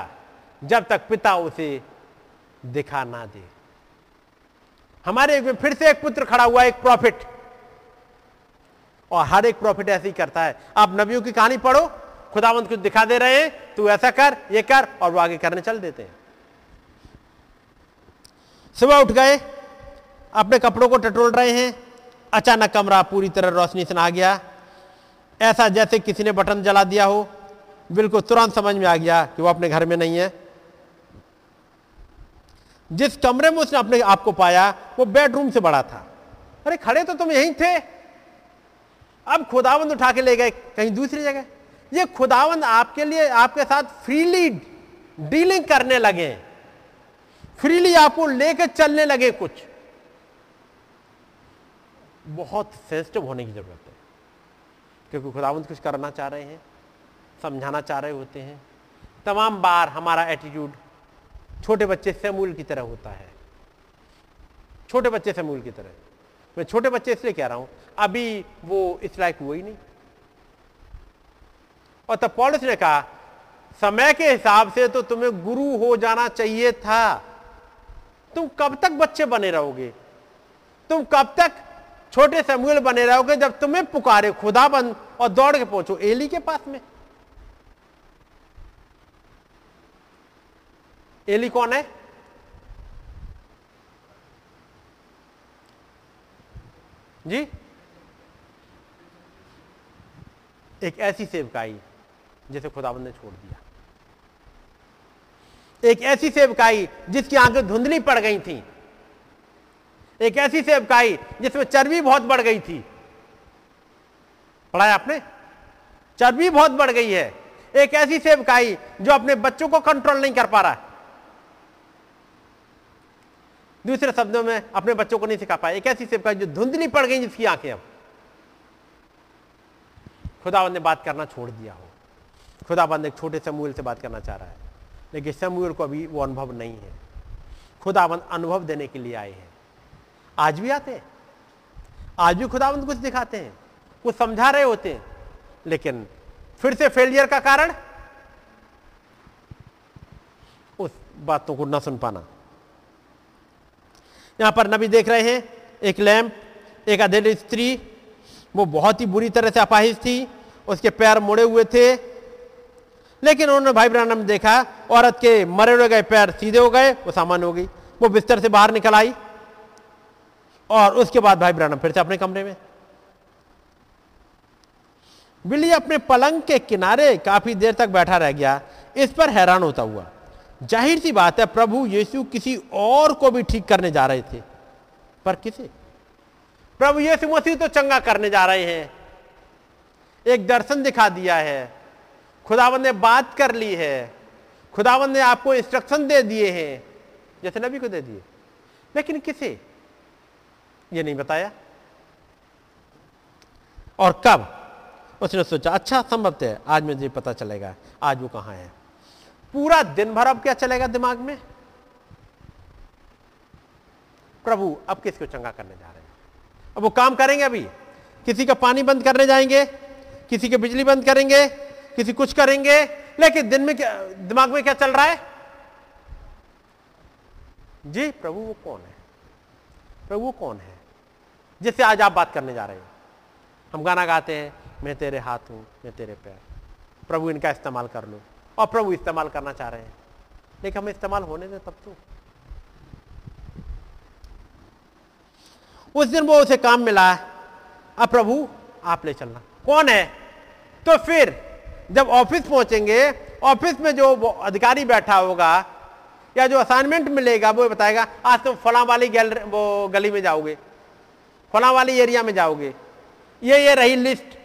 जब तक पिता उसे दिखा ना दे। हमारे में फिर से एक पुत्र खड़ा हुआ, एक प्रॉफिट और हर एक प्रॉफिट ऐसे ही करता है। आप नबियों की कहानी पढ़ो, खुदावंत कुछ दिखा दे रहे हैं, तू ऐसा कर, ये कर, और वो आगे करने चल देते हैं। सुबह उठ गए, अपने कपड़ों को टटोल रहे हैं, अचानक कमरा पूरी तरह रोशनी से आ गया। ऐसा जैसे किसी ने बटन जला दिया हो बिल्कुल तुरंत समझ में आ गया कि वो अपने घर में नहीं है। जिस कमरे में उसने अपने आप को पाया, वो बेडरूम से बड़ा था। अरे, खड़े तो तुम यहीं थे। अब खुदावंद उठा के ले गए, कहीं दूसरी जगह। ये खुदावंद आपके लिए, आपके साथ फ्रीली डीलिंग करने लगे। फ्रीली आपको लेकर चलने लगे कुछ। बहुत सेंसिटिव होने की ज़रूरत है, क्योंकि खुदावंद कुछ करना चाह रहे हैं। समझाना चाह रहे होते हैं। तमाम बार हमारा एटीट्यूड छोटे बच्चे सेमूल की तरह होता है। छोटे बच्चे सेमूल की तरह। मैं छोटे बच्चे इसलिए कह रहा हूँ, अभी वो इस लायक हुआ ही नहीं। और तब पॉलिस ने कहा, समय के हिसाब से तो तुम्हें गुरु हो जाना चाहिए था। तुम कब तक बच्चे बने रहोगे? तुम कब तक छोटे समूल बने रहोगे जब तुम्हें पुकारे, खुदा बंद और दौड़ के पहुंचो एली के पास में? एली कौन है? जी? एक ऐसी सेवकाई जिसे खुदाबंद ने छोड़ दिया। एक ऐसी सेवकाई जिसकी आँखें धुंधली पड़ गई थी। एक ऐसी सेवकाई जिसमें चर्बी बहुत बढ़ गई थी। पढ़ाया आपने? चर्बी बहुत बढ़ गई है। एक ऐसी सेवकाई जो अपने बच्चों को कंट्रोल नहीं कर पा रहा है। दूसरे शब्दों में अपने बच्चों को नहीं सिखा पाया एक ऐसी सेवकाई जो धुंधली पड़ गई जिसकी आँखें अब। खुदाबंद ने बात करना छोड़ दिया हो। खुदाबंद एक छोटे समूल से बात करना चाह रहा है। लेकिन समूल को अभी वो अनुभव नहीं है। खुदाबंद अनुभव देने के लिए आए हैं। आज भी आते हैं। आज भी खुदाबंद कुछ दिखाते हैं। कुछ समझा रहे होते हैं। लेकिन फिर से फेलियर का कारण? उस बातों को ना सुन पाना। यहाँ पर नबी देख रहे हैं, एक लैम्प, एक अधेड़ स्त्री, वो बहुत ही बुरी तरह से अपाहिज थी, उसके पैर मुड़े हुए थे, लेकिन उन्होंने भाई ब्रानम देखा, औरत के मरे हुए गए पैर सीधे हो गए, वो सामान्य हो गई, वो बिस्तर से बाहर निकल आई, और उसके बाद भाई ब्रानम फिर से अपने कमरे में। बिल्ली अपने पलंग के किनारे काफ़ी देर तक बैठा रह गया, इस पर हैरान होता हुआ ज़ाहिर सी बात है, प्रभु यीशु किसी और को भी ठीक करने जा रहे थे। पर किसे? प्रभु यीशु मसीह तो चंगा करने जा रहे हैं। एक दर्शन दिखा दिया है। खुदावन ने बात कर ली है। खुदावन ने आपको इंस्ट्रक्शन दे दिए हैं। जैसे नबी को दे दिए। लेकिन किसे? ये नहीं बताया। और कब? उसने सोचा अच्छा संभव है। आज मुझे पता चलेगा। आज वो कहाँ है? पूरा दिन भर अब क्या चलेगा दिमाग में? प्रभु, अब किसको चंगा करने जा रहे हैं? अब वो काम करेंगे अभी। किसी का पानी बंद करने जाएँगे, किसी की बिजली बंद करेंगे, किसी कुछ करेंगे, लेकिन दिन में क्या, दिमाग में क्या चल रहा है? जी, प्रभु वो कौन है? प्रभु वो कौन है जिससे आज आप बात करने जा रहे हैं? हम गाना गाते हैं, मैं तेरे हाथ हूँ, मैं तेरे पैर। प्रभु, इनका इस्तेमाल कर लो। और प्रभु इस्तेमाल करना चाह रहे हैं। लेकिन हमें इस्तेमाल होने दें तब तो। उस दिन वो उसे काम मिला अब प्रभु आप ले चलना। कौन है? तो फिर, जब ऑफ़िस पहुँचेंगे, ऑफ़िस में जो अधिकारी बैठा होगा, या जो असाइनमेंट मिलेगा, वो बताएगा, आज तुम तो फला वाली गैलरी, वो गली में जाओगे। फला वाली एरिया में जाओगे। ये ये रही लिस्ट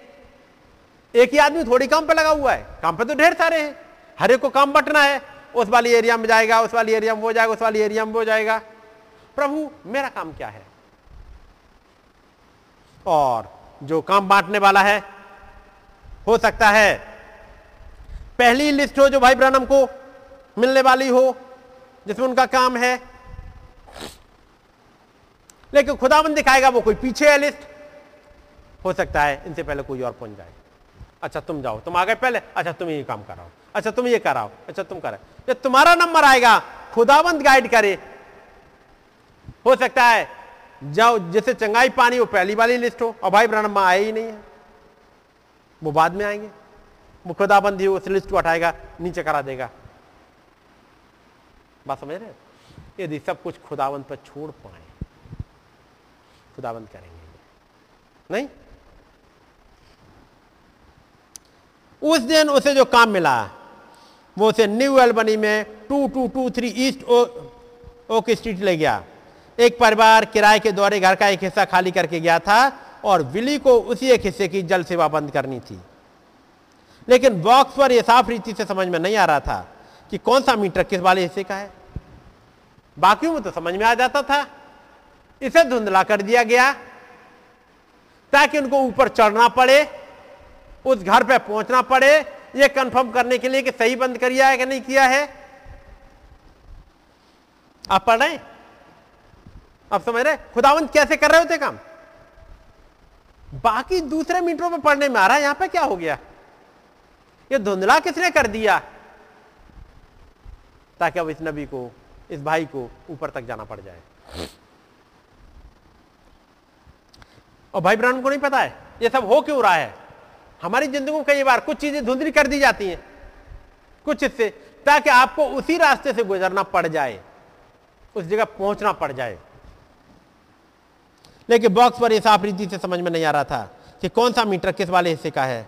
एक ही आदमी थोड़ी काम पे लगा हुआ है। काम पे तो ढेर सारे हैं। हर एक को काम बटना है। उस वाली एरिया में जाएगा, उस वाली एरिया में वो जाएगा, उस वाली एरिया में वो जाएगा। प्रभु, मेरा काम क्या है? और जो काम बांटने वाला है, हो सकता है पहली लिस्ट हो जो भाई ब्रनम को मिलने वाली हो, जिसमें उनका काम है। लेकिन खुदावन दिखाएगा वो कोई पीछे है लिस्ट। हो सकता है इनसे पहले कोई और पहुँच जाए। अच्छा तुम जाओ, तुम आ गए पहले। अच्छा तुम ये काम कराओ अच्छा तुम ये कराओ अच्छा तुम करा। जब तुम्हारा नंबर आएगा, खुदाबंद गाइड करे। हो सकता है, जाओ, जैसे चंगाई पानी, वो पहली वाली लिस्ट हो, और भाई ब्रह्मा आए ही नहीं है। वो बाद में आएँगे। वो खुदाबंद ही उस लिस्ट को हटाएगा, नीचे करा देगा। बात समझ रहे यदि सब कुछ खुदाबंद पर छोड़ पाए, खुदाबंद करेंगे। नहीं? उस दिन उसे जो काम मिला वो उसे न्यू एल्बनी में two two two three East Oak Street ले गया। एक परिवार किराए के दौरे, घर का एक हिस्सा खाली करके गया था और विली को उसी एक हिस्से की जल सेवा बंद करनी थी। लेकिन बॉक्स पर यह साफ़ रीति से समझ में नहीं आ रहा था कि कौन सा मीटर किस वाले हिस्से का है। बाकियों में तो समझ में आ जाता था। इसे धुंधला कर दिया गया ताकि उनको ऊपर चढ़ना पड़े, उस घर पे पहुँचना पड़े ये कंफर्म करने के लिए कि सही बंद करिया है कि नहीं किया है? आप पढ़ रहे आप समझ रहे खुदावंत कैसे कर रहे होते काम? बाकी दूसरे मीटरों में पढ़ने में आ रहा है, यहाँ पे क्या हो गया? ये धुंधला किसने कर दिया? ताकि अब इस नबी को, इस भाई को ऊपर तक जाना पड़ जाए। और भाई ब्राह्मण को नहीं पता है, ये सब हो क्यों रहा है? हमारी ज़िंदगी में कई बार कुछ चीज़ें धुंधली कर दी जाती हैं, कुछ इससे, ताकि आपको उसी रास्ते से गुजरना पड़ जाए, उस जगह पहुँचना पड़ जाए। लेकिन बॉक्स पर यह साफ़ रीति से समझ में नहीं आ रहा था कि कौन सा मीटर किस वाले हिस्से का है।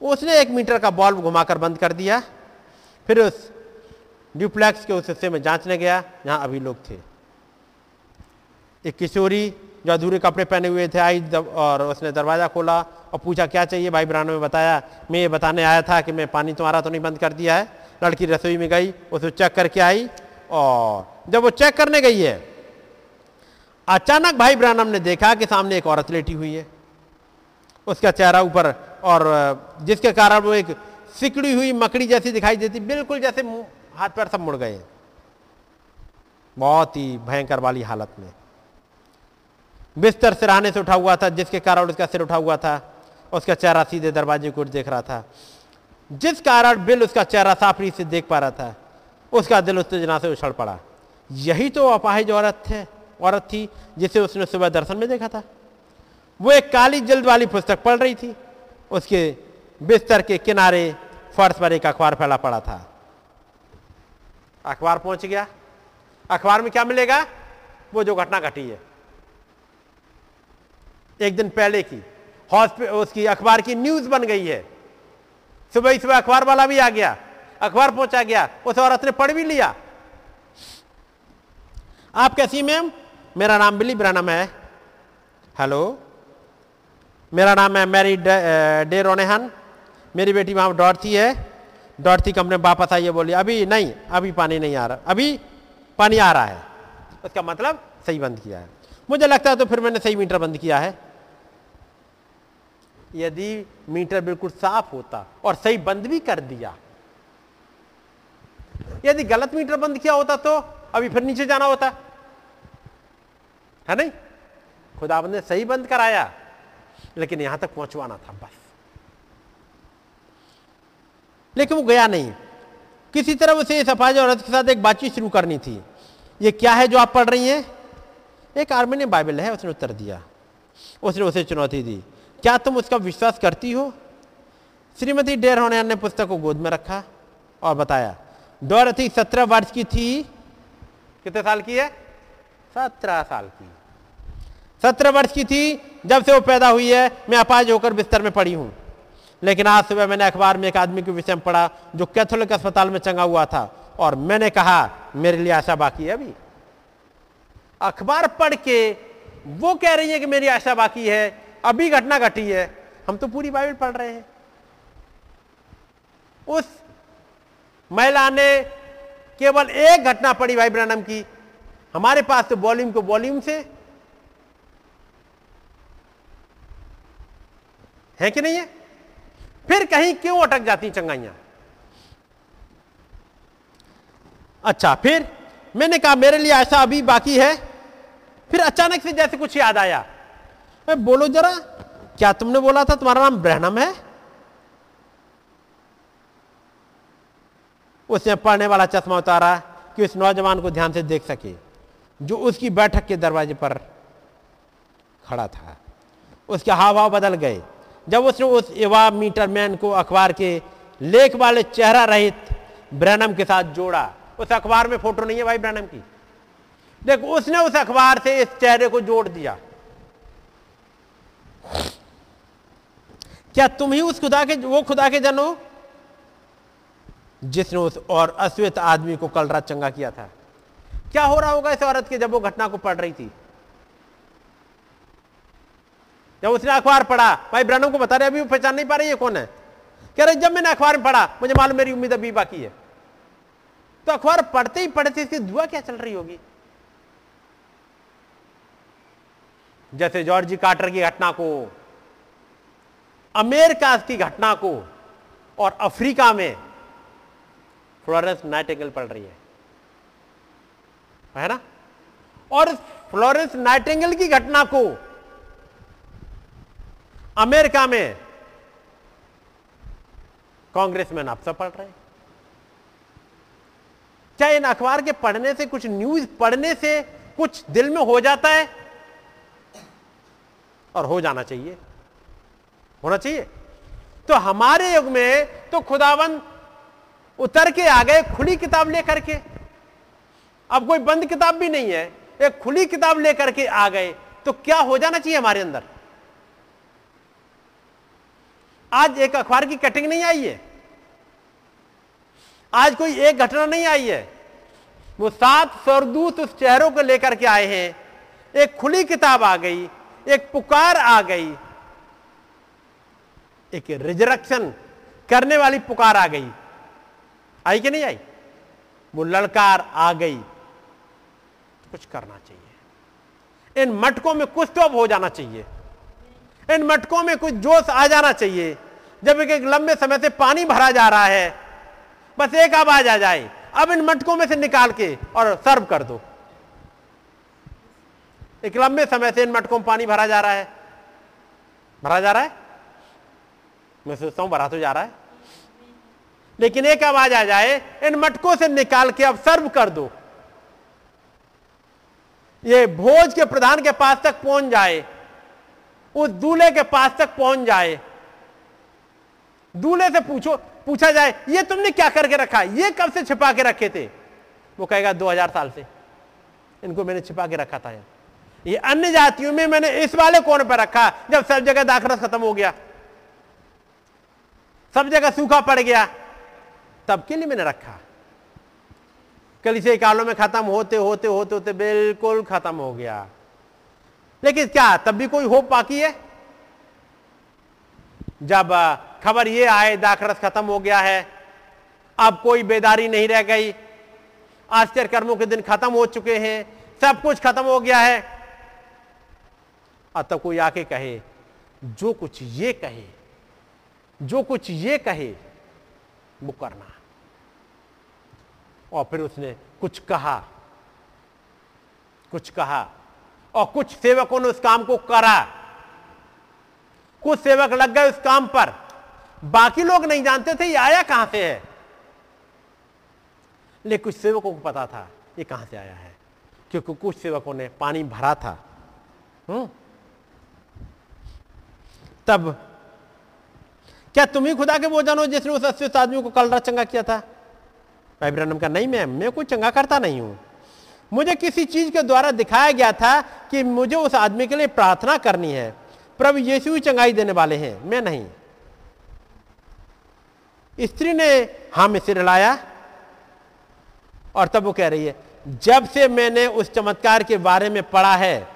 उसने एक मीटर का बॉल्ब घुमाकर बंद कर दिया, फिर उस ड्यूप्लेक्स के उस हिस्से में जांचने गया, जहाँ अभी लोग थे। एक किशोरी जो अधूरे कपड़े पहने हुए थे, आई और उसने दरवाज़ा खोला और पूछा, क्या चाहिए? भाई ब्रानो ने बताया, मैं ये बताने आया था कि मैं पानी तुम्हारा तो नहीं बंद कर दिया है। लड़की रसोई में गई, उसे चेक करके आई और जब वो चेक करने गई है, अचानक भाई ब्रानम ने देखा कि सामने एक औरत लेटी हुई है। उसका चेहरा ऊपर और जिसके कारण वो एक सिकड़ी हुई मकड़ी जैसी दिखाई देती, बिल्कुल जैसे हाथ पैर सब मुड़ गए। बहुत ही भयंकर वाली हालत में बिस्तर सिराने से उठा हुआ था, जिसके कारण उसका सिर उठा हुआ था, उसका चेहरा सीधे दरवाजे को देख रहा था। जिस कारण बिल उसका चेहरा साफरी से देख पा रहा था, उसका दिल उत्तेजना से उछड़ पड़ा। यही तो अपाहिज औरत थे, औरत थी, जिसे उसने सुबह दर्शन में देखा था। वो एक काली जल्द वाली पुस्तक पढ़ रही थी। उसके बिस्तर के किनारे फर्श पर एक अखबार फैला पड़ा था। अखबार पहुँच गया। अखबार में क्या मिलेगा? वो जो घटना घटी है। एक दिन पहले की। हॉस्पिटल उसकी अखबार की न्यूज़ बन गई है। सुबह ही सुबह अखबार वाला भी आ गया। अखबार पहुँचा गया। उस औरत ने पढ़ भी लिया। आप कैसी मैम? मेरा नाम बिली ब्रैनम है हेलो? मेरा नाम है मैरी डे रोनेहन। मेरी बेटी वहाँ डॉर्थी है। डॉर्थी कंपनी वापस आई है बोली अभी नहीं, अभी पानी नहीं आ रहा। अभी पानी आ रहा है। उसका मतलब सही बंद किया है। मुझे लगता है तो फिर मैंने सही मीटर बंद किया है। यदि मीटर बिल्कुल साफ़ होता और सही बंद भी कर दिया, यदि गलत मीटर बंद किया होता तो अभी फिर नीचे जाना होता। है नहीं? खुदाबंद ने सही बंद कराया, लेकिन यहाँ तक पहुंचवाना था बस। लेकिन वो गया नहीं। किसी तरह उसे इस अपाज औरत के साथ एक बातचीत शुरू करनी थी। ये क्या है जो आप पढ़ रही हैं? एक आर्मेनियन बाइबल है, उसने उत्तर दिया। उसने उसे चुनौती दी। क्या तुम उसका विश्वास करती हो? श्रीमती डेर होने ने पुस्तक को गोद में रखा और बताया, डोरथी सत्रह वर्ष की थी। कितने साल की है? सत्रह साल की। सत्रह वर्ष की थी, जब से वो पैदा हुई है, मैं अपाज होकर बिस्तर में पड़ी हूँ। लेकिन आज सुबह मैंने अखबार में एक आदमी के विषय में पढ़ा, जो कैथोलिक अस्पताल में चंगा हुआ था, और मैंने कहा, मेरे लिए आशा बाकी है अभी। अखबार पढ़ के वो कह रही है कि मेरी आशा बाकी है, अभी घटना घटी है, हम तो पूरी बाइबल पढ़ रहे हैं। उस महिला ने केवल एक घटना पढ़ी भाई ब्रनम की, हमारे पास तो वॉल्यूम को वॉल्यूम से। है कि नहीं है? फिर कहीं क्यों अटक जाती चंगाइयाँ? अच्छा फिर मैंने कहा, मेरे लिए ऐसा अभी बाकी है। फिर अचानक से जैसे कुछ याद आया। मैं बोलो जरा, क्या तुमने बोला था तुम्हारा नाम ब्रहणम है? उसने पढ़ने वाला चश्मा उतारा कि उस नौजवान को ध्यान से देख सके, जो उसकी बैठक के दरवाजे पर खड़ा था। उसके हाव भाव बदल गए। जब उसने उस युवा मीटर मैन को अखबार के लेख वाले चेहरा रहित ब्रैनम के साथ जोड़ा, उस अखबार में फ़ोटो नहीं है भाई ब्रैनम की। देख, उसने उस अखबार से इस चेहरे को जोड़ दिया। क्या तुम ही उस खुदा के, वो खुदा के जन हो? जिसने उस और अश्वेत आदमी को कल रात चंगा किया था। क्या हो रहा होगा इस औरत के जब वो घटना को पढ़ रही थी? जब उसने अखबार पढ़ा, भाई ब्रहणों को बता रहे, अभी वो पहचान नहीं पा रही है कौन है? कह रहे, जब मैंने अखबार में पढ़ा, मुझे मालूम मेरी उम्मीद अभी बाकी है। तो अखबार पढ़ते ही पढ़ते इसकी दुआ क्या चल रही होगी? जैसे जॉर्जी कार्टर की घटना को, अमेरिका की घटना को, और अफ्रीका में फ्लोरेंस नाइटेंगल पढ़ रही है। है ना? और फ्लोरेंस नाइटेंगल की घटना को अमेरिका में कांग्रेसमैन आप सब पढ़ रहे हैं। क्या इन अखबार के पढ़ने से, कुछ न्यूज़ पढ़ने से कुछ दिल में हो जाता है? और हो जाना चाहिए। होना चाहिए। तो हमारे युग में तो खुदावन उतर के आ गए खुली किताब लेकर के। अब कोई बंद किताब भी नहीं है, एक खुली किताब लेकर के आ गए तो क्या हो जाना चाहिए हमारे अंदर? आज एक अखबार की कटिंग नहीं आई है। आज कोई एक घटना नहीं आई है। वो सात स्वर्गदूत उस चेहरों को लेकर के आए हैं। एक खुली किताब आ गई एक पुकार आ गई। एक रिजरक्शन करने वाली पुकार आ गई। आई कि नहीं आई? वो ललकार आ गई। तो कुछ करना चाहिए। इन मटकों में कुछ तो अब हो जाना चाहिए। इन मटकों में कुछ जोश आ जाना चाहिए। जब एक, एक लंबे समय से पानी भरा जा रहा है बस एक आवाज़ आ जाए अब इन मटकों में से निकाल के और सर्व कर दो। एक लंबे समय से इन मटकों में पानी भरा जा रहा है। भरा जा रहा है? मैं सोचता हूँ भरा तो जा रहा है। लेकिन एक आवाज़ आ जाए, इन मटकों से निकाल के अब सर्व कर दो। ये भोज के प्रधान के पास तक पहुँच जाए, उस दूल्हे के पास तक पहुँच जाए। दूल्हे से पूछो, पूछा जाए, ये तुमने क्या करके रखा? ये कब से छिपा के रखे थे? वो कहेगा 2000 साल से। इनको मैंने छिपा के रखा था ये अन्य जातियों में मैंने इस वाले कोण पर रखा, जब सब जगह दाखरस खत्म हो गया। सब जगह सूखा पड़ गया। तब के लिए मैंने रखा। कलिसे कालों में खत्म होते होते होते होते बिल्कुल खत्म हो गया। लेकिन क्या, तब भी कोई होप बाकी है? जब खबर ये आए, दाखरस खत्म हो गया है, अब कोई बेदारी नहीं रह गई। आश्चर्य कर्मों के दिन खत्म हो चुके हैं, सब कुछ खत्म हो गया है। तब कोई आके कहे, जो कुछ ये कहे, जो कुछ ये कहे, वो करना। और फिर उसने कुछ कहा कुछ कहा, और कुछ सेवकों ने उस काम को करा। कुछ सेवक लग गए उस काम पर। बाकी लोग नहीं जानते थे ये आया कहाँ से है। लेकिन कुछ सेवकों को पता था, ये कहाँ से आया है। क्योंकि कुछ सेवकों ने पानी भरा था। हुँ? तब? क्या तुम ही खुदा के वो जानो जिसने उस अस्सी आदमी को कल रात चंगा किया था? भाई का नहीं मैम मैं कोई चंगा करता नहीं हूँ। मुझे किसी चीज़ के द्वारा दिखाया गया था कि मुझे उस आदमी के लिए प्रार्थना करनी है। प्रभु यीशु ही चंगाई देने वाले हैं, मैं नहीं। स्त्री ने हाँ में सिर लाया और तब वो कह रही है, जब से मैंने उस चमत्कार के बारे में पढ़ा है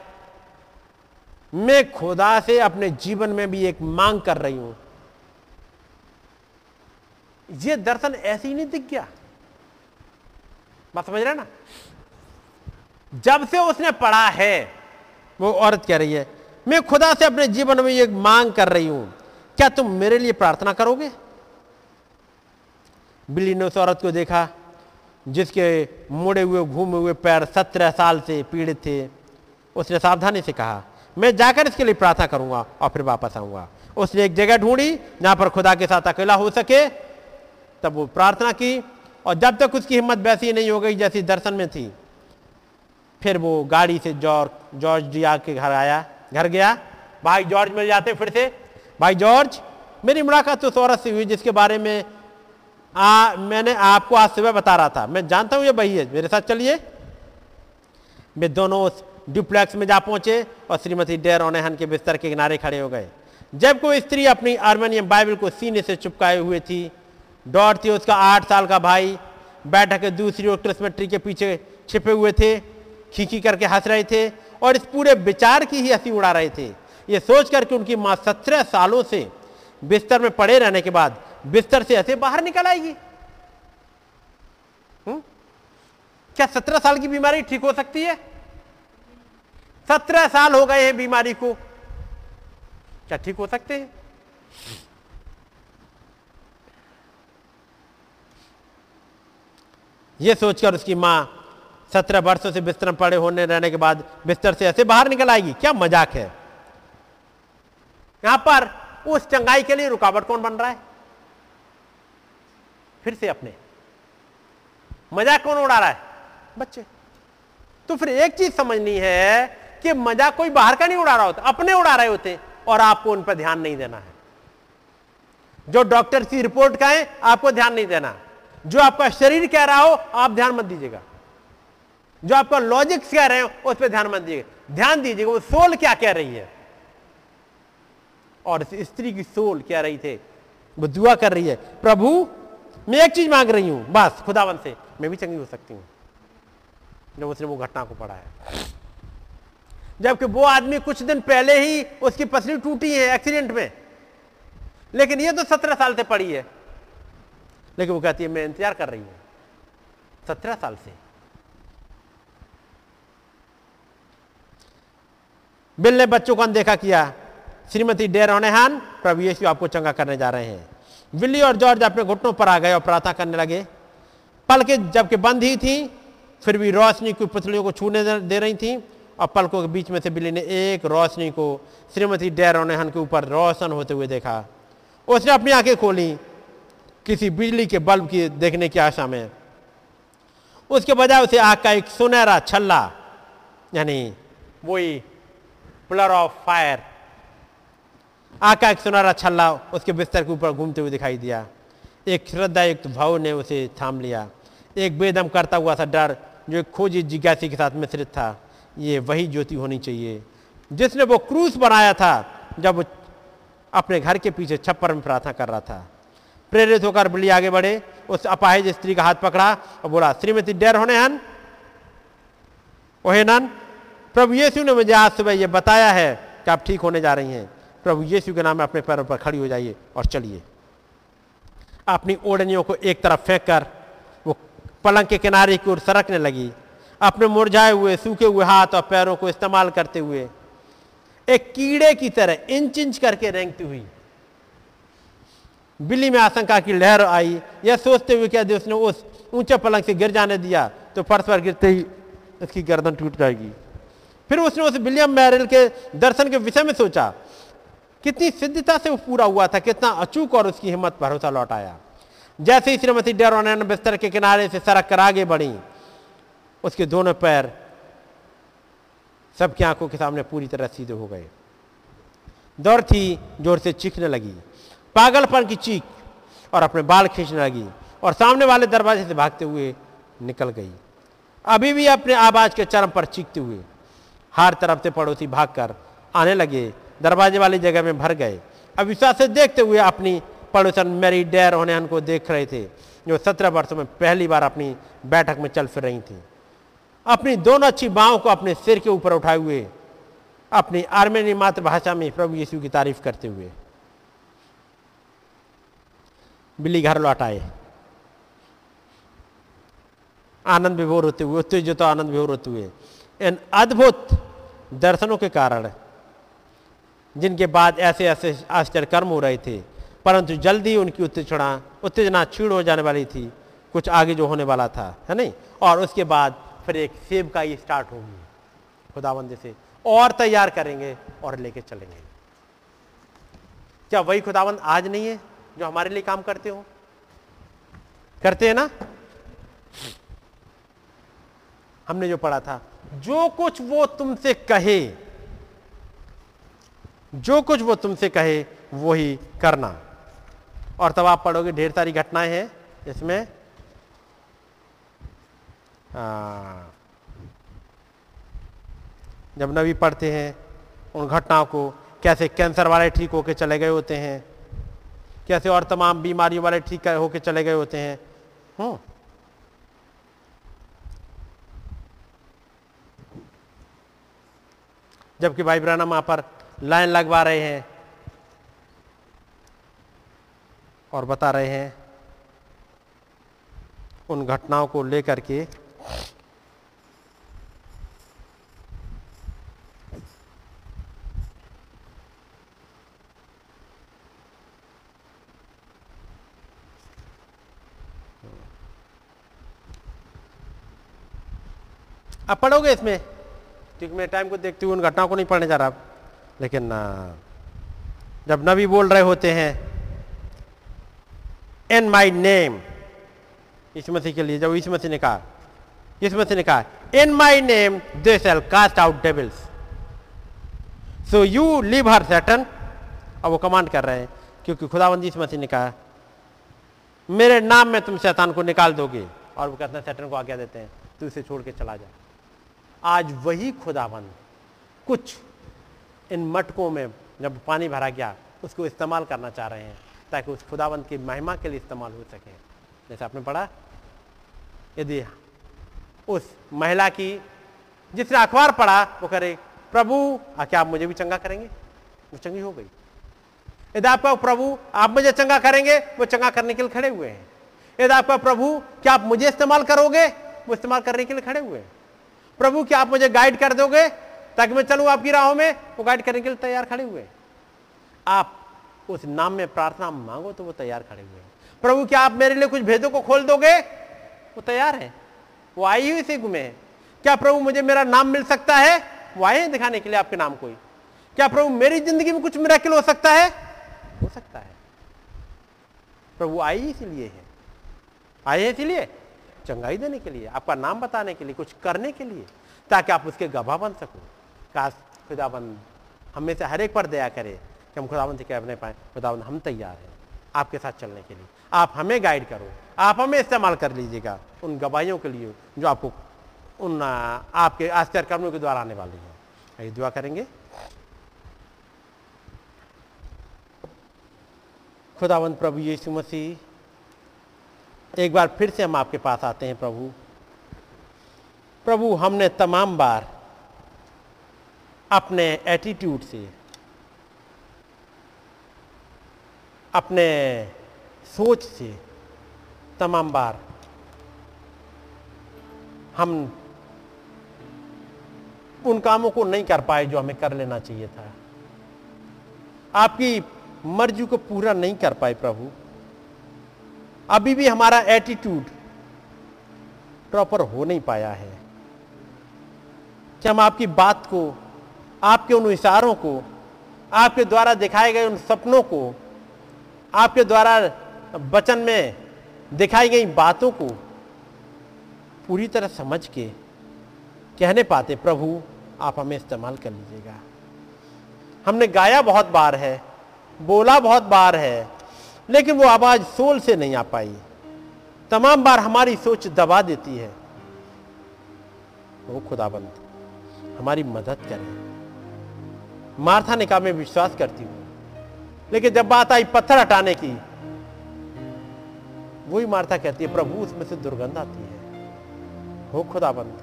मैं खुदा से अपने जीवन में भी एक मांग कर रही हूँ। ये दर्शन ऐसे ही नहीं दिख गया। बात समझ रहे ना? जब से उसने पढ़ा है, वो औरत कह रही है, मैं खुदा से अपने जीवन में एक मांग कर रही हूँ। क्या तुम मेरे लिए प्रार्थना करोगे? बिल्ली ने उस औरत को देखा, जिसके मुड़े हुए, घूमे हुए पैर सत्रह साल से पीड़ित थे। उसने सावधानी से कहा मैं जाकर इसके लिए प्रार्थना करूँगा और फिर वापस आऊँगा। उसने एक जगह ढूंढी जहाँ पर खुदा के साथ अकेला हो सके तब वो प्रार्थना की और जब तक उसकी हिम्मत वैसी नहीं हो गई जैसी दर्शन में थी फिर वो गाड़ी से जॉर्ज जॉर्ज डिया के घर आया घर गया। भाई जॉर्ज मिल जाते फिर से। भाई जॉर्ज मेरी मुलाकात तो औरत से हुई जिसके बारे में आ, मैंने आपको आज सुबह बता रहा था। मैं जानता हूँ ये भाई है मेरे साथ चलिए। वे दोनों उस ड्यूप्लेक्स में जा पहुँचे और श्रीमती डेर ओनेहन के बिस्तर के किनारे खड़े हो गए। जब कोई स्त्री अपनी आर्मेनियम बाइबल को सीने से चुपकाए हुए थी डॉट थी उसका आठ साल का भाई, बैठक के दूसरी ओर क्रिसमस ट्री के पीछे छिपे हुए थे, खीखी करके हंस रहे थे और इस पूरे विचार की ही हँसी उड़ा रहे थे। ये सोच कर कि उनकी माँ सत्रह सालों से बिस्तर में पड़े रहने के बाद बिस्तर से ऐसे बाहर निकल आएगी। हुँ? क्या सत्रह साल की बीमारी ठीक हो सकती है? सत्रह साल हो गए हैं बीमारी को। क्या ठीक हो सकते हैं? यह सोचकर उसकी माँ सत्रह वर्षों से बिस्तर पड़े होने रहने के बाद बिस्तर से ऐसे बाहर निकल आएगी। क्या मज़ाक है? यहाँ पर उस चंगाई के लिए रुकावट कौन बन रहा है? फिर से अपने। मज़ाक कौन उड़ा रहा है? बच्चे। तो फिर एक चीज़ समझनी है कि मज़ाक कोई बाहर का नहीं उड़ा रहा होता, अपने उड़ा रहे होते और आपको उन पर ध्यान नहीं देना है। जो डॉक्टर की रिपोर्ट का है, आपको ध्यान नहीं देना। जो आपका शरीर कह रहा हो, आप ध्यान मत दीजिएगा। जो आपका लॉजिक कह रहे हो, उस पर ध्यान मत दीजिएगा। ध्यान दीजिएगा, वो सोल क्या कह रही है? और स्त्री की सोल कह रही थे, वो दुआ कर रही है, प्रभु, मैं एक चीज़ मांग रही हूँ, बस, खुदावन से, मैं भी चंगी हो सकती हूँ। जब उसने वो घटना को पढ़ा है। जबकि वो आदमी कुछ दिन पहले ही उसकी पसली टूटी है एक्सीडेंट में। लेकिन ये तो सत्रह साल से पड़ी है। लेकिन वो कहती है, मैं इंतज़ार कर रही हूँ। सत्रह साल से। बिल ने बच्चों को अनदेखा किया। श्रीमती डेर ओनेहान, प्रभु यीशु आपको चंगा करने जा रहे हैं। विल्ली और जॉर्ज अपने घुटनों पर आ गए और प्रार्थना करने लगे। पलके जबकि बंद ही थी, फिर भी रोशनी की पुतलियों को छूने दे रही थी। और पलकों के बीच में से बिल्ली ने एक रोशनी को श्रीमती डेर ओनेहान के ऊपर रोशन होते हुए देखा। उसने अपनी आँखें खोली किसी बिजली के बल्ब की देखने की आशा में। उसके बजाय उसे आग का एक सुनहरा छल्ला, यानी वही प्लर ऑफ़ फायर, आग का एक सुनहरा छल्ला उसके बिस्तर के ऊपर घूमते हुए दिखाई दिया। एक श्रद्धायुक्त भाव ने उसे थाम लिया। एक बेदम करता हुआ सा डर जो एक खोजी जिज्ञासी के साथ मिश्रित था। ये वही ज्योति होनी चाहिए। जिसने वो क्रूस बनाया था, जब अपने घर के पीछे छप्पर में प्रार्थना कर रहा था। प्रेरित होकर बिल्ली आगे बढ़े, उस अपाहिज स्त्री का हाथ पकड़ा और बोला, श्रीमती, डेर होने हन? ओहे नन, प्रभु यीशु ने मुझे आज सुबह ये बताया है कि आप ठीक होने जा रही हैं। प्रभु यीशु के नाम में अपने पैरों पर खड़ी हो जाइए और चलिए। अपनी ओढ़नियों को एक तरफ़ फेंक कर वो पलंग के किनारे की ओर सरकने लगी। अपने मुरझाए हुए, सूखे हुए हाथ और पैरों को इस्तेमाल करते हुए, एक कीड़े की तरह इंच इंच करके रेंगती हुई, बिल्ली में आशंका की लहर आई, यह सोचते हुए क्या उसने उस ऊँचे पलंग से गिर जाने दिया तो फर्श पर गिरते ही उसकी गर्दन टूट जाएगी। फिर उसने उस विलियम मैरिल के दर्शन के विषय में सोचा, कितनी सिद्धता से वो पूरा हुआ था, कितना अचूक और उसकी हिम्मत भरोसा लौट आया। जैसे ही श्रीमती डेरोन बिस्तर के किनारे से सड़क कर आगे बढ़ी उसके दोनों पैर सबकी आँखों के सामने पूरी तरह सीधे हो गए। दौड़ थी, ज़ोर से चीखने लगी। पागलपन की चीख और अपने बाल खींचने लगी और सामने वाले दरवाजे से भागते हुए निकल गई। अभी भी अपने आवाज़ के चरम पर चीखते हुए हर तरफ़ से पड़ोसी भागकर आने लगे। दरवाजे वाली जगह में भर गए। अविश्वास से देखते हुए अपनी पड़ोसन मेरी डेर होने को देख रहे थे, जो सत्रह वर्षों में पहली बार अपनी बैठक में चल फिर रही थी। अपनी दोनों अच्छी बाहों को अपने सिर के ऊपर उठाए हुए, अपनी आर्मेनी मातृभाषा में प्रभु यीशु की तारीफ़ करते हुए। बिल्ली घर लौट आए। आनंद विभोर होते हुए, उत्तेजित आनंद विभोर होते हुए। इन अद्भुत दर्शनों के कारण, जिनके बाद ऐसे ऐसे आश्चर्य कर्म हो रहे थे, परंतु जल्दी उनकी उत्तेजना उत्तेजना छीड़ हो जाने वाली थी, कुछ आगे जो होने वाला था, है नहीं? और उसके बाद फिर एक सेब का ही स्टार्ट होगी। खुदाबंद से और तैयार करेंगे और लेके चलेंगे। क्या वही खुदाबंद आज नहीं है जो हमारे लिए काम करते हो? करते हैं ना? हमने जो पढ़ा था, जो कुछ वो तुमसे कहे, जो कुछ वो तुमसे कहे वो ही करना। और तब आप पढ़ोगे, ढेर सारी घटनाएँ हैं इसमें। जब नबी पढ़ते हैं, उन घटनाओं को कैसे कैंसर वाले ठीक होके चले गए होते हैं, कैसे और तमाम बीमारियों वाले ठीक होके चले गए होते हैं हम्म। जबकि भाई ब्राना वहाँ पर लाइन लगवा रहे हैं और बता रहे हैं, उन घटनाओं को लेकर के अब पढ़ोगे इसमें? क्योंकि मैं टाइम को देखती हूँ उन घटनाओं को नहीं पढ़ने जा रहा। लेकिन जब नबी बोल रहे होते हैं इन माई नेम इस मसीह के लिए, जब इस मसीह ने कहा इस मसीह ने कहा in my name they shall cast out devils so you leave her Satan अब वो कमांड कर रहे हैं, क्योंकि खुदाबंदी इस मसीह ने कहा, मेरे नाम में तुम शैतान को निकाल दोगे। और वो कहते हैं सैटन को आज्ञा देते हैं, तू इसे छोड़ के चला जा। आज वही खुदाबंद कुछ इन मटकों में जब पानी भरा गया, उसको इस्तेमाल करना चाह रहे हैं, ताकि उस खुदाबंद की महिमा के लिए इस्तेमाल हो सके। जैसे आपने पढ़ा, यदि उस महिला की, जिसने अखबार पढ़ा, वो करे, प्रभु क्या आप मुझे भी चंगा करेंगे? वो चंगी हो गई। यदि आपका प्रभु, आप मुझे चंगा करेंगे? वो चंगा करने के लिए खड़े हुए हैं। यदि आपका प्रभु, क्या आप मुझे इस्तेमाल करोगे? वो इस्तेमाल करने के लिए खड़े हुए हैं। प्रभु, क्या आप मुझे गाइड कर दोगे ताकि मैं चलूँ आपकी राहों में? वो गाइड करने के लिए तैयार खड़े हुए हैं। आप उस नाम में प्रार्थना मांगो तो वो तैयार खड़े हुए हैं। प्रभु, क्या आप मेरे लिए कुछ भेदों को खोल दोगे? वो तैयार है। वो आई हुई से घूमे क्या प्रभु मुझे मेरा नाम मिल सकता है? वो आए हैं दिखाने के लिए आपके नाम कोई? क्या प्रभु मेरी ज़िंदगी में कुछ मेरा हो सकता है? हो सकता है। प्रभु आई इसीलिए है। आए हैं इसीलिए? चंगाई देने के लिए, आपका नाम बताने के लिए, कुछ करने के लिए, ताकि आप उसके गवाह बन सको। काश खुदाबंद हमें से हर एक पर दया करे कि हम खुदाबंद से कह नहीं पाए। खुदाबंद, हम तैयार हैं आपके साथ चलने के लिए। आप हमें गाइड करो। आप हमें इस्तेमाल कर लीजिएगा उन गवाहियों के लिए जो आपको उन आपके आश्चर्य कर्मों के द्वारा आने वाली है। दुआ करेंगे। खुदावंत प्रभु यीशु मसीह, एक बार फिर से हम आपके पास आते हैं प्रभु। प्रभु, हमने तमाम बार अपने एटीट्यूड से, अपने सोच से तमाम बार हम उन कामों को नहीं कर पाए जो हमें कर लेना चाहिए था। आपकी मर्ज़ी को पूरा नहीं कर पाए प्रभु। अभी भी हमारा एटीट्यूड प्रॉपर हो नहीं पाया है। कि हम आपकी बात को, आपके उन इशारों को, आपके द्वारा दिखाए गए उन सपनों को, आपके द्वारा वचन में दिखाई गई बातों को पूरी तरह समझ के कहने पाते, प्रभु, आप हमें इस्तेमाल कर लीजिएगा। हमने गाया बहुत बार है, बोला बहुत बार है, लेकिन वो आवाज़ सोल से नहीं आ पाई। तमाम बार हमारी सोच दबा देती है। वो खुदाबंद, हमारी मदद करें। मार्था ने कहा मैं विश्वास करती हूँ। लेकिन जब बात आई पत्थर हटाने की वही मार्था कहती है, प्रभु, उसमें से दुर्गंध आती है। हो खुदाबंद,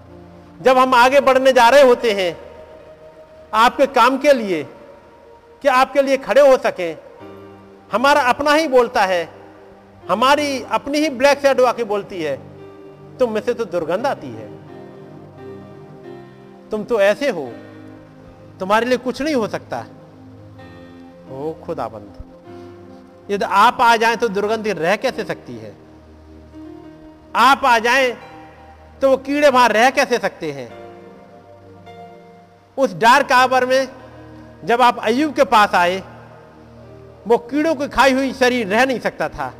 जब हम आगे बढ़ने जा रहे होते हैं, आपके काम के लिए, कि आपके लिए खड़े हो सके, हमारा अपना ही बोलता है, हमारी अपनी ही ब्लैक शेडो आके बोलती है, तुम में से तो दुर्गंध आती है। तुम तो ऐसे हो, तुम्हारे लिए कुछ नहीं हो सकता। ओ खुदाबंद यदि आप आ जाएँ तो दुर्गंध रह कैसे सकती है? आप आ जाएँ तो वो कीड़े वहाँ रह कैसे सकते हैं? उस डार्क आवर में जब आप अयुब के पास आए, वो कीड़ों की खाई हुई शरीर रह नहीं सकता था।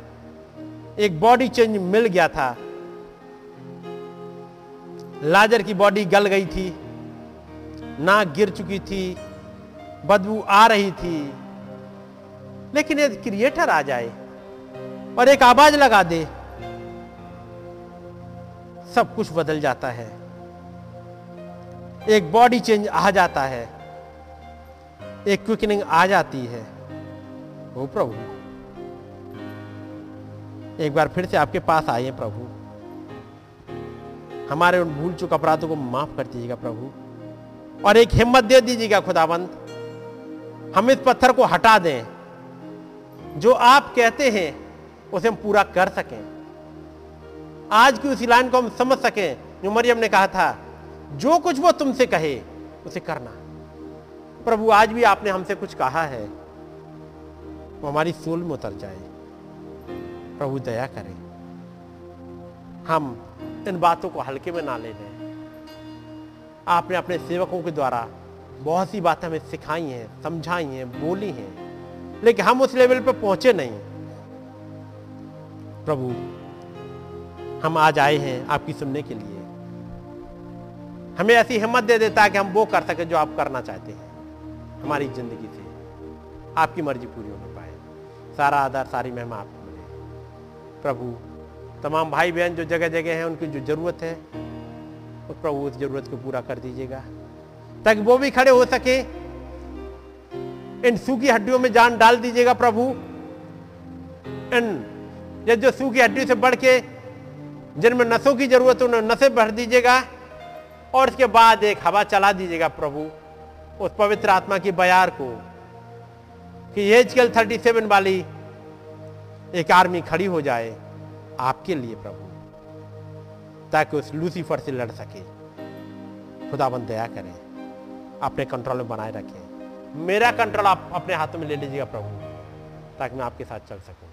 एक बॉडी चेंज मिल गया था। लाजर की बॉडी गल गई थी, नाक गिर चुकी थी, बदबू आ रही थी। लेकिन यदि क्रिएटर आ जाए और एक आवाज़ लगा दे, सब कुछ बदल जाता है। एक बॉडी चेंज आ जाता है, एक क्विकनिंग आ जाती है। ओ प्रभु, एक बार फिर से आपके पास आए प्रभु। हमारे उन भूल चुक अपराधों को माफ़ कर दीजिएगा प्रभु। और एक हिम्मत दे दीजिएगा खुदाबंद हम इस पत्थर को हटा दें। जो आप कहते हैं, उसे हम पूरा कर सकें। आज की उसी लाइन को हम समझ सकें, जो मरियम ने कहा था, जो कुछ वो तुमसे कहे, उसे करना। प्रभु, आज भी आपने हमसे कुछ कहा है, वो हमारी सोल में उतर जाए। प्रभु, दया करें। हम इन बातों को हल्के में ना ले लें। आपने अपने सेवकों के द्वारा बहुत सी बातें हमें सिखाई हैं, समझाई हैं, बोली हैं। लेकिन हम उस लेवल पर पहुँचे नहीं। प्रभु, हम आज आए हैं आपकी सुनने के लिए। हमें ऐसी हिम्मत दे देता है कि हम वो कर सके जो आप करना चाहते हैं, हमारी ज़िंदगी से। आपकी मर्ज़ी पूरी होने पाए। सारा आधार, सारी महिमा आपको मिले। प्रभु, तमाम भाई बहन जो जगह जगह हैं, उनकी जो ज़रूरत है, उस प्रभु, उस ज़रूरत को पूरा कर दीजिएगा। ताकि वो भी खड़े हो सके इन सूखी हड्डियों में जान डाल दीजिएगा प्रभु। इन ये जो सूखी हड्डियों से बढ़ के जिनमें नसों की ज़रूरत है, उन्हें नशे भर दीजिएगा और इसके बाद एक हवा चला दीजिएगा प्रभु उस पवित्र आत्मा की बयार को कि ये एजकल थर्टी सेवन वाली एक आर्मी खड़ी हो जाए आपके लिए प्रभु, ताकि उस लूसीफर से लड़ सके। खुदाबंद दया करें, अपने कंट्रोल में बनाए रखें। मेरा कंट्रोल आप अपने हाथों में ले लीजिएगा प्रभु, ताकि मैं आपके साथ चल सकूँ।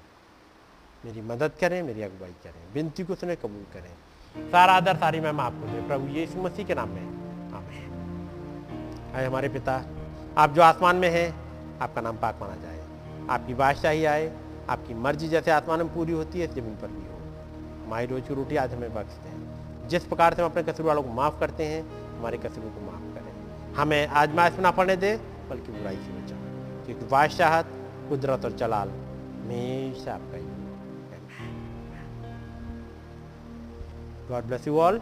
मेरी मदद करें, मेरी अगुवाई करें, विनती को सुने, कबूल करें। सारा आदर, सारी मैं आपको दे। प्रभु यीशु मसीह के नाम में। आमेन। आए हमारे पिता, आप जो आसमान में हैं, आपका नाम पाक माना जाए। आपकी बादशाही आए, आपकी मर्ज़ी जैसे आसमान में पूरी होती है, ज़मीन पर भी हो। हमारी रोज की रोटी आज हमें बख्श दें जिस प्रकार से हम अपने कसूर वालों को माफ़ करते हैं, हमारे कसूरों को माफ़ करें। हमें आजमाइश ना पड़ने दे बल्कि बुराई से बचाओ क्योंकि बादशाहत कुदरत और जलाल हमेशा आपका ही गॉड ब्लेस यू ऑल